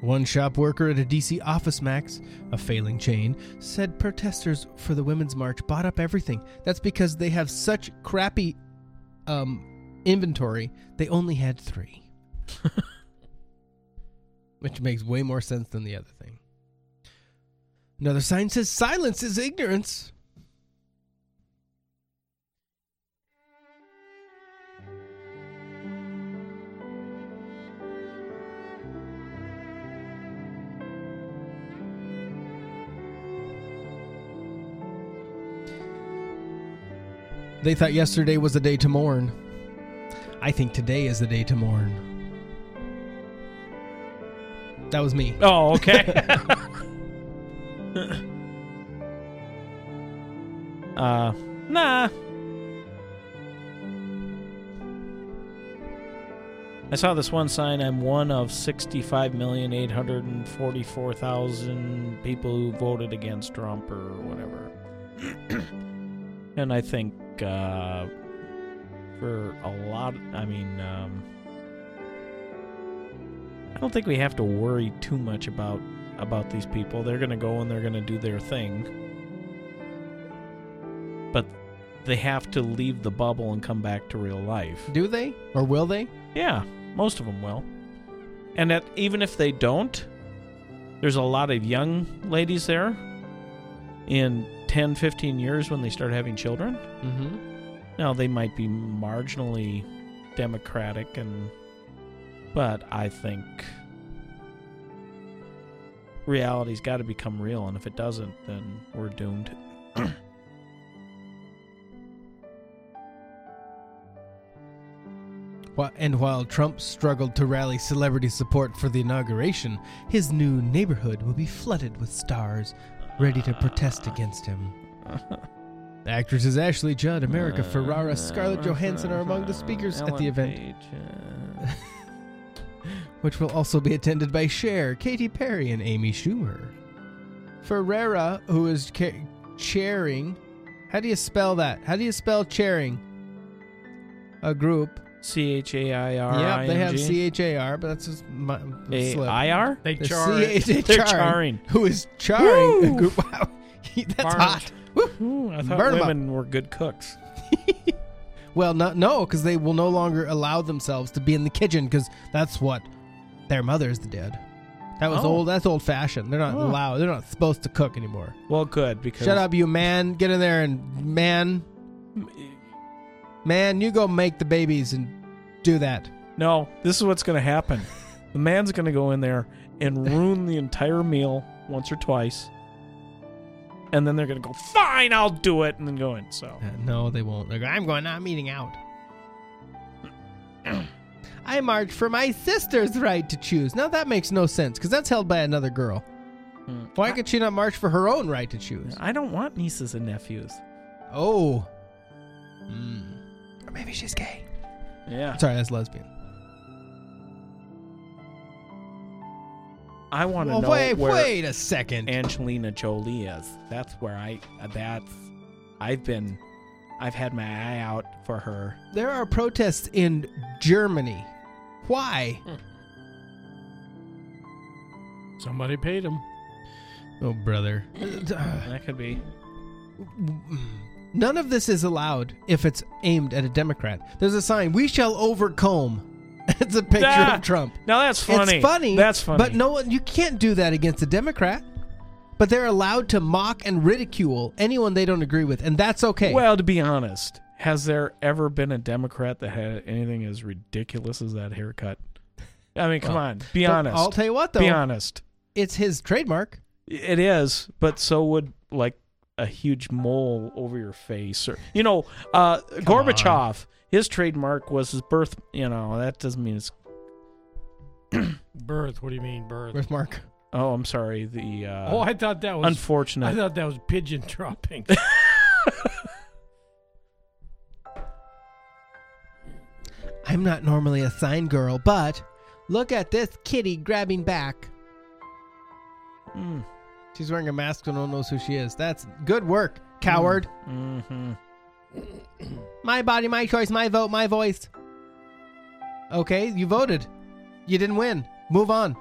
One shop worker at a DC Office Max, a failing chain, said protesters for the Women's March bought up everything. That's because they have such crappy um, inventory, they only had three. Which makes way more sense than the other thing. Another sign says silence is ignorance. They thought yesterday was the day to mourn. I think today is the day to mourn. That was me. Oh, okay. uh, nah. I saw this one sign. I'm one of 65,844,000 people who voted against Trump or whatever. and I think uh, for a lot, I mean, um, I don't think we have to worry too much about about these people. They're going to go and they're going to do their thing. But they have to leave the bubble and come back to real life. Do they? Or will they? Yeah, most of them will. And that even if they don't, there's a lot of young ladies there in 10, 15 years when they start having children. Mm-hmm. Now they might be marginally democratic and but I think reality's got to become real and if it doesn't then we're doomed. And while Trump struggled to rally celebrity support for the inauguration, his new neighborhood will be flooded with stars ready to protest against him. Actresses Ashley Judd, America Ferrera, Scarlett Johansson are among the speakers at the event, which will also be attended by Cher, Katy Perry, and Amy Schumer. Ferrera, who is ca- chairing, how do you spell that? How do you spell chairing? A group. C H A I R. Yep, they have C H A R, but that's just my A- slip. IR? They The char. C-H-A- They're charring, charring. Who is charring a Woo! group? Wow, that's Farmers. hot. Woo. Ooh, I thought Burn 'em up. women were good cooks. Well, no, no, because they will no longer allow themselves to be in the kitchen because that's what their mothers dead. That was Oh. old. That's old fashioned. They're not allowed. They're not supposed to cook anymore. Well, good because Shut up, you man! Get in there and man, man, you go make the babies and do that. No, this is what's going to happen. the man's going to go in there and ruin the entire meal once or twice. And then they're going to go, fine, I'll do it. And then go in. So, Uh, no, they won't. They're going, I'm going. I'm eating out. I march for my sister's right to choose. Now that makes no sense because that's held by another girl. Hmm. Why could she not march for her own right to choose? I don't want nieces and nephews. Oh. Hmm. Or maybe she's gay. Yeah. Sorry, that's lesbian. I want to Well, know wait, where wait a second. Angelina Jolie is. That's where I, uh, that's, I've been, I've had my eye out for her. There are protests in Germany. Why? Somebody paid him. Oh, brother. That could be. None of this is allowed if it's aimed at a Democrat. There's a sign, we shall overcome. it's a picture Ah, of Trump. Now that's funny. It's funny. That's funny. But no one, you can't do that against a Democrat. But they're allowed to mock and ridicule anyone they don't agree with, and that's okay. Well, to be honest, has there ever been a Democrat that had anything as ridiculous as that haircut? I mean, come Well, on, be honest. I'll tell you what, though. Be honest. It's his trademark. It is, but so would like a huge mole over your face, or you know, uh, Gorbachev. His trademark was his birth. You know, that doesn't mean it's. Birth. What do you mean birth? Birthmark. Oh, I'm sorry. The uh, oh, I thought that was unfortunate. I thought that was pigeon dropping. I'm not normally a sign girl, but look at this kitty grabbing back. Mm. She's wearing a mask and no one knows who she is. That's good work, coward. Mm-hmm. My body, my choice, my vote, my voice. Okay, you voted. You didn't win. Move on.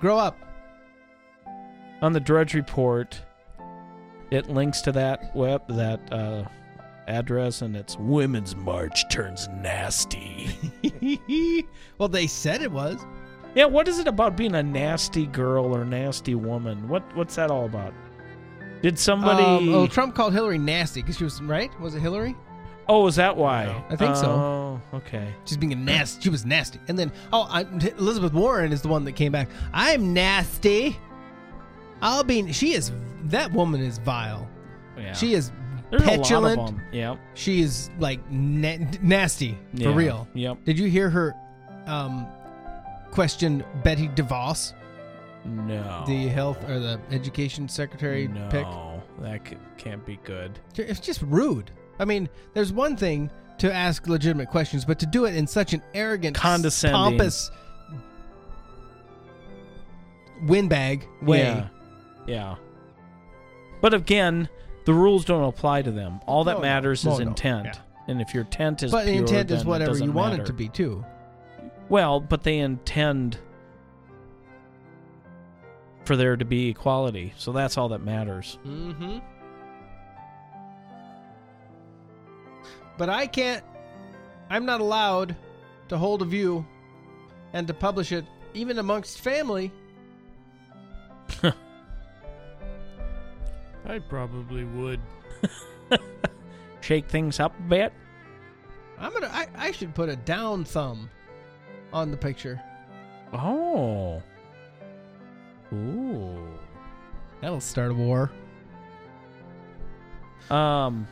Grow up. On the Drudge Report, it links to that web that uh, address, and it's Women's March turns nasty. well, they said it was. Yeah, what is it about being a nasty girl or nasty woman? What what's that all about? Did somebody? Um, oh, Trump called Hillary nasty because she was right. Was it Hillary? oh, is that why? I think so. Oh, okay. She's being a nasty. She was nasty. And then, oh, I, Elizabeth Warren is the one that came back. I'm nasty. I'll be. She is. That woman is vile. Yeah. She is There's a lot of petulant. them. Yep. She is like na- nasty for Yeah. real. Yep. Did you hear her um, question Betty DeVos, No. the health or the education secretary no, pick? that c- can't be good. It's just rude. I mean, there's one thing to ask legitimate questions, but to do it in such an arrogant, Condescending. pompous windbag way. Yeah. Yeah. But again, the rules don't apply to them. All that No, no. matters is no. intent. Yeah. And if your intent is But the pure, intent is then it whatever you want it matter. to be too. Well, but they intend for there to be equality. So that's all that matters. Mm-hmm. But I can't. I'm not allowed to hold a view and to publish it, even amongst family. I probably would. Shake things up a bit. I'm gonna. I, I should put a down thumb on the picture. Oh. Ooh. That'll start a war. Um,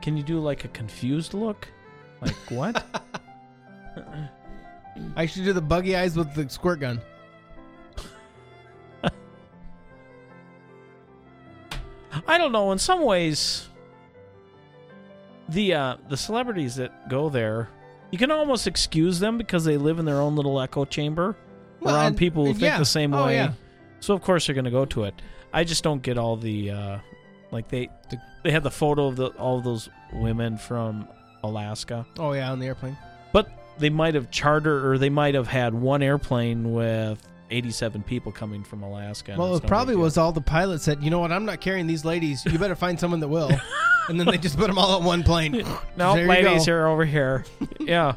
can you do like a confused look? Like what? I should do the buggy eyes with the squirt gun. I don't know. In some ways, the uh, the celebrities that go there, you can almost excuse them because they live in their own little echo chamber Well, around and- people who think yeah. the same Oh, way. yeah. So of course they're going to go to it. I just don't get all the uh, like they they had the photo of the all of those women from Alaska, Oh yeah, on the airplane. but they might have chartered or they might have had one airplane with 87 people coming from Alaska. well, it probably was all the pilots said, you know what, I'm not carrying these ladies. You better find someone that will. and then they just put them all on one plane. No, There ladies are over here. yeah.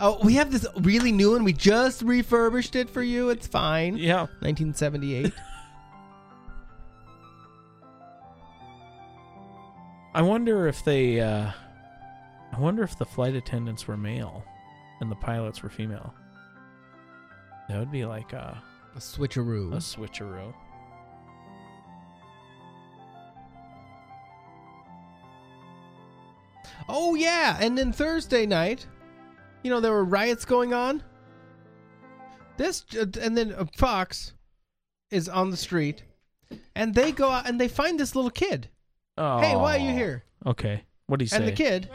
Oh, we have this really new one. We just refurbished it for you. It's fine. Yeah. 1978. I wonder if they. Uh, I wonder if the flight attendants were male, and the pilots were female. That would be like a a switcheroo. a switcheroo. Oh yeah, and then Thursday night, you know there were riots going on. This and then uh, Fox is on the street, and they go out and they find this little kid. Oh. Hey, why are you here? Okay. What do you say? And the kid,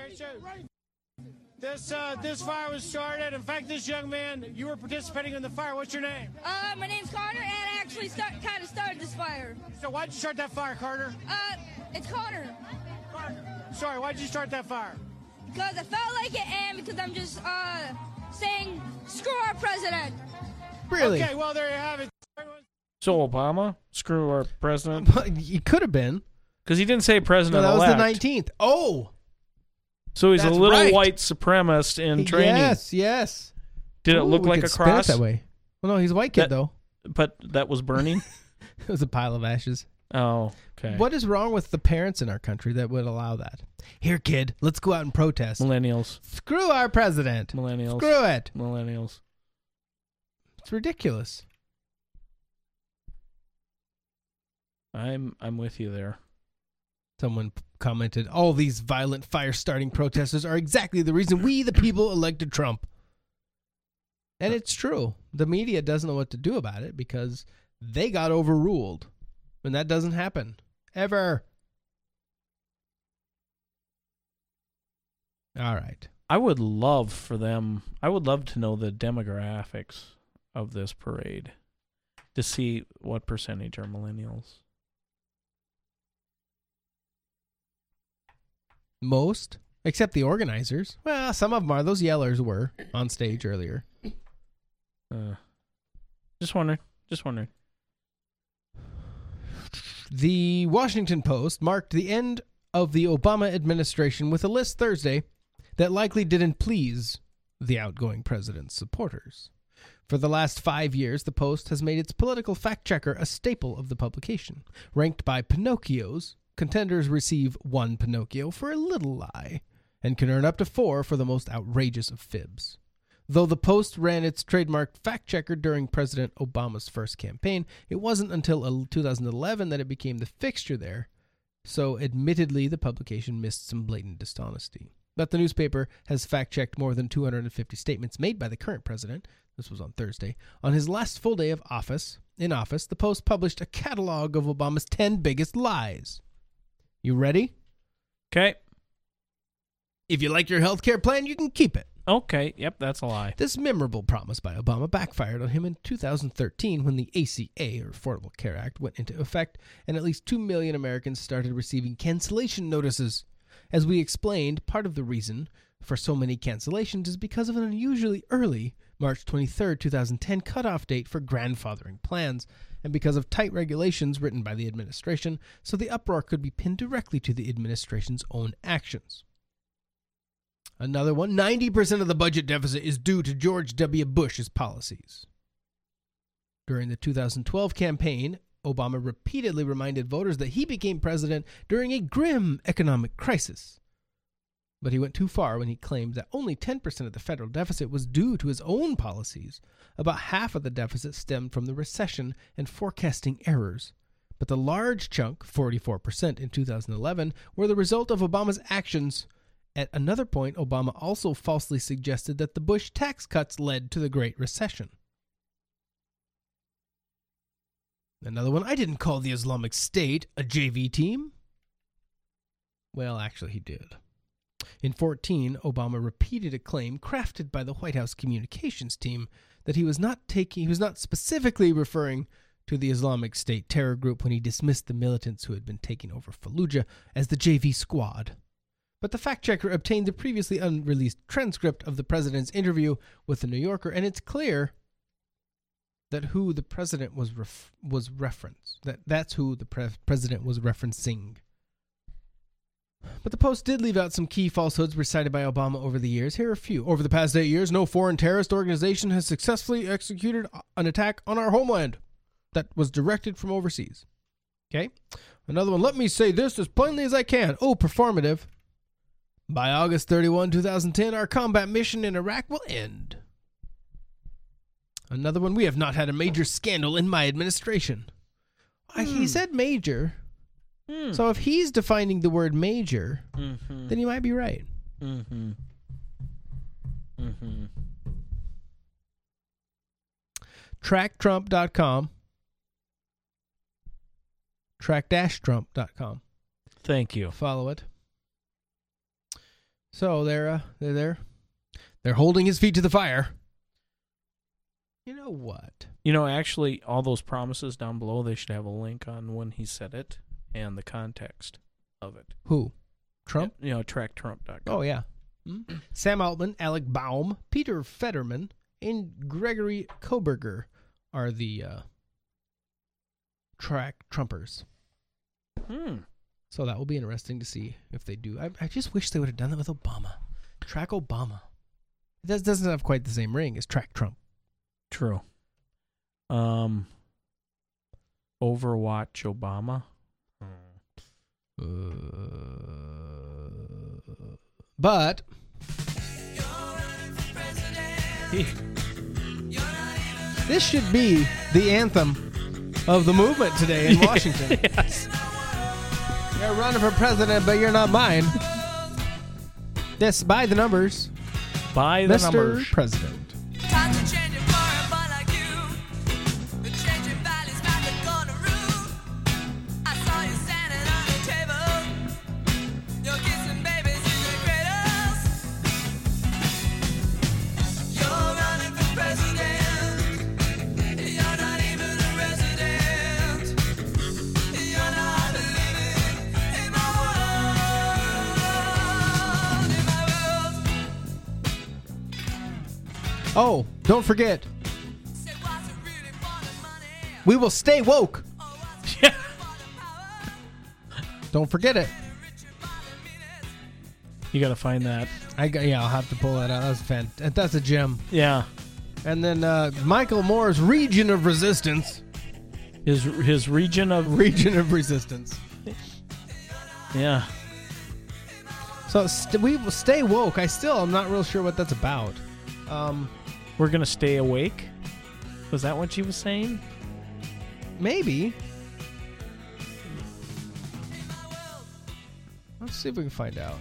This uh, this fire was started. In fact, this young man, you were participating in the fire. What's your name? Uh, my name's Carter, and I actually start, kind of started this fire. So why'd you start that fire, Carter? Uh, it's Carter. Carter. Sorry, why'd you start that fire? Because I felt like it, and because I'm just uh saying screw our president. really? Okay, well there you have it. So Obama, screw our president, he could have been. because he didn't say president. No, president. that was the 19th. Oh, So he's That's a little right. white supremacist in training. yes, yes. Did it Ooh, look we like could a spin it cross? that way? Well, no, he's a white kid That- though. But that was burning. It was a pile of ashes. oh, okay. What is wrong with the parents in our country that would allow that? Here, kid, let's go out and protest. Millennials. Screw our president. Millennials. Screw it. Millennials. It's ridiculous. I'm I'm with you there. Someone commented, "All these violent fire-starting protesters are exactly the reason we, the people, elected Trump." And it's true. The media doesn't know what to do about it because they got overruled, and that doesn't happen ever. All right. I would love for them. I would love to know the demographics of this parade to see what percentage are millennials. Most, except the organizers. Well, some of them are. Those yellers were on stage earlier. Uh, just wondering. Just wondering. The Washington Post marked the end of the Obama administration with a list Thursday that likely didn't please the outgoing president's supporters. For the last five years, the Post has made its political fact checker a staple of the publication. Ranked by Pinocchios, contenders receive one Pinocchio for a little lie and can earn up to four for the most outrageous of fibs. Though the Post ran its trademark fact checker during President Obama's first campaign, it wasn't until uh, 2011 that it became the fixture there. So, admittedly, the publication missed some blatant dishonesty. But the newspaper has fact checked more than 250 statements made by the current president. This was on Thursday. On his last full day of office, in office, the Post published a catalog of Obama's 10 biggest lies. You ready? Okay. If you like your health care plan, you can keep it. Okay. Yep, that's a lie. This memorable promise by Obama backfired on him in 2013 when the ACA, or Affordable Care Act, went into effect, and at least 2 million Americans started receiving cancellation notices. As we explained, part of the reason for so many cancellations is because of an unusually early March 23, 2010 cutoff date for grandfathering plans, and because of tight regulations written by the administration, so the uproar could be pinned directly to the administration's own actions. Another one 90% of the budget deficit is due to George W. Bush's policies. During the 2012 campaign, Obama repeatedly reminded voters that he became president during a grim economic crisis. But he went too far when he claimed that only 10% of the federal deficit was due to his own policies. About half of the deficit stemmed from the recession and forecasting errors. But the large chunk, 44% in 2011, were the result of Obama's actions. At another point, Obama also falsely suggested that the Bush tax cuts led to the Great Recession. Another one, I didn't call the Islamic State a JV team. Well, actually, he did. In 14, Obama repeated a claim crafted by the White House communications team that he was not taking he was not specifically referring to the Islamic State terror group when he dismissed the militants who had been taking over Fallujah as the JV squad. But the fact checker obtained the previously unreleased transcript of the president's interview with the New Yorker, and it's clear that who the president was ref- was referenced. That that's who the pre- president was referencing. But the Post did leave out some key falsehoods recited by Obama over the years. Here are a few. Over the past eight years, no foreign terrorist organization has successfully executed an attack on our homeland that was directed from overseas. Okay? Another one. Let me say this as plainly as I can. Oh, performative. By August 31, 2010, our combat mission in Iraq will end. Another one. We have not had a major scandal in my administration. Uh, He said major. Hmm. So if he's defining the word major, Mhm. then he might be right. Mm-hmm. Mm-hmm. TrackTrump.com. Track-Trump.com. Thank you. Follow it. So they're uh, they're there. They're holding his feet to the fire. You know what? You know, actually, all those promises down below, they should have a link on when he said it and the context of it. Who? Trump? You know, tracktrump.com. Oh yeah. Hmm? Sam Altman, Alec Baum, Peter Fetterman, and Gregory Koberger are the uh, track Trumpers. Hmm. So that will be interesting to see if they do. I, I just wish they would have done that with Obama. Track Obama. It does, doesn't have quite the same ring as Track Trump. True. Um, Overwatch Obama. But this should be the anthem of the movement today in Washington. yes. You're running for president, but you're not mine. This by the numbers. By the Mr. numbers. President. Don't forget. We will stay woke. don't forget it. You got to find that. I got, yeah, I'll have to pull that out. That's fan. That's a gem. Yeah. And then uh, Michael Moore's region of resistance. His his region of region of resistance. Yeah. So st- we will stay woke. I still I'm not real sure what that's about. Um, We're gonna stay awake. Was that what she was saying? maybe. Let's see if we can find out.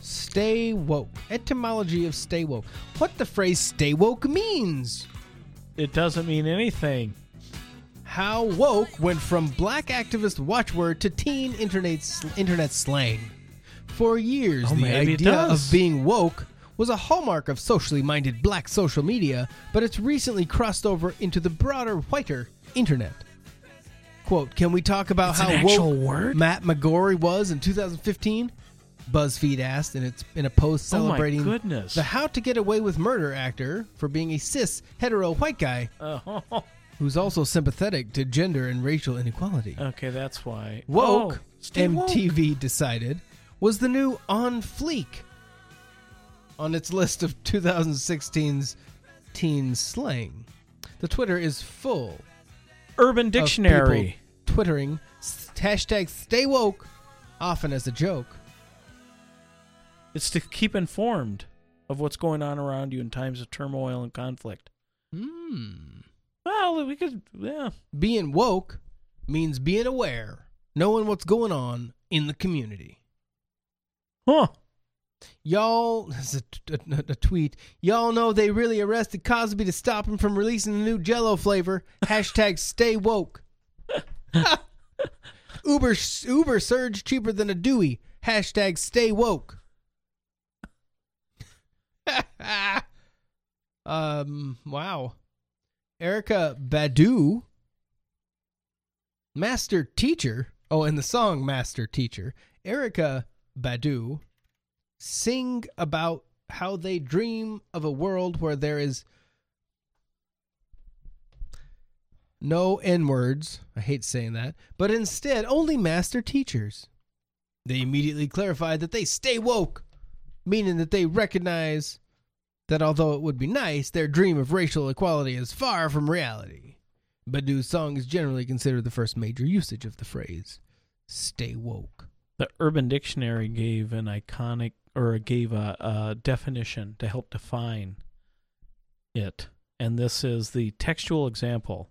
Stay woke. Etymology of stay woke. What the phrase stay woke means. It doesn't mean anything. How woke went from black activist watchword to teen internet internet slang. For years, Oh, the idea of being woke was a hallmark of socially minded black social media, but it's recently crossed over into the broader, whiter internet. Quote, can we talk about It's how woke word? Matt McGorry was in 2015? BuzzFeed asked in its in a post Oh celebrating goodness. the How to Get Away with Murder actor for being a cis hetero white guy Oh, who's also sympathetic to gender and racial inequality. okay, that's why. Woke, Oh, stay woke. MTV decided, was the new On Fleek on its list of 2016's teen slang. The Twitter is full. Urban Dictionary. twittering hashtag stay woke, often as a joke. It's to keep informed of what's going on around you in times of turmoil and conflict. Hmm. Well, we could, yeah. Being woke means being aware, knowing what's going on in the community. Huh. Y'all, this is a, a- a tweet. Y'all know they really arrested Cosby to stop him from releasing the new Jello flavor. Hashtag stay woke. Uber Uber surge cheaper than a Dewey. Hashtag stay woke. um. Wow. Erykah Badu, master teacher. Oh, in the song "Master Teacher," Erykah Badu sing about how they dream of a world where there is no N words. I hate saying that, but instead only master teachers. They immediately clarified that they stay woke, meaning that they recognize that although it would be nice, their dream of racial equality is far from reality. Badu's song is generally considered the first major usage of the phrase stay woke. The Urban Dictionary gave an iconic or gave a, a definition to help define it. And this is the textual example.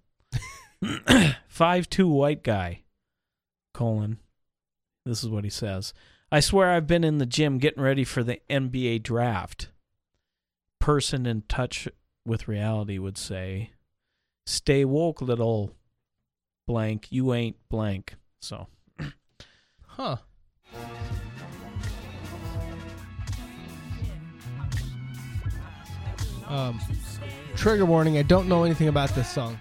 Five two white guy, colon. This is what he says. I swear I've been in the gym getting ready for the NBA draft. Person in touch with reality would say, Stay woke, little blank. You ain't blank. So Huh. Um, trigger warning, I don't know anything about this song.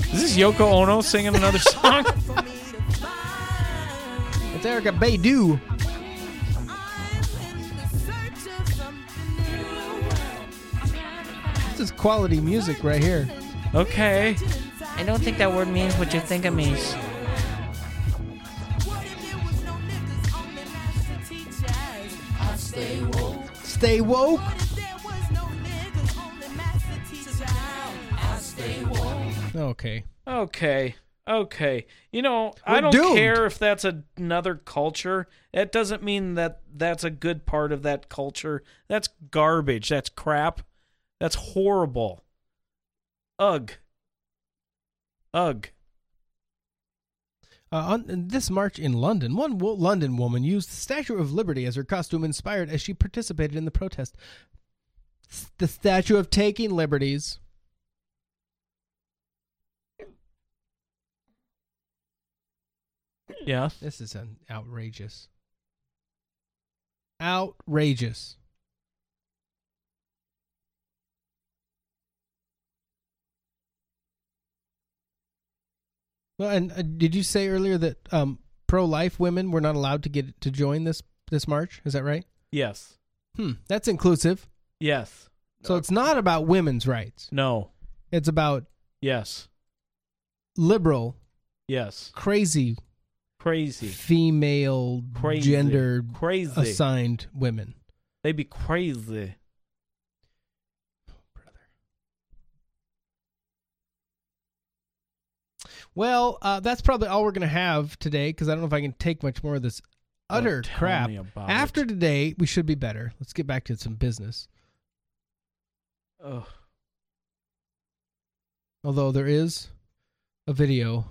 Is this is Yoko Ono singing another song? It's Erykah Badu. This is quality music right here. Okay. I don't think that word means what you think it means. Stay woke. Okay. Okay. Okay. You know, I We're don't doomed. care if that's a- another culture. It doesn't mean that that's a good part of that culture. That's garbage. That's crap. That's horrible. Ugh. Ugh. Uh, on this march in London, one wo- London woman used the Statue of Liberty as her costume, inspired as she participated in the protest. S- The Statue of Taking Liberties. Yeah. This is an outrageous. Outrageous. Well, and uh, did you say earlier that um, pro-life women were not allowed to get to join this this march? Is that right? Yes. Hmm, that's inclusive. Yes. So it's not about women's rights. No. It's about Yes. liberal, Yes. crazy, Crazy. female, Crazy. gender Crazy. assigned women. They be crazy. Well, uh, that's probably all we're going to have today because I don't know if I can take much more of this utter Oh, crap. After today, we should be better. Let's get back to some business. Ugh. Although there is a video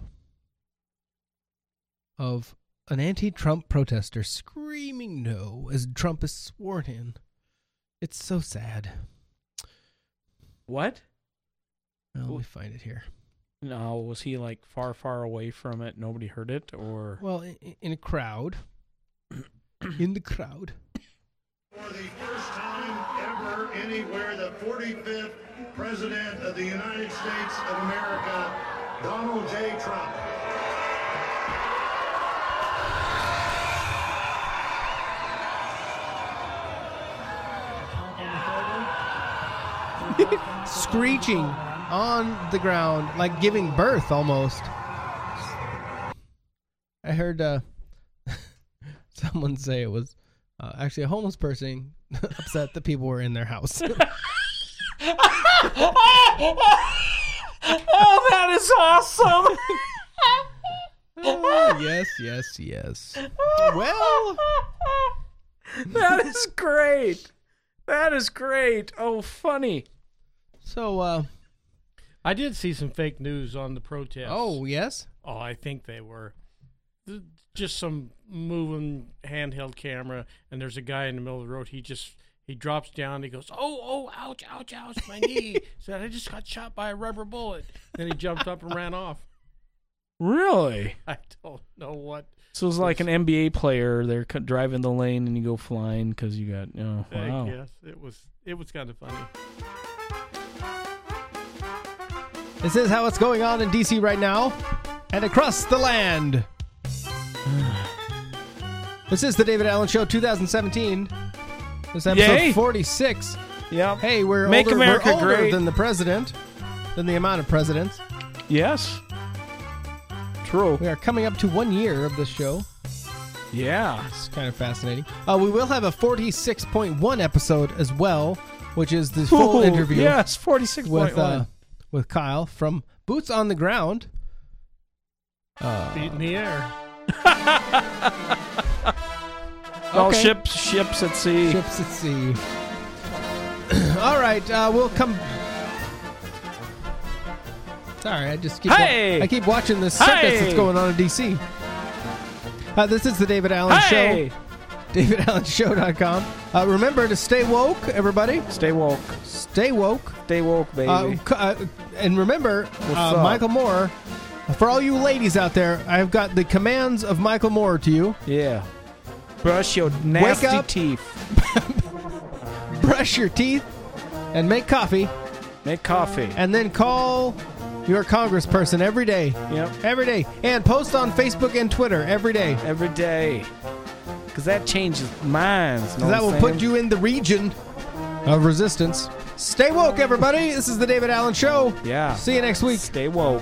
of an anti Trump protester screaming no as Trump is sworn in. It's so sad. What? Well, let me find it here. No, was he like far, far away from it? Nobody heard it, or Well, in, in a crowd. in the crowd. For the first time ever anywhere, the 45th President of the United States of America, Donald J. Trump. Screeching on the ground, like giving birth almost. I heard uh, someone say it was uh, actually a homeless person upset that people were in their house. oh, that is awesome! Oh, yes, yes, yes. Well, that is great. That is great. Oh, funny. So, uh, I did see some fake news on the protests. Oh, yes? Oh, I think they were. Just some moving handheld camera, and there's a guy in the middle of the road. He just he drops down. He goes, "Oh, oh, ouch, ouch, ouch, my knee!" Said, "I just got shot by a rubber bullet." Then he jumped up and ran off. Really? I don't know what. So it's like an NBA player. They're driving the lane and you go flying because you got. Oh, wow. guess it was it was kind of funny. This is how it's going on in DC right now and across the land. this is the David Allen Show 2017. This episode Yay. 46. Yep. Hey, we're Make older, America we're older great. than the president, than the amount of presidents. Yes. True. We are coming up to one year of this show. Yeah. It's kind of fascinating. Uh, we will have a 46.1 episode as well, which is the full Ooh, interview. yes, 46.1. with uh, with Kyle from Boots on the Ground. Uh, Feet in the air. All okay. ships, ships at sea. Ships at sea. All right, uh, we'll come. Sorry, I just keep. wa- Hey! I keep watching this circus Hey! that's going on in DC. Uh, this is the David Allen Hey! Show. DavidAllenShow.com. Uh, remember to stay woke, everybody. Stay woke. Stay woke. Stay woke, baby. Uh, c- uh, and remember, uh, up? Michael Moore. For all you ladies out there, I've got the commands of Michael Moore to you. yeah. Brush your nasty up. teeth. Brush your teeth and make coffee, Make coffee. and then call your congressperson every day. Yep. Every day. And post on Facebook and Twitter every day. Every day. Because that changes minds. that will put you in the region of resistance. Stay woke, everybody. This is the David Allen Show. Yeah. See you next week. Stay woke.